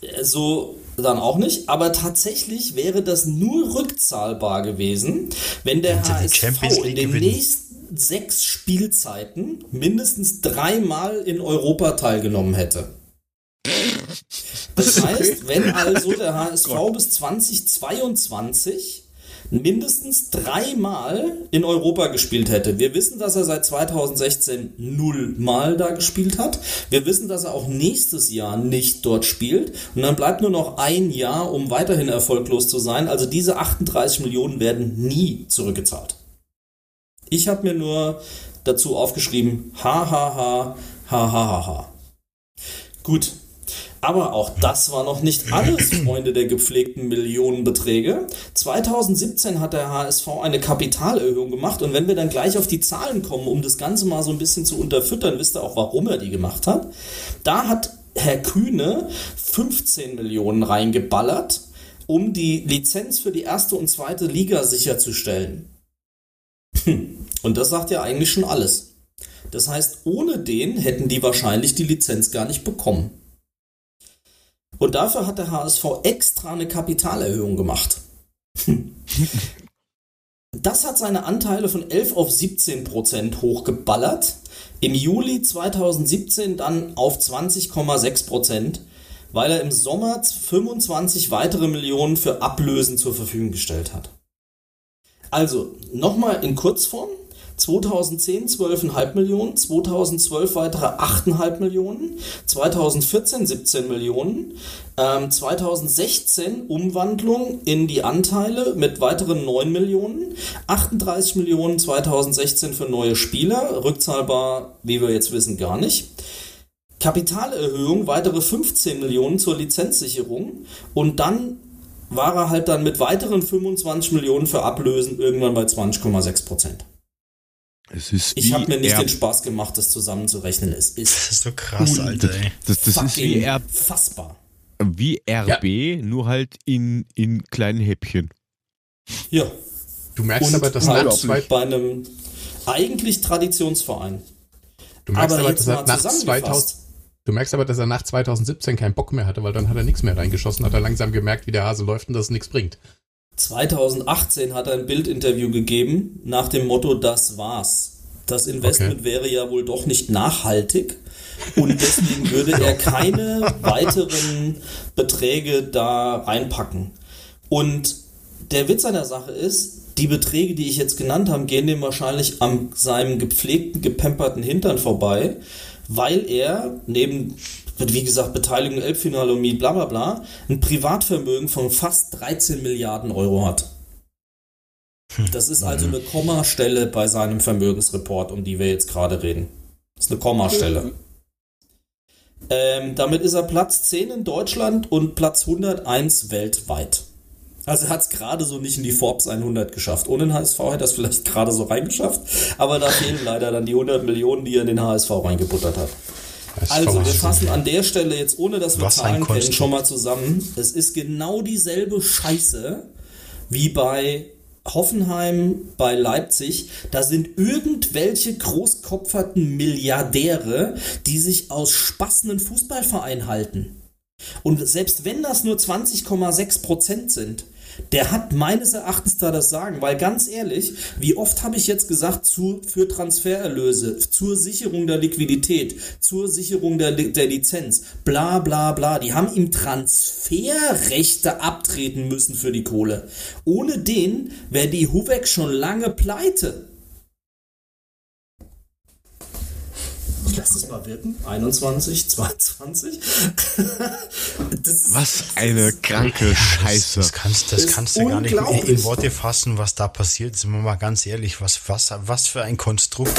Äh, so dann auch nicht, aber tatsächlich wäre das nur rückzahlbar gewesen, wenn der wenn HSV in den nächsten sechs Spielzeiten mindestens dreimal in Europa teilgenommen hätte. Das heißt, wenn also der HSV bis 2022 mindestens dreimal in Europa gespielt hätte. Wir wissen, dass er seit 2016 nullmal da gespielt hat. Wir wissen, dass er auch nächstes Jahr nicht dort spielt. Und dann bleibt nur noch ein Jahr, um weiterhin erfolglos zu sein. Also diese 38 Millionen werden nie zurückgezahlt. Ich habe mir nur dazu aufgeschrieben, ha ha ha, ha ha ha ha. Gut, aber auch das war noch nicht alles, Freunde der gepflegten Millionenbeträge. 2017 hat der HSV eine Kapitalerhöhung gemacht und wenn wir dann gleich auf die Zahlen kommen, um das Ganze mal so ein bisschen zu unterfüttern, wisst ihr auch, warum er die gemacht hat. Da hat Herr Kühne 15 Millionen reingeballert, um die Lizenz für die erste und zweite Liga sicherzustellen. Und das sagt ja eigentlich schon alles. Das heißt, ohne den hätten die wahrscheinlich die Lizenz gar nicht bekommen. Und dafür hat der HSV extra eine Kapitalerhöhung gemacht. Das hat seine Anteile von 11 auf 17 Prozent hochgeballert. Im Juli 2017 dann auf 20,6 Prozent, weil er im Sommer 25 weitere Millionen für Ablösen zur Verfügung gestellt hat. Also, nochmal in Kurzform. 2010 12,5 Millionen, 2012 weitere 8,5 Millionen, 2014 17 Millionen, ähm, 2016 Umwandlung in die Anteile mit weiteren 9 Millionen, 38 Millionen 2016 für neue Spieler, rückzahlbar, wie wir jetzt wissen, gar nicht. Kapitalerhöhung, weitere 15 Millionen zur Lizenzsicherung und dann war er halt dann mit weiteren 25 Millionen für Ablösen irgendwann bei 20,6 Prozent. Es ist Ich habe mir nicht R- den Spaß gemacht, das zusammenzurechnen. Es ist Das ist so krass, Alter, ey. das, das ist wie, R, fassbar. wie RB, nur halt in, in kleinen Häppchen. Ja. Du merkst Und aber, dass halt bei einem eigentlich Traditionsverein. du merkst aber aber, jetzt dass er mal nach 2000, zusammengefasst. du merkst aber, dass er nach 2017 keinen Bock mehr hatte, weil dann hat er nichts mehr reingeschossen, hat er langsam gemerkt, wie der Hase läuft und dass es nichts bringt. 2018 hat er ein Bildinterview gegeben nach dem Motto, das war's. Das Investment wäre ja wohl doch nicht nachhaltig und deswegen würde er keine weiteren Beträge da reinpacken. Und der Witz an der Sache ist, die Beträge, die ich jetzt genannt habe, gehen dem wahrscheinlich an seinem gepflegten, gepemperten Hintern vorbei, weil er neben, wie gesagt, Beteiligung Elbfinale und bla bla bla, ein Privatvermögen von fast 13 Milliarden Euro hat. Das ist also eine Kommastelle bei seinem Vermögensreport, um die wir jetzt gerade reden. Das ist eine Kommastelle. Ähm, damit ist er Platz 10 in Deutschland und Platz 101 weltweit. Also er hat es gerade so nicht in die Forbes 100 geschafft. Ohne den HSV hätte er es vielleicht gerade so reingeschafft, aber da fehlen leider dann die 100 Millionen, die er in den HSV reingebuttert hat. Also, wir fassen an der Stelle jetzt, ohne dass wir Was Zahlen kennen, schon mal zusammen. Es ist genau dieselbe Scheiße wie bei Hoffenheim, bei Leipzig. Da sind irgendwelche großkopferten Milliardäre, die sich aus Spaß einen Fußballverein halten. Und selbst wenn das nur 20,6 Prozent sind, der hat meines Erachtens da das Sagen, weil ganz ehrlich, wie oft habe ich jetzt gesagt, zu, für Transfererlöse, zur Sicherung der Liquidität, zur Sicherung der, der Lizenz, bla bla bla, die haben ihm Transferrechte abtreten müssen für die Kohle. Ohne den wäre die Hubeck schon lange pleite. Ich lasse das mal wirken. 21, 22. Das- Was eine kranke Scheiße. Das kannst, das kannst du gar nicht in. Worte fassen, was da passiert. Sind wir mal ganz ehrlich, was, was, was für ein Konstrukt.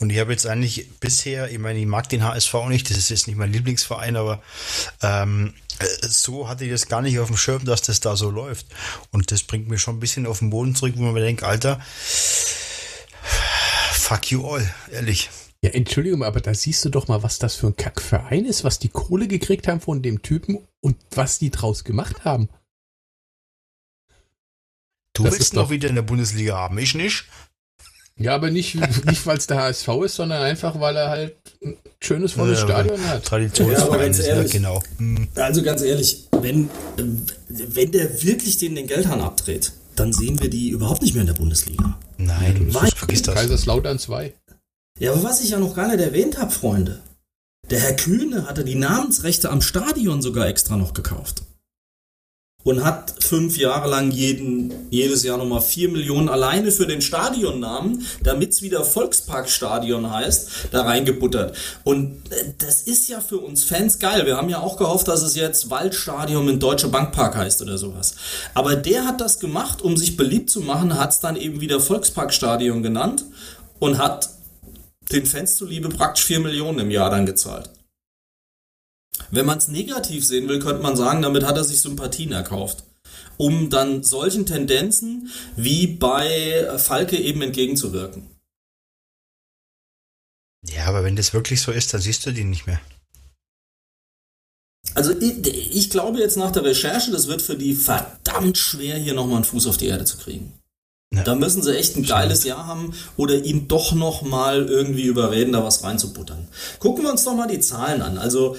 Und ich habe jetzt eigentlich bisher, ich meine, ich mag den HSV auch nicht, das ist jetzt nicht mein Lieblingsverein, aber ähm, äh, so hatte ich das gar nicht auf dem Schirm, dass das da so läuft. Und das bringt mir schon ein bisschen auf den Boden zurück, wo man mir denkt, Alter, fuck you all, ehrlich. Ja, Entschuldigung, aber da siehst du doch mal, was das für ein Kackverein ist, was die Kohle gekriegt haben von dem Typen und was die draus gemacht haben. Du Das willst noch doch- wieder in der Bundesliga haben, ich nicht. Ja, aber nicht, nicht weil es der HSV ist, sondern einfach, weil er halt ein schönes, volles Ja, Stadion hat. Traditionsverein Ja, aber ganz ist ja ehrlich. genau. Hm. Also ganz ehrlich, wenn, wenn der wirklich den, den Geldhahn abdreht, dann sehen wir die überhaupt nicht mehr in der Bundesliga. Nein, Weil- vergiss das. Kaiserslautern 2. Ja, aber was ich ja noch gar nicht erwähnt habe, Freunde. Der Herr Kühne hatte die Namensrechte am Stadion sogar extra noch gekauft. Und hat fünf Jahre lang jeden, jedes Jahr nochmal vier Millionen alleine für den Stadionnamen, damit's wieder Volksparkstadion heißt, da reingebuttert. Und äh, das ist ja für uns Fans geil. Wir haben ja auch gehofft, dass es jetzt Waldstadion mit Deutsche Bankpark heißt oder sowas. Aber der hat das gemacht, um sich beliebt zu machen, hat's dann eben wieder Volksparkstadion genannt und hat den Fans zuliebe praktisch 4 Millionen im Jahr dann gezahlt. Wenn man es negativ sehen will, könnte man sagen, damit hat er sich Sympathien erkauft. Um dann solchen Tendenzen wie bei Falke eben entgegenzuwirken. Ja, aber wenn das wirklich so ist, dann siehst du die nicht mehr. Also ich, ich glaube jetzt nach der Recherche, das wird für die verdammt schwer, hier nochmal einen Fuß auf die Erde zu kriegen. Da müssen sie echt ein geiles Jahr haben oder ihn doch noch mal irgendwie überreden, da was reinzubuttern. Gucken wir uns doch mal die Zahlen an. Also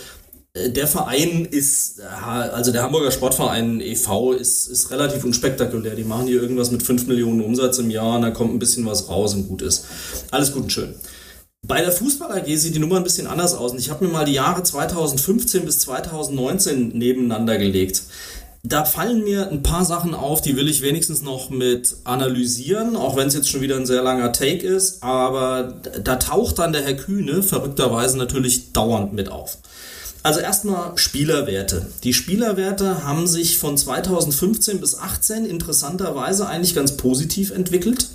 äh, der Verein ist, also der Hamburger Sportverein e.V. Ist, ist relativ unspektakulär. Die machen hier irgendwas mit 5 Millionen Umsatz im Jahr und da kommt ein bisschen was raus und gut ist. Alles gut und schön. Bei der Fußball AG sieht die Nummer ein bisschen anders aus. Und ich habe mir mal die Jahre 2015 bis 2019 nebeneinander gelegt da fallen mir ein paar Sachen auf, die will ich wenigstens noch mit analysieren, auch wenn es jetzt schon wieder ein sehr langer Take ist. Aber da taucht dann der Herr Kühne verrückterweise natürlich dauernd mit auf. Also erstmal Spielerwerte. Die Spielerwerte haben sich von 2015 bis 2018 interessanterweise eigentlich ganz positiv entwickelt.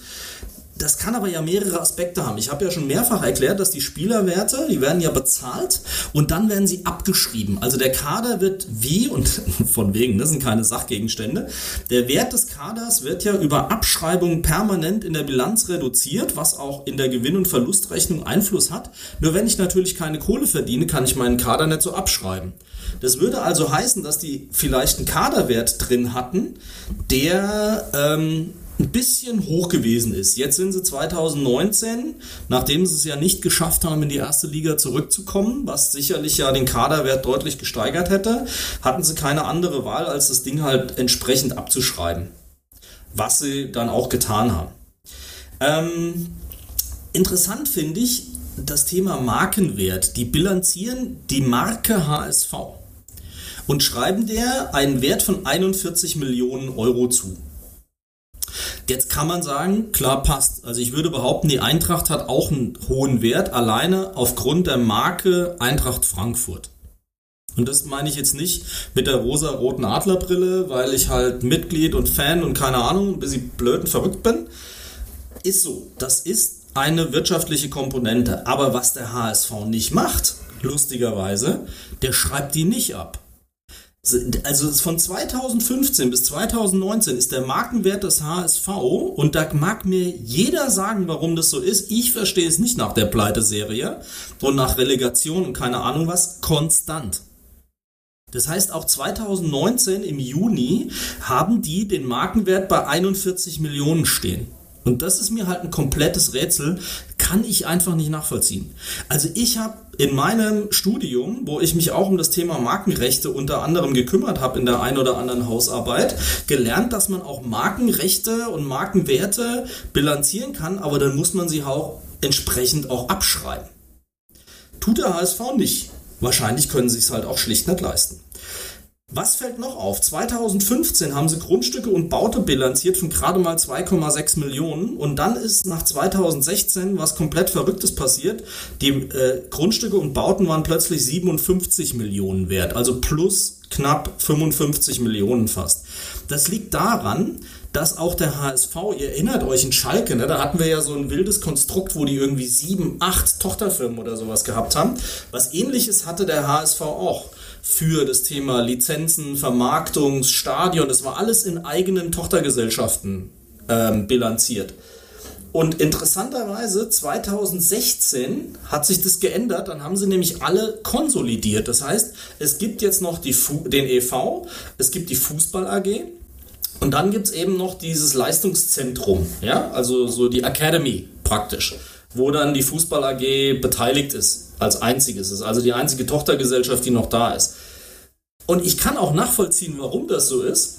Das kann aber ja mehrere Aspekte haben. Ich habe ja schon mehrfach erklärt, dass die Spielerwerte, die werden ja bezahlt und dann werden sie abgeschrieben. Also der Kader wird wie, und von wegen, das sind keine Sachgegenstände, der Wert des Kaders wird ja über Abschreibungen permanent in der Bilanz reduziert, was auch in der Gewinn- und Verlustrechnung Einfluss hat. Nur wenn ich natürlich keine Kohle verdiene, kann ich meinen Kader nicht so abschreiben. Das würde also heißen, dass die vielleicht einen Kaderwert drin hatten, der ähm, ein bisschen hoch gewesen ist. Jetzt sind sie 2019, nachdem sie es ja nicht geschafft haben, in die erste Liga zurückzukommen, was sicherlich ja den Kaderwert deutlich gesteigert hätte, hatten sie keine andere Wahl, als das Ding halt entsprechend abzuschreiben. Was sie dann auch getan haben. Ähm, interessant finde ich das Thema Markenwert. Die bilanzieren die Marke HSV und schreiben der einen Wert von 41 Millionen Euro zu. Jetzt kann man sagen, klar passt. Also ich würde behaupten, die Eintracht hat auch einen hohen Wert, alleine aufgrund der Marke Eintracht Frankfurt. Und das meine ich jetzt nicht mit der rosa-roten Adlerbrille, weil ich halt Mitglied und Fan und keine Ahnung, ein bisschen blöd und verrückt bin. Ist so. Das ist eine wirtschaftliche Komponente. Aber was der HSV nicht macht, lustigerweise, der schreibt die nicht ab. Also von 2015 bis 2019 ist der Markenwert des HSV und da mag mir jeder sagen, warum das so ist. Ich verstehe es nicht nach der Pleiteserie und nach Relegation und keine Ahnung was, konstant. Das heißt, auch 2019 im Juni haben die den Markenwert bei 41 Millionen stehen. Und das ist mir halt ein komplettes Rätsel, kann ich einfach nicht nachvollziehen. Also ich habe in meinem Studium, wo ich mich auch um das Thema Markenrechte unter anderem gekümmert habe in der ein oder anderen Hausarbeit, gelernt, dass man auch Markenrechte und Markenwerte bilanzieren kann, aber dann muss man sie auch entsprechend auch abschreiben. Tut der HSV nicht. Wahrscheinlich können sie es halt auch schlicht nicht leisten. Was fällt noch auf? 2015 haben sie Grundstücke und Baute bilanziert von gerade mal 2,6 Millionen und dann ist nach 2016 was komplett Verrücktes passiert. Die äh, Grundstücke und Bauten waren plötzlich 57 Millionen wert, also plus knapp 55 Millionen fast. Das liegt daran, dass auch der HSV, ihr erinnert euch in Schalke, ne, da hatten wir ja so ein wildes Konstrukt, wo die irgendwie sieben, acht Tochterfirmen oder sowas gehabt haben. Was ähnliches hatte der HSV auch für das Thema Lizenzen, Vermarktung, Stadion. Das war alles in eigenen Tochtergesellschaften ähm, bilanziert. Und interessanterweise 2016 hat sich das geändert, dann haben sie nämlich alle konsolidiert. Das heißt, es gibt jetzt noch die den EV, es gibt die Fußball AG und dann gibt es eben noch dieses Leistungszentrum, ja, also so die Academy praktisch, wo dann die Fußball AG beteiligt ist als einziges. ist also die einzige Tochtergesellschaft, die noch da ist. Und ich kann auch nachvollziehen, warum das so ist.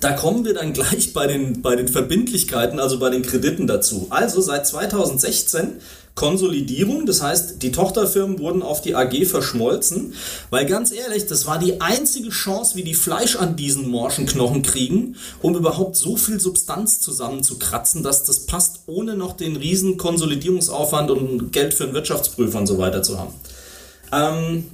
Da kommen wir dann gleich bei den, bei den Verbindlichkeiten, also bei den Krediten dazu. Also seit 2016 Konsolidierung, das heißt, die Tochterfirmen wurden auf die AG verschmolzen, weil ganz ehrlich, das war die einzige Chance, wie die Fleisch an diesen morschen Knochen kriegen, um überhaupt so viel Substanz zusammenzukratzen, dass das passt, ohne noch den riesen Konsolidierungsaufwand und Geld für einen Wirtschaftsprüfer und so weiter zu haben. Ähm,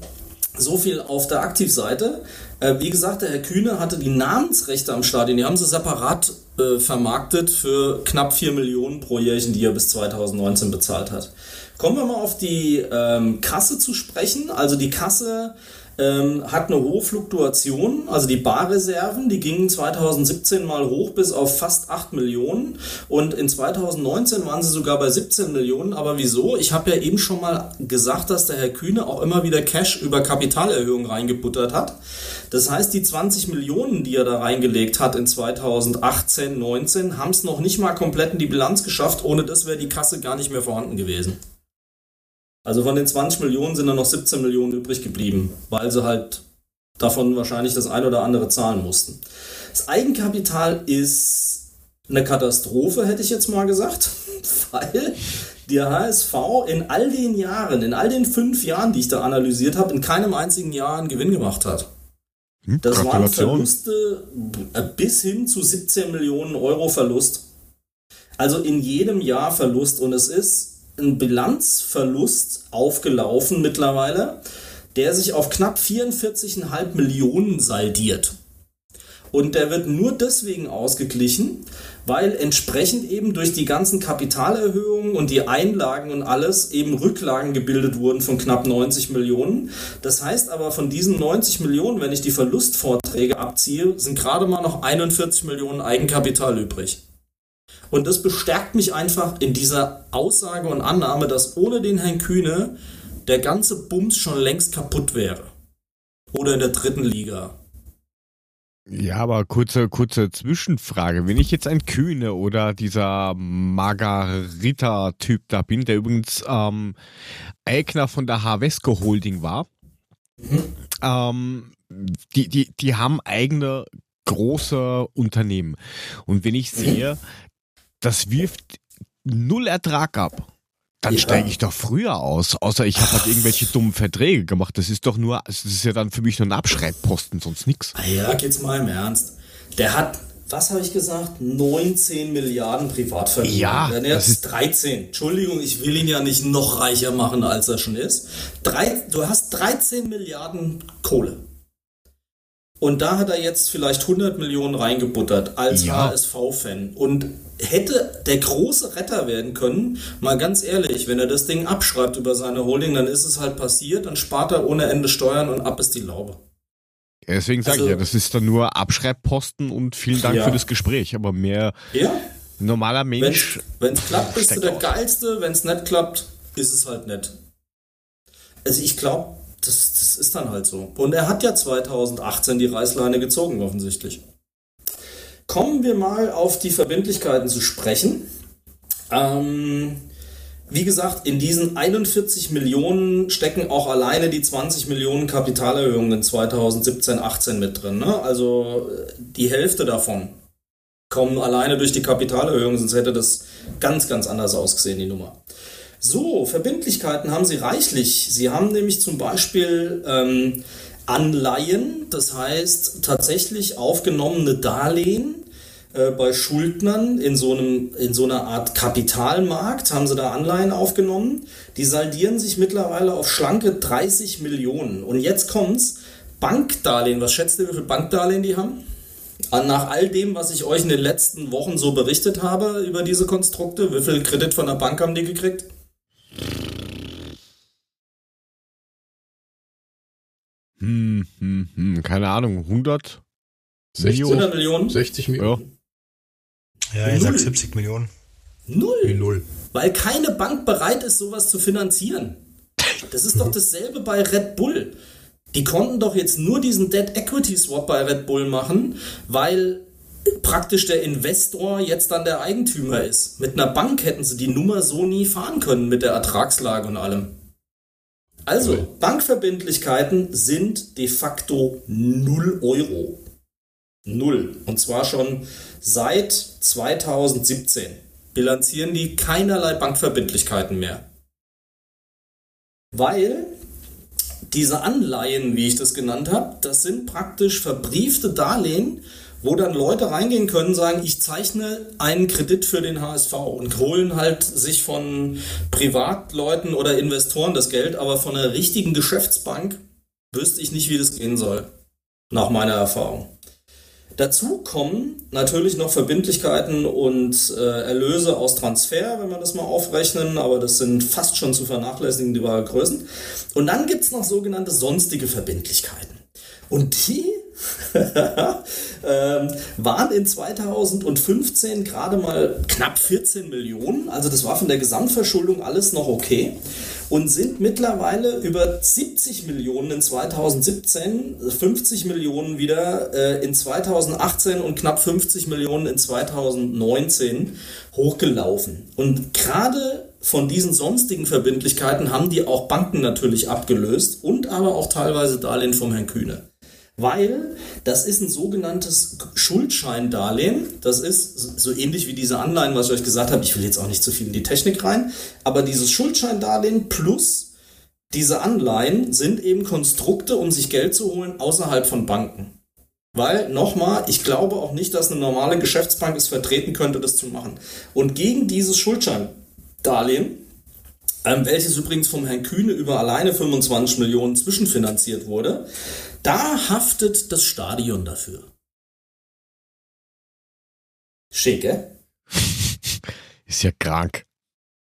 so viel auf der Aktivseite. Äh, wie gesagt, der Herr Kühne hatte die Namensrechte am Stadion, die haben sie separat äh, vermarktet für knapp 4 Millionen pro Jährchen, die er bis 2019 bezahlt hat. Kommen wir mal auf die ähm, Kasse zu sprechen. Also die Kasse ähm, hat eine hohe Fluktuation. Also die Barreserven, die gingen 2017 mal hoch bis auf fast 8 Millionen und in 2019 waren sie sogar bei 17 Millionen. Aber wieso? Ich habe ja eben schon mal gesagt, dass der Herr Kühne auch immer wieder Cash über Kapitalerhöhung reingebuttert hat. Das heißt, die 20 Millionen, die er da reingelegt hat in 2018, 19, haben es noch nicht mal komplett in die Bilanz geschafft. Ohne das wäre die Kasse gar nicht mehr vorhanden gewesen. Also von den 20 Millionen sind dann noch 17 Millionen übrig geblieben, weil sie halt davon wahrscheinlich das ein oder andere zahlen mussten. Das Eigenkapital ist eine Katastrophe, hätte ich jetzt mal gesagt, weil der HSV in all den Jahren, in all den fünf Jahren, die ich da analysiert habe, in keinem einzigen Jahr einen Gewinn gemacht hat. Hm, Das waren. Verluste äh, bis hin zu 17 Millionen Euro Verlust. Also in jedem Jahr Verlust und es ist ein Bilanzverlust aufgelaufen mittlerweile, der sich auf knapp 44,5 Millionen saldiert. Und der wird nur deswegen ausgeglichen, weil entsprechend eben durch die ganzen Kapitalerhöhungen und die Einlagen und alles eben Rücklagen gebildet wurden von knapp 90 Millionen. Das heißt aber von diesen 90 Millionen, wenn ich die Verlustvorträge abziehe, sind gerade mal noch 41 Millionen Eigenkapital übrig. Und das bestärkt mich einfach in dieser Aussage und Annahme, dass ohne den Herrn Kühne der ganze Bums schon längst kaputt wäre. Oder in der dritten Liga. Ja, aber kurze, kurze Zwischenfrage. Wenn ich jetzt ein Kühne oder dieser Margarita-Typ da bin, der übrigens ähm, Eigner von der Harvesco Holding war, ähm, die, die, die haben eigene große Unternehmen. Und wenn ich sehe, das wirft null Ertrag ab, dann Ja. steige ich doch früher aus. Außer ich habe halt irgendwelche dummen Verträge gemacht. Das ist doch nur, das ist ja dann für mich nur ein Abschreibposten, sonst nix. Ah ja, geht's mal im Ernst. Der hat, was habe ich gesagt, 19 Milliarden Privatvermögen. Ja, Wenn das ist- 13. Entschuldigung, ich will ihn ja nicht noch reicher machen, als er schon ist. Drei, du hast 13 Milliarden Kohle. Und da hat er jetzt vielleicht 100 Millionen reingebuttert als Ja. HSV-Fan. Und hätte der große Retter werden können, mal ganz ehrlich, wenn er das Ding abschreibt über seine Holding, dann ist es halt passiert, dann spart er ohne Ende Steuern und ab ist die Laube. Deswegen sage Also- ich ja, das ist dann nur Abschreibposten und vielen Dank Ja. für das Gespräch. Aber mehr Ja, normaler Mensch. Wenn es klappt, bist du der aus. Geilste. Wenn es nicht klappt, ist es halt nett. Also ich glaube, das, das ist dann halt so. Und er hat ja 2018 die Reißleine gezogen, offensichtlich. Kommen wir mal auf die Verbindlichkeiten zu sprechen. Ähm, wie gesagt, in diesen 41 Millionen stecken auch alleine die 20 Millionen Kapitalerhöhungen in 2017, 18 mit drin. Ne? Also äh, die Hälfte davon kommen alleine durch die Kapitalerhöhung, sonst hätte das ganz, ganz anders ausgesehen, die Nummer. So, Verbindlichkeiten haben sie reichlich. Sie haben nämlich zum Beispiel ähm, Anleihen, das heißt tatsächlich aufgenommene Darlehen äh, bei Schuldnern in so, einem, in so einer Art Kapitalmarkt, haben sie da Anleihen aufgenommen. Die saldieren sich mittlerweile auf schlanke 30 Millionen. Und jetzt kommt's, Bankdarlehen, was schätzt ihr, wie viel Bankdarlehen die haben? Nach all dem, was ich euch in den letzten Wochen so berichtet habe über diese Konstrukte, wie viel Kredit von der Bank haben die gekriegt? Hm, hm, hm, keine Ahnung, 100? 60, 100 Millionen? 60 Millionen. Ja, ich Null. sag 70 Millionen. Null. Null. Weil keine Bank bereit ist, sowas zu finanzieren. Das ist doch dasselbe bei Red Bull. Die konnten doch jetzt nur diesen Debt Equity Swap bei Red Bull machen, weil praktisch der Investor jetzt dann der Eigentümer ist. Mit einer Bank hätten sie die Nummer so nie fahren können mit der Ertragslage und allem. Also. Bankverbindlichkeiten sind de facto 0 Euro. Null. Und zwar schon seit 2017 bilanzieren die keinerlei Bankverbindlichkeiten mehr. Weil diese Anleihen, wie ich das genannt habe, das sind praktisch verbriefte Darlehen, wo dann Leute reingehen können, sagen, ich zeichne einen Kredit für den HSV und holen halt sich von Privatleuten oder Investoren das Geld, aber von einer richtigen Geschäftsbank wüsste ich nicht, wie das gehen soll. Nach meiner Erfahrung. Dazu kommen natürlich noch Verbindlichkeiten und äh, Erlöse aus Transfer, wenn wir das mal aufrechnen, aber das sind fast schon zu vernachlässigen die Größen. Und dann gibt es noch sogenannte sonstige Verbindlichkeiten. Und die ähm, waren in 2015 gerade mal knapp 14 Millionen. Also das war von der Gesamtverschuldung alles noch okay. Und sind mittlerweile über 70 Millionen in 2017, 50 Millionen wieder äh, in 2018 und knapp 50 Millionen in 2019 hochgelaufen. Und gerade von diesen sonstigen Verbindlichkeiten haben die auch Banken natürlich abgelöst und aber auch teilweise Darlehen vom Herrn Kühne weil das ist ein sogenanntes Schuldscheindarlehen. Das ist so ähnlich wie diese Anleihen, was ich euch gesagt habe. Ich will jetzt auch nicht zu viel in die Technik rein, aber dieses Schuldscheindarlehen plus diese Anleihen sind eben Konstrukte, um sich Geld zu holen außerhalb von Banken. Weil, nochmal, ich glaube auch nicht, dass eine normale Geschäftsbank es vertreten könnte, das zu machen. Und gegen dieses Schuldscheindarlehen, ähm, welches übrigens vom Herrn Kühne über alleine 25 Millionen zwischenfinanziert wurde, da haftet das Stadion dafür. Schicke. Ist ja krank.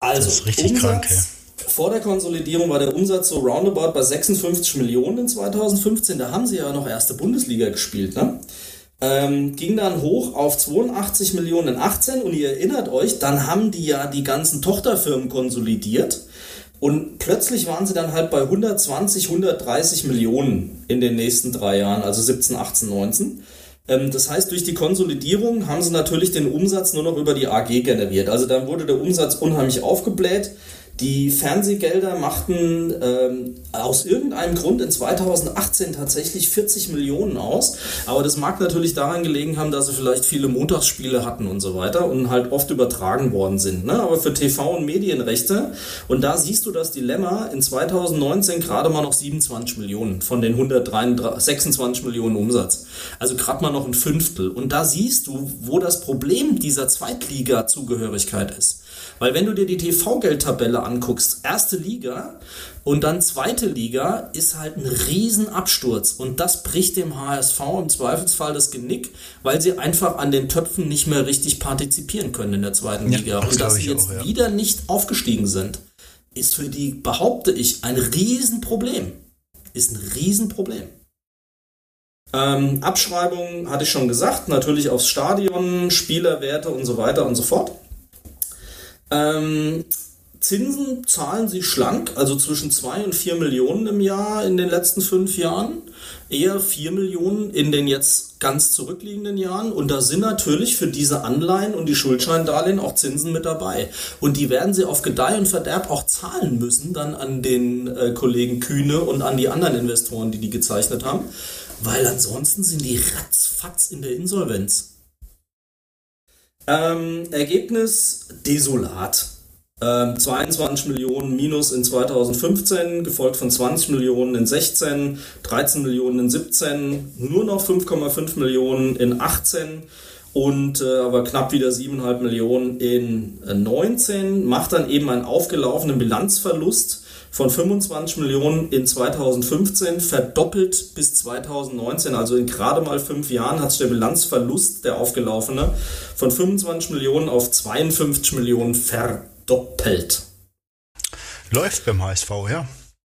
Also, Das ist richtig Umsatz, krank, ja. Vor der Konsolidierung war der Umsatz so roundabout bei 56 Millionen in 2015. Da haben sie ja noch erste Bundesliga gespielt, ne? Ähm, ging dann hoch auf 82 Millionen in 18 und ihr erinnert euch, dann haben die ja die ganzen Tochterfirmen konsolidiert und plötzlich waren sie dann halt bei 120, 130 Millionen in den nächsten drei Jahren, also 17, 18, 19. das heißt, durch die Konsolidierung haben sie natürlich den Umsatz nur noch über die AG generiert. Also dann wurde der Umsatz unheimlich aufgebläht. Die Fernsehgelder machten ähm, aus irgendeinem Grund in 2018 tatsächlich 40 Millionen aus. Aber das mag natürlich daran gelegen haben, dass sie vielleicht viele Montagsspiele hatten und so weiter und halt oft übertragen worden sind. Ne? Aber für TV und Medienrechte, und da siehst du das Dilemma, in 2019 gerade mal noch 27 Millionen von den 126 Millionen Umsatz. Also gerade mal noch ein Fünftel. Und da siehst du, wo das Problem dieser Zweitliga-Zugehörigkeit ist. Weil wenn du dir die TV-Geldtabelle anguckst, erste Liga und dann zweite Liga ist halt ein Riesenabsturz und das bricht dem HSV im Zweifelsfall das Genick, weil sie einfach an den Töpfen nicht mehr richtig partizipieren können in der zweiten Ja, Liga. das und dass sie jetzt auch, ja. wieder nicht aufgestiegen sind, ist für die, behaupte ich, ein Riesenproblem. Ist ein Riesenproblem. Ähm, Abschreibungen hatte ich schon gesagt, natürlich aufs Stadion, Spielerwerte und so weiter und so fort. Ähm, Zinsen zahlen sie schlank, also zwischen 2 und 4 Millionen im Jahr in den letzten fünf Jahren. Eher 4 Millionen in den jetzt ganz zurückliegenden Jahren. Und da sind natürlich für diese Anleihen und die Schuldscheindarlehen auch Zinsen mit dabei. Und die werden sie auf Gedeih und Verderb auch zahlen müssen, dann an den äh, Kollegen Kühne und an die anderen Investoren, die die gezeichnet haben. Weil ansonsten sind die ratzfatz in der Insolvenz. Ähm, Ergebnis desolat. Ähm, 22 Millionen minus in 2015, gefolgt von 20 Millionen in 16, 13 Millionen in 17, nur noch 5,5 Millionen in 18 und äh, aber knapp wieder 7,5 Millionen in äh, 19, macht dann eben einen aufgelaufenen Bilanzverlust von 25 Millionen in 2015, verdoppelt bis 2019, also in gerade mal fünf Jahren hat sich der Bilanzverlust, der aufgelaufene, von 25 Millionen auf 52 Millionen verdoppelt. Läuft beim HSV, ja.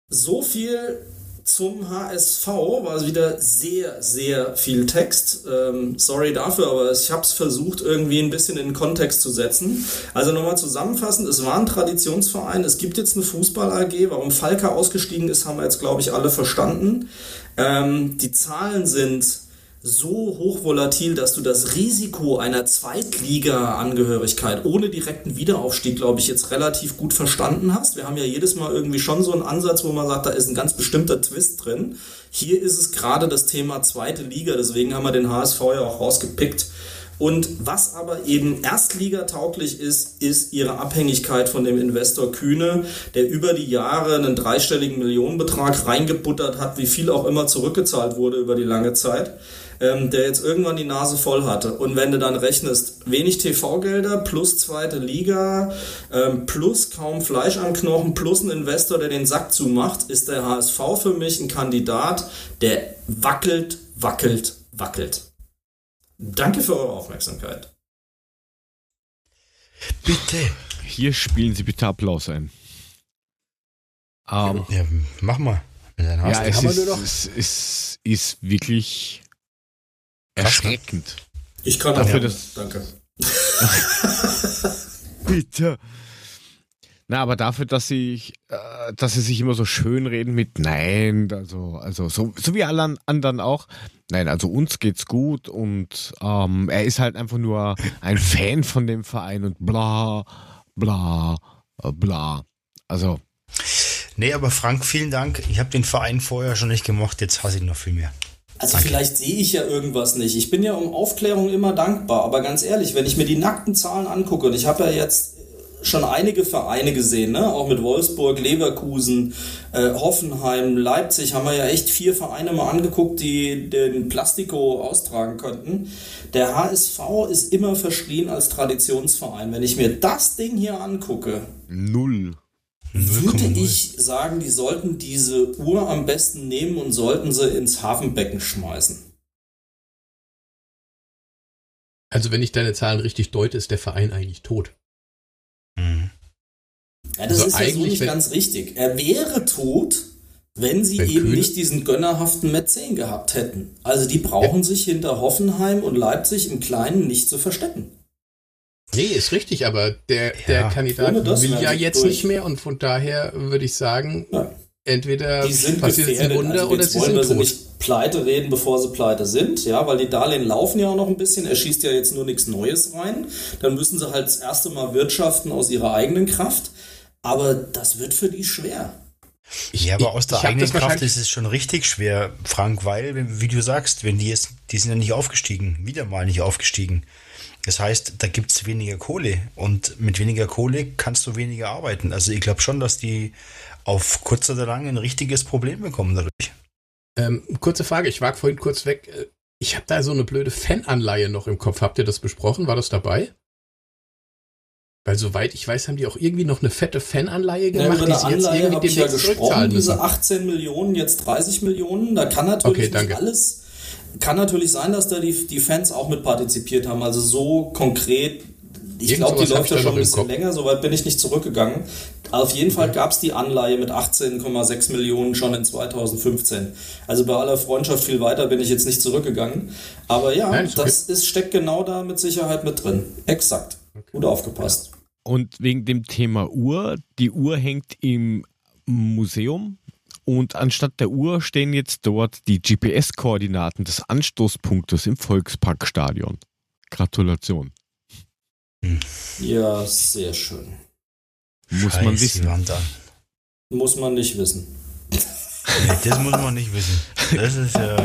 So viel zum HSV war wieder sehr, sehr viel Text. Ähm, sorry dafür, aber ich habe es versucht, irgendwie ein bisschen in den Kontext zu setzen. Also nochmal zusammenfassend, es war ein Traditionsverein, es gibt jetzt eine Fußball-AG. Warum Falke ausgestiegen ist, haben wir jetzt, glaube ich, alle verstanden. Ähm, die Zahlen sind so hochvolatil, dass du das Risiko einer Zweitliga-Angehörigkeit ohne direkten Wiederaufstieg, glaube ich, jetzt relativ gut verstanden hast. Wir haben ja jedes Mal irgendwie schon so einen Ansatz, wo man sagt, da ist ein ganz bestimmter Twist drin. Hier ist es gerade das Thema zweite Liga, deswegen haben wir den HSV ja auch rausgepickt. Und was aber eben Erstligatauglich ist, ist ihre Abhängigkeit von dem Investor Kühne, der über die Jahre einen dreistelligen Millionenbetrag reingebuttert hat, wie viel auch immer zurückgezahlt wurde über die lange Zeit, ähm, der jetzt irgendwann die Nase voll hatte. Und wenn du dann rechnest, wenig TV-Gelder plus zweite Liga, ähm, plus kaum Fleisch am Knochen, plus ein Investor, der den Sack zumacht, ist der HSV für mich ein Kandidat, der wackelt, wackelt, wackelt. Danke für eure Aufmerksamkeit. Bitte. Hier spielen Sie bitte Applaus ein. Ähm, Ja, mach mal. Ja, es ist, es ist, ist wirklich? Erschreckend. Ich kann Dafür, auch. dass- Danke. Bitte. Na, aber dafür, dass sie, äh, dass sie sich immer so schön reden mit Nein, also, also so, so wie alle an- anderen auch. Nein, also uns geht's gut und ähm, er ist halt einfach nur ein Fan von dem Verein und bla, bla, äh, bla. Also, Nee, aber Frank, vielen Dank. Ich habe den Verein vorher schon nicht gemocht, jetzt hasse ich ihn noch viel mehr. Also vielleicht sehe ich ja irgendwas nicht. Ich bin ja um Aufklärung immer dankbar, aber ganz ehrlich, wenn ich mir die nackten Zahlen angucke, und ich habe ja jetzt schon einige Vereine gesehen, ne? auch mit Wolfsburg, Leverkusen, äh, Hoffenheim, Leipzig, haben wir ja echt vier Vereine mal angeguckt, die den Plastiko austragen könnten. Der HSV ist immer verschrien als Traditionsverein. Wenn ich mir das Ding hier angucke, null. Würde 0,0. ich sagen, die sollten diese Uhr am besten nehmen und sollten sie ins Hafenbecken schmeißen. Also wenn ich deine Zahlen richtig deute, ist der Verein eigentlich tot. Mhm. Ja, das Also ist ja so nicht ganz richtig. Er wäre tot, wenn sie Wenn eben Kühne- nicht diesen gönnerhaften Mäzen gehabt hätten. Also die brauchen sich hinter Hoffenheim und Leipzig im Kleinen nicht zu verstecken. Nee, ist richtig, aber der, Ja, der Kandidat will ja jetzt durch. nicht mehr und von daher würde ich sagen, Ja. entweder Die sind passiert jetzt ein. Wunder Also oder jetzt sie wollen sind tot. nicht pleite reden, bevor sie pleite sind, ja, weil die Darlehen laufen ja auch noch ein bisschen. Er schießt ja jetzt nur nichts Neues rein. Dann müssen sie halt das erste Mal wirtschaften aus ihrer eigenen Kraft. Aber das wird für die schwer. Ja, aber aus der ich eigenen Kraft ist es schon richtig schwer, Frank, weil, wie du sagst, wenn die jetzt, die sind ja nicht aufgestiegen, wieder mal nicht aufgestiegen. Das heißt, da gibt es weniger Kohle und mit weniger Kohle kannst du weniger arbeiten. Also ich glaube schon, dass die auf kurz oder lang ein richtiges Problem bekommen dadurch. Ähm, kurze Frage, ich war vorhin kurz weg. Äh, Ich habe da so eine blöde Fananleihe noch im Kopf. Habt ihr das besprochen? War das dabei? Weil soweit ich weiß, haben die auch irgendwie noch eine fette Fananleihe Ja, gemacht, über die sie jetzt Anleihe irgendwie habe ich ja demnächst gesprochen, diese müssen. 18 Millionen, jetzt 30 Millionen, da kann natürlich Okay, nicht alles, kann natürlich sein, dass da die, die Fans auch mit partizipiert haben, also so konkret, ich glaube, die läuft ja schon ein bisschen Kopf. länger, soweit bin ich nicht zurückgegangen. Auf jeden Fall gab es die Anleihe mit 18,6 Millionen schon in 2015. Also bei aller Freundschaft viel weiter bin ich jetzt nicht zurückgegangen. Aber ja, Nein, ist okay. das ist, steckt genau da mit Sicherheit mit drin. Exakt. Gut aufgepasst. Und wegen dem Thema Uhr, die Uhr hängt im Museum und anstatt der Uhr stehen jetzt dort die GPS-Koordinaten des Anstoßpunktes im Volksparkstadion. Gratulation. Ja, sehr schön. Muss Scheiß man wissen. Muss man nicht wissen. Nee, das muss man nicht wissen. Das ist ja.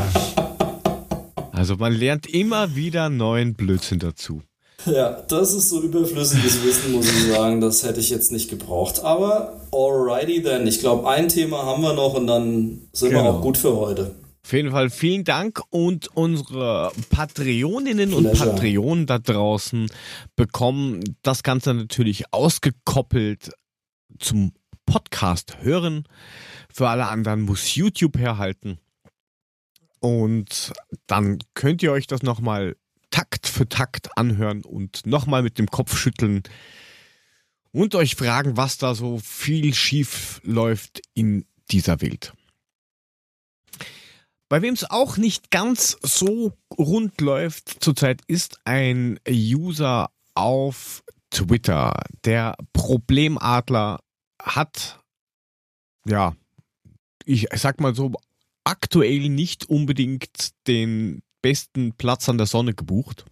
Also man lernt immer wieder neuen Blödsinn dazu. Ja, das ist so überflüssiges Wissen, muss ich sagen. Das hätte ich jetzt nicht gebraucht. Aber alrighty then. Ich glaube, ein Thema haben wir noch und dann sind wir Genau. auch gut für heute. Auf jeden Fall vielen Dank und unsere Patreoninnen und. Patreonen da draußen bekommen das Ganze natürlich ausgekoppelt zum Podcast hören. Für alle anderen muss YouTube herhalten. Und dann könnt ihr euch das nochmal Takt für Takt anhören und nochmal mit dem Kopf schütteln und euch fragen, was da so viel schief läuft in dieser Welt. Bei wem es auch nicht ganz so rund läuft zurzeit ist ein User auf Twitter. Der Problemadler hat, ja, ich sag mal so, aktuell nicht unbedingt den besten Platz an der Sonne gebucht.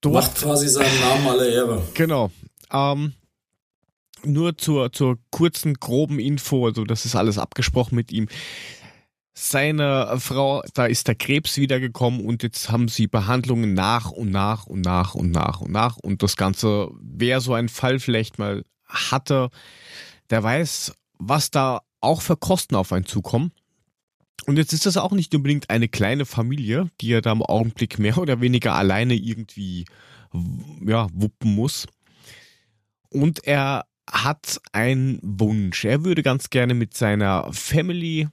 Dort Macht quasi seinen Namen alle Ehre. Genau. Ähm, nur zur, zur kurzen, groben Info, also das ist alles abgesprochen mit ihm. Seine Frau, da ist der Krebs wiedergekommen und jetzt haben sie Behandlungen nach und nach und nach und nach und nach. Und das Ganze, wer so einen Fall vielleicht mal hatte, der weiß, was da auch für Kosten auf einen zukommen. Und jetzt ist das auch nicht unbedingt eine kleine Familie, die er da im Augenblick mehr oder weniger alleine irgendwie ja, wuppen muss. Und er hat einen Wunsch. Er würde ganz gerne mit seiner Family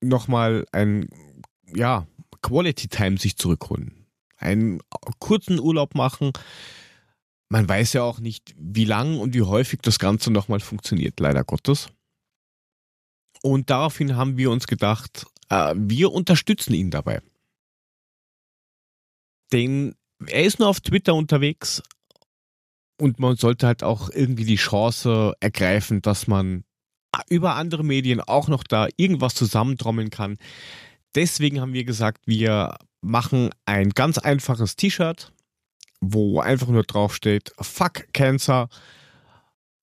nochmal ein ja, Quality Time sich zurückholen. Einen kurzen Urlaub machen. Man weiß ja auch nicht, wie lang und wie häufig das Ganze nochmal funktioniert, leider Gottes. Und daraufhin haben wir uns gedacht, äh, wir unterstützen ihn dabei. Denn er ist nur auf Twitter unterwegs und man sollte halt auch irgendwie die Chance ergreifen, dass man über andere Medien auch noch da irgendwas zusammentrommeln kann. Deswegen haben wir gesagt, wir machen ein ganz einfaches T-Shirt, wo einfach nur draufsteht, Fuck Cancer,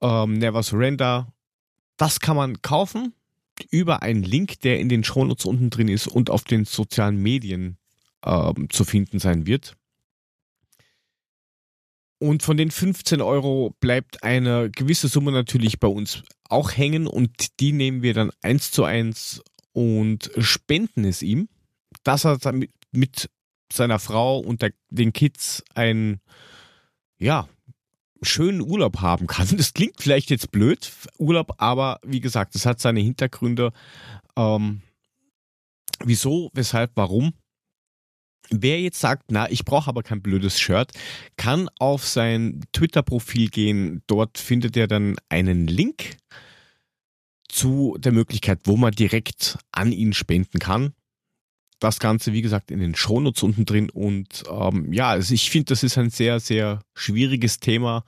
ähm, Never Surrender. Das kann man kaufen über einen Link, der in den Shownotes unten drin ist und auf den sozialen Medien ähm, zu finden sein wird. Und von den 15 Euro bleibt eine gewisse Summe natürlich bei uns auch hängen und die nehmen wir dann eins zu eins und spenden es ihm, dass er mit seiner Frau und der, den Kids einen, ja, schönen Urlaub haben kann. Das klingt vielleicht jetzt blöd, Urlaub, aber wie gesagt, das hat seine Hintergründe. Ähm, wieso, weshalb, warum? Wer jetzt sagt, na, ich brauche aber kein blödes Shirt, kann auf sein Twitter-Profil gehen. Dort findet er dann einen Link zu der Möglichkeit, wo man direkt an ihn spenden kann. Das Ganze, wie gesagt, in den Shownotes unten drin. Und ähm, ja, also ich finde, das ist ein sehr, sehr schwieriges Thema,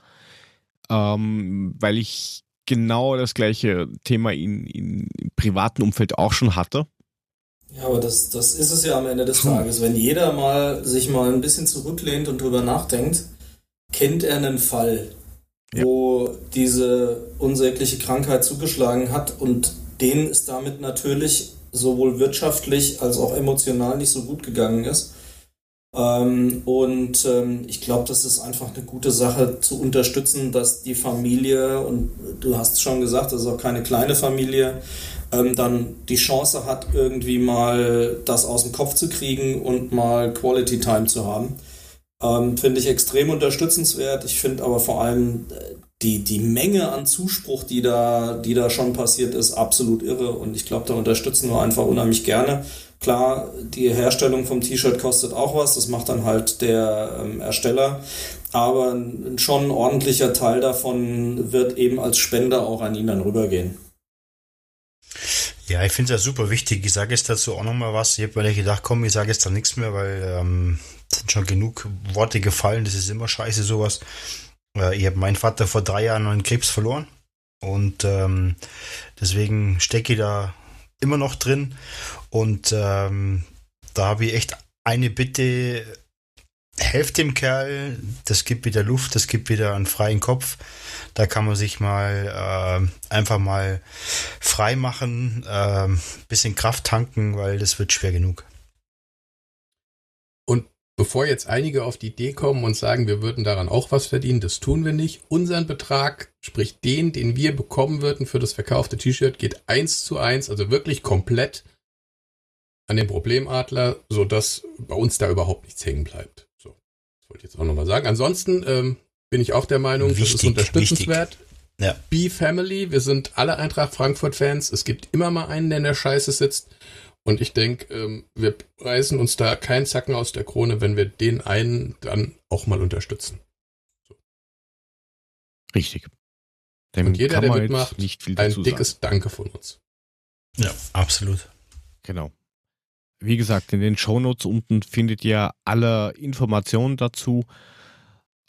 ähm, weil ich genau das gleiche Thema in, in, im privaten Umfeld auch schon hatte. Ja, aber das, das ist es ja am Ende des Tages. Wenn jeder mal sich mal ein bisschen zurücklehnt und drüber nachdenkt, kennt er einen Fall, ja. wo diese unsägliche Krankheit zugeschlagen hat und denen es damit natürlich sowohl wirtschaftlich als auch emotional nicht so gut gegangen ist. Ähm, und ähm, ich glaube, das ist einfach eine gute Sache zu unterstützen, dass die Familie, und du hast schon gesagt, das ist auch keine kleine Familie, ähm, dann die Chance hat, irgendwie mal das aus dem Kopf zu kriegen und mal Quality Time zu haben. Ähm, finde ich extrem unterstützenswert. Ich finde aber vor allem äh, die, die Menge an Zuspruch, die da, die da schon passiert ist, absolut irre. Und ich glaube, da unterstützen wir einfach unheimlich gerne. Klar, die Herstellung vom T-Shirt kostet auch was, das macht dann halt der ähm, Ersteller. Aber schon ein ordentlicher Teil davon wird eben als Spender auch an ihn dann rübergehen. Ja, ich finde es ja super wichtig. Ich sage jetzt dazu auch nochmal was. Ich habe mir gedacht, komm, ich sage jetzt da nichts mehr, weil ähm, sind schon genug Worte gefallen. Das ist immer scheiße, sowas. Äh, ich habe meinen Vater vor drei Jahren an Krebs verloren. Und ähm, deswegen stecke ich da immer noch drin. Und ähm, da habe ich echt eine Bitte. Helft dem Kerl, das gibt wieder Luft, das gibt wieder einen freien Kopf. Da kann man sich mal äh, einfach mal frei machen, äh, bisschen Kraft tanken, weil das wird schwer genug. Bevor jetzt einige auf die Idee kommen und sagen, wir würden daran auch was verdienen, das tun wir nicht. Unseren Betrag, sprich den, den wir bekommen würden für das verkaufte T-Shirt, geht eins zu eins, also wirklich komplett an den Problemadler, sodass bei uns da überhaupt nichts hängen bleibt. So, das wollte ich jetzt auch nochmal sagen. Ansonsten ähm, bin ich auch der Meinung, wichtig, das ist unterstützenswert. Ja. Be Family, wir sind alle Eintracht Frankfurt-Fans. Es gibt immer mal einen, der in der Scheiße sitzt. Und ich denke, ähm, wir reißen uns da keinen Zacken aus der Krone, wenn wir den einen dann auch mal unterstützen. So. Richtig. Dem Und jeder, der mitmacht, ein dickes sagen. Danke von uns. Ja, absolut. Genau. Wie gesagt, in den Shownotes unten findet ihr alle Informationen dazu.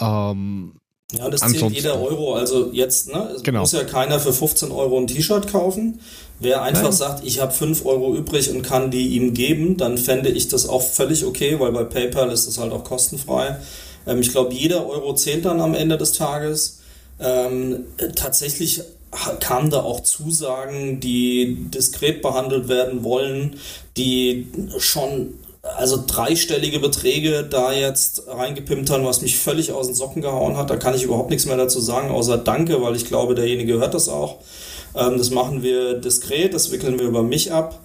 Ähm, ja, das zählt jeder Euro. Also jetzt, ne? Genau. muss ja keiner für 15 Euro ein T-Shirt kaufen. Wer einfach Nein. sagt, ich habe 5 Euro übrig und kann die ihm geben, dann fände ich das auch völlig okay, weil bei PayPal ist das halt auch kostenfrei. Ähm, ich glaube, jeder Euro zählt dann am Ende des Tages. Ähm, tatsächlich kamen da auch Zusagen, die diskret behandelt werden wollen, die schon also dreistellige Beträge da jetzt reingepimpt haben, was mich völlig aus den Socken gehauen hat. Da kann ich überhaupt nichts mehr dazu sagen, außer Danke, weil ich glaube, derjenige hört das auch. Ähm, das machen wir diskret, das wickeln wir über mich ab.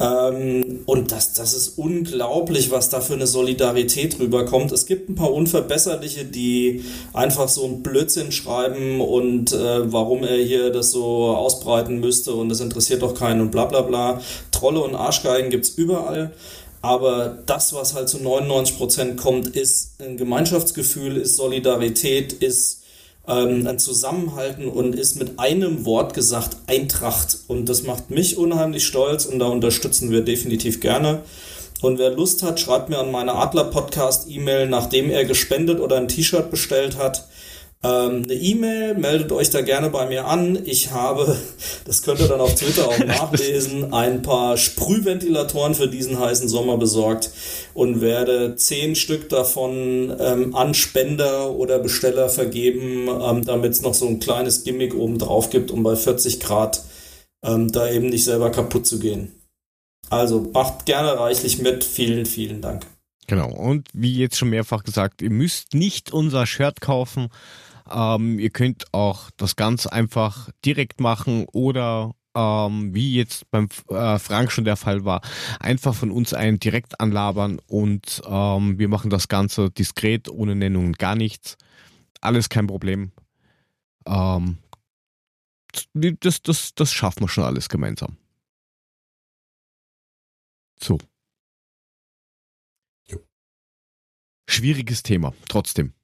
Ähm, und das, das ist unglaublich, was da für eine Solidarität rüberkommt. Es gibt ein paar Unverbesserliche, die einfach so einen Blödsinn schreiben und äh, warum er hier das so ausbreiten müsste und das interessiert doch keinen und bla bla bla. Trolle und Arschgeigen gibt es überall. Aber das, was halt zu 99 Prozent kommt, ist ein Gemeinschaftsgefühl, ist Solidarität, ist ähm, ein Zusammenhalten und ist mit einem Wort gesagt Eintracht. Und das macht mich unheimlich stolz und da unterstützen wir definitiv gerne. Und wer Lust hat, schreibt mir an meine Adler-Podcast-E-Mail, nachdem er gespendet oder ein T-Shirt bestellt hat, ähm, eine E-Mail, meldet euch da gerne bei mir an. Ich habe, das könnt ihr dann auf Twitter auch nachlesen, ein paar Sprühventilatoren für diesen heißen Sommer besorgt und werde zehn Stück davon ähm, an Spender oder Besteller vergeben, ähm, damit es noch so ein kleines Gimmick oben drauf gibt, um bei 40 Grad ähm, da eben nicht selber kaputt zu gehen. Also macht gerne reichlich mit. Vielen, vielen Dank. Genau. Und wie jetzt schon mehrfach gesagt, ihr müsst nicht unser Shirt kaufen. Ähm, ihr könnt auch das ganz einfach direkt machen oder ähm, wie jetzt beim äh, Frank schon der Fall war, einfach von uns einen direkt anlabern und ähm, wir machen das Ganze diskret, ohne Nennung, gar nichts. Alles kein Problem. Ähm, das, das, das schaffen wir schon alles gemeinsam. So. Jo. Schwieriges Thema, trotzdem.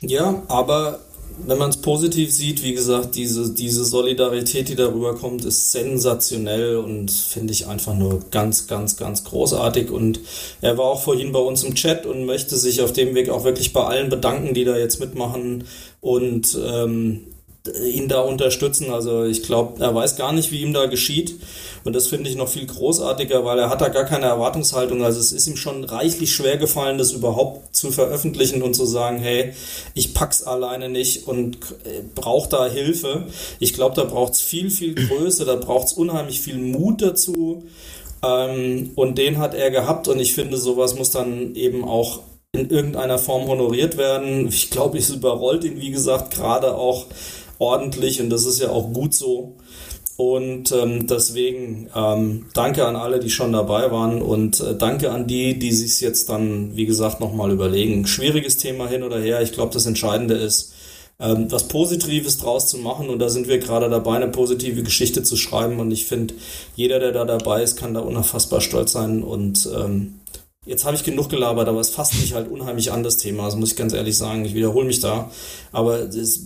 Ja, aber wenn man es positiv sieht, wie gesagt, diese, diese Solidarität, die darüber kommt, ist sensationell und finde ich einfach nur ganz, ganz, ganz großartig. Und er war auch vorhin bei uns im Chat und möchte sich auf dem Weg auch wirklich bei allen bedanken, die da jetzt mitmachen und ähm, ihn da unterstützen. Also ich glaube, er weiß gar nicht, wie ihm da geschieht. Und das finde ich noch viel großartiger, weil er hat da gar keine Erwartungshaltung. Also es ist ihm schon reichlich schwer gefallen, das überhaupt zu veröffentlichen und zu sagen, hey, ich pack's alleine nicht und äh, brauche da Hilfe. Ich glaube, da braucht's viel, viel Größe, da braucht's unheimlich viel Mut dazu. Ähm, und den hat er gehabt und ich finde, sowas muss dann eben auch in irgendeiner Form honoriert werden. Ich glaube, es überrollt ihn, wie gesagt, gerade auch ordentlich und das ist ja auch gut so. Und ähm, deswegen ähm, danke an alle, die schon dabei waren und äh, danke an die, die sich jetzt dann, wie gesagt, nochmal überlegen. Schwieriges Thema hin oder her. Ich glaube, das Entscheidende ist, ähm, was Positives draus zu machen und da sind wir gerade dabei, eine positive Geschichte zu schreiben und ich finde, jeder, der da dabei ist, kann da unfassbar stolz sein und ähm, Jetzt habe ich genug gelabert, aber es fasst mich halt unheimlich an das Thema. Das muss ich ganz ehrlich sagen. Ich wiederhole mich da. Aber es,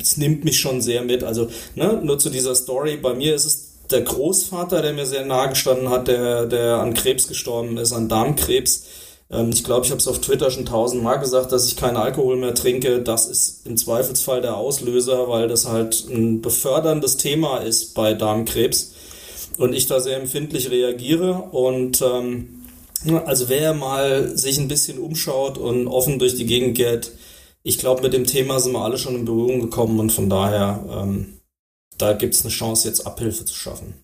es nimmt mich schon sehr mit. Also, ne, nur zu dieser Story. Bei mir ist es der Großvater, der mir sehr nahe gestanden hat, der, der an Krebs gestorben ist, an Darmkrebs. Ähm, ich glaube, ich habe es auf Twitter schon tausendmal gesagt, dass ich keinen Alkohol mehr trinke. Das ist im Zweifelsfall der Auslöser, weil das halt ein beförderndes Thema ist bei Darmkrebs und ich da sehr empfindlich reagiere und ähm, also wer mal sich ein bisschen umschaut und offen durch die Gegend geht, ich glaube, mit dem Thema sind wir alle schon in Berührung gekommen und von daher, ähm, da gibt es eine Chance, jetzt Abhilfe zu schaffen.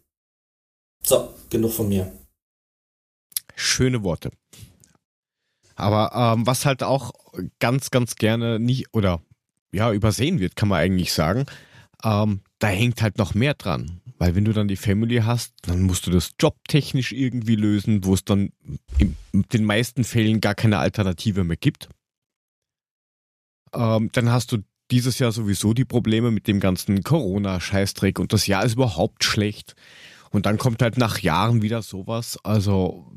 So, genug von mir. Schöne Worte. Aber ähm, was halt auch ganz, ganz gerne nicht oder ja übersehen wird, kann man eigentlich sagen, ähm, da hängt halt noch mehr dran. Weil wenn du dann die Family hast, dann musst du das jobtechnisch irgendwie lösen, wo es dann in den meisten Fällen gar keine Alternative mehr gibt. Ähm, dann hast du dieses Jahr sowieso die Probleme mit dem ganzen Corona-Scheißdreck und das Jahr ist überhaupt schlecht. Und dann kommt halt nach Jahren wieder sowas. Also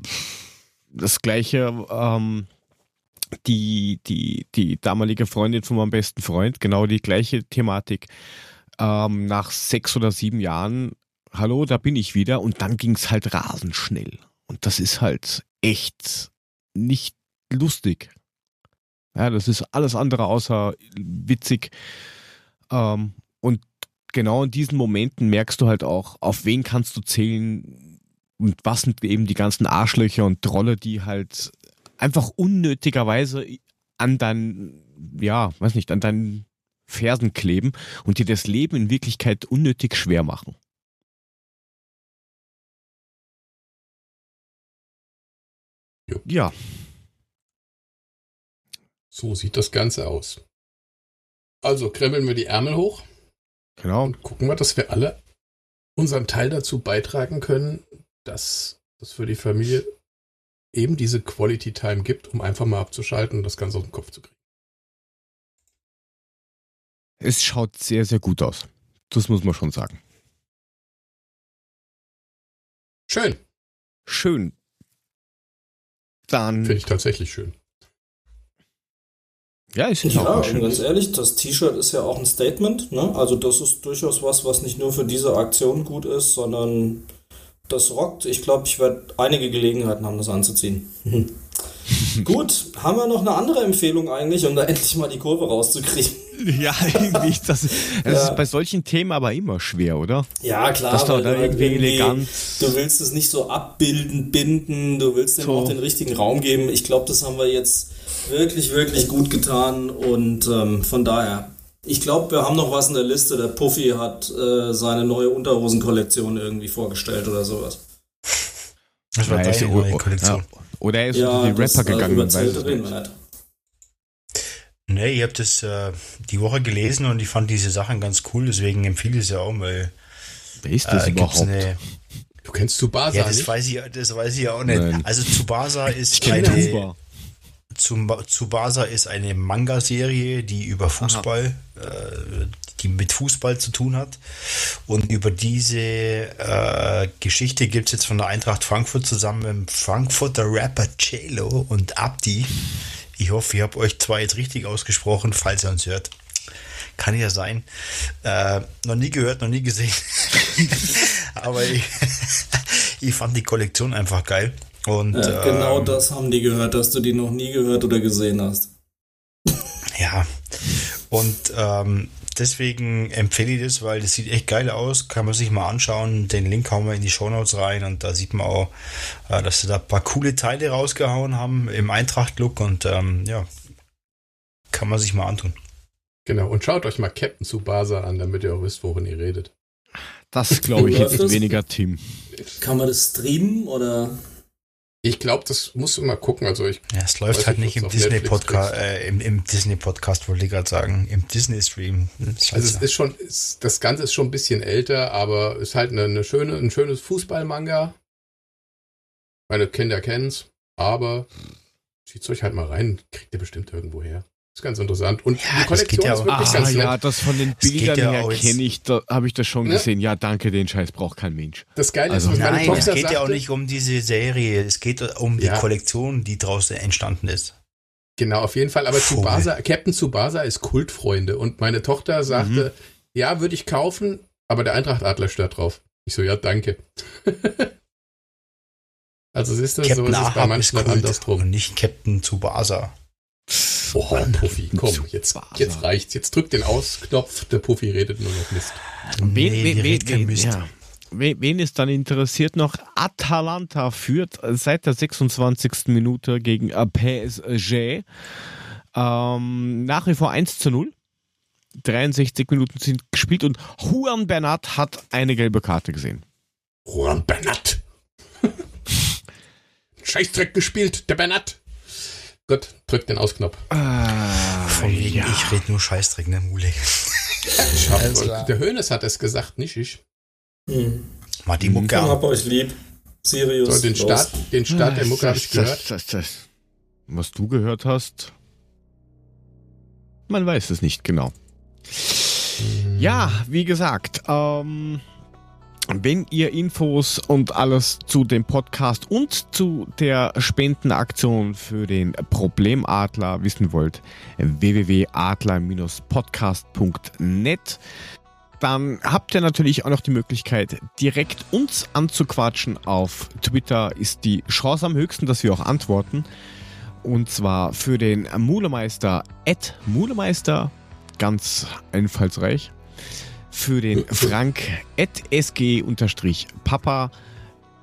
das gleiche, ähm, die, die, die damalige Freundin von meinem besten Freund, genau die gleiche Thematik ähm, nach sechs oder sieben Jahren, hallo, da bin ich wieder und dann ging es halt rasend schnell. Und das ist halt echt nicht lustig. Ja, das ist alles andere außer witzig. Ähm, und genau in diesen Momenten merkst du halt auch, auf wen kannst du zählen und was sind eben die ganzen Arschlöcher und Trolle, die halt einfach unnötigerweise an dein, ja, weiß nicht, an deinen Fersen kleben und dir das Leben in Wirklichkeit unnötig schwer machen. Jo. Ja. So sieht das Ganze aus. Also krempeln wir die Ärmel hoch Genau. und gucken wir, dass wir alle unseren Teil dazu beitragen können, dass es für die Familie eben diese Quality Time gibt, um einfach mal abzuschalten und das Ganze aus dem Kopf zu kriegen. Es schaut sehr, sehr gut aus. Das muss man schon sagen. Schön. Schön. Dann. Finde ich tatsächlich schön. Ja, ist ja, Ja, auch schön. ganz ehrlich, das T-Shirt ist ja auch ein Statement. Ne? Also das ist durchaus was, was nicht nur für diese Aktion gut ist, sondern das rockt. Ich glaube, ich werde einige Gelegenheiten haben, das anzuziehen. gut, haben wir noch eine andere Empfehlung eigentlich, um da endlich mal die Kurve rauszukriegen? Ja, irgendwie ist das, das Ja. ist bei solchen Themen aber immer schwer, oder? Ja, klar. Das ist doch weil da du halt irgendwie elegant. Du willst es nicht so abbilden, binden, du willst dem So. auch den richtigen Raum geben. Ich glaube, das haben wir jetzt wirklich, wirklich gut getan und ähm, von daher. Ich glaube, wir haben noch was in der Liste. Der Puffy hat äh, seine neue Unterhosenkollektion irgendwie vorgestellt oder sowas. Das war Ja, deine ist- neue o- Kollektion. ja. Oder er ist Ja, unter die Rapper äh, gegangen weiß reden nicht. wir Nee, ich habe das äh, die Woche gelesen und ich fand diese Sachen ganz cool, deswegen empfehle ich es ja auch, weil Wer ist das äh, überhaupt? eine. Du kennst Tsubasa Ja, das nicht? weiß ich, das weiß ich ja auch nicht. Nein. Also Tsubasa ist eine, Tsubasa ist eine Manga-Serie, die über Fußball, äh, die mit Fußball zu tun hat. Und über diese äh, Geschichte gibt es jetzt von der Eintracht Frankfurt zusammen mit dem Frankfurter Rapper Cello und Abdi. Ich hoffe, ich habe euch zwei jetzt richtig ausgesprochen, falls ihr uns hört. Kann ja sein. Äh, noch nie gehört, noch nie gesehen. Aber ich, ich fand die Kollektion einfach geil. Und, Ja, genau ähm, das haben die gehört, dass du die noch nie gehört oder gesehen hast. Ja, und ähm, deswegen empfehle ich das, weil das sieht echt geil aus. Kann man sich mal anschauen. Den Link hauen wir in die Shownotes rein und da sieht man auch, äh, dass sie da ein paar coole Teile rausgehauen haben im Eintracht-Look und ähm, ja, kann man sich mal antun. Genau. Und schaut euch mal Captain Tsubasa an, damit ihr auch wisst, worin ihr redet. Das glaube ich jetzt weniger Tim. Kann man das streamen oder? Ich glaube, das musst du mal gucken. Also ich, Ja, es läuft halt nicht, im Disney-Podcast, äh, im, im Disney-Podcast wollte ich gerade sagen, im Disney-Stream. Halt also es ist schon, ist, das Ganze ist schon ein bisschen älter, aber ist halt eine, eine schöne, ein schönes Fußballmanga. Meine Kinder kennen's, aber zieht's euch halt mal rein, kriegt ihr bestimmt irgendwo her. Ist ganz interessant. Und Ja, die das Kollektion ja ist auch- wirklich Ah ganz nett. ja, das von den Bildern ja her kenne ich, da habe ich das schon Ja. gesehen. Ja, danke, den Scheiß braucht kein Mensch. Das Geile Also- ist, was meine Nein, es geht sagte, ja auch nicht um diese Serie, es geht um die Ja. Kollektion, die daraus entstanden ist. Genau, auf jeden Fall. Aber Vogel. Tsubasa, Captain Tsubasa ist Kultfreunde. Und meine Tochter sagte, ja, würde ich kaufen, aber der Eintracht-Adler stört drauf. Ich so, ja, danke. also siehst du, so Captain ist es bei ist manchen andersrum. und nicht Captain Tsubasa. Oh, Puffy, komm, jetzt, jetzt reicht's. Jetzt drück den Ausknopf, der Puffy redet nur noch Mist. Wen, Nee, wen, wen, wen, Mist. ja. wen, wen es dann interessiert noch, Atalanta führt seit der 26. Minute gegen äh, PSG ähm, nach wie vor 1 zu 0. 63 Minuten sind gespielt und Juan Bernat hat eine gelbe Karte gesehen. Juan Bernat. Scheißdreck gespielt, der Bernat. Gut, drück den Ausknopf. Ah, Von wegen, ich rede nur Scheißdreck, ne, Mule. Ich klar. der Hönes hat es gesagt, nicht ich. Hm. Martin Ich Mucke. hab euch lieb. Sirius. So, den. Start, den Start der Mucke habe ich Das- gehört. das- das- Was du gehört hast, man weiß es nicht genau. Ja, wie gesagt, ähm, wenn ihr Infos und alles zu dem Podcast und zu der Spendenaktion für den Problemadler wissen wollt, www.adler-podcast.net dann habt ihr natürlich auch noch die Möglichkeit, direkt uns anzuquatschen. Auf Twitter ist die Chance am höchsten, dass wir auch antworten. Und zwar für den Mulemeister at Mulemeister, ganz einfallsreich. Für den Frank at sg-papa.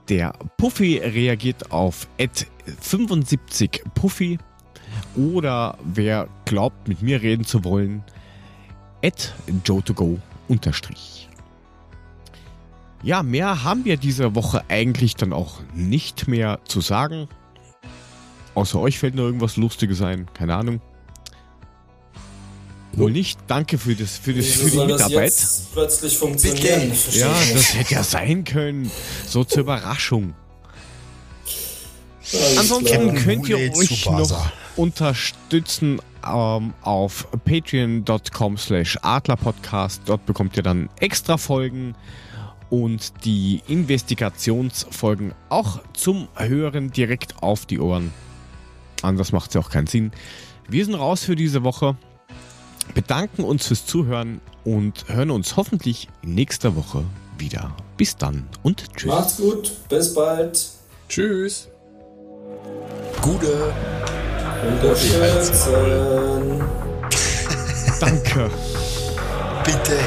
Der Puffy reagiert auf at 75 Puffy. Oder wer glaubt, mit mir reden zu wollen, at joe2go unterstrich. Ja, mehr haben wir diese Woche eigentlich dann auch nicht mehr zu sagen. Außer euch fällt noch irgendwas Lustiges ein. Keine Ahnung. Wohl nicht. Danke für, das, für, das, Wieso für die soll das Mitarbeit. jetzt plötzlich funktionieren? Ja, das hätte ja sein können. So zur Überraschung. Alles Ansonsten klar. könnt ihr euch noch unterstützen ähm, auf patreon.com slash adlerpodcast. Dort bekommt ihr dann extra Folgen und die Investigationsfolgen auch zum Hören direkt auf die Ohren. Anders macht es ja auch keinen Sinn. Wir sind raus für diese Woche, bedanken uns fürs Zuhören und hören uns hoffentlich nächste Woche wieder. Bis dann und tschüss. Macht's gut, bis bald. Tschüss. Gute. Danke. Bitte.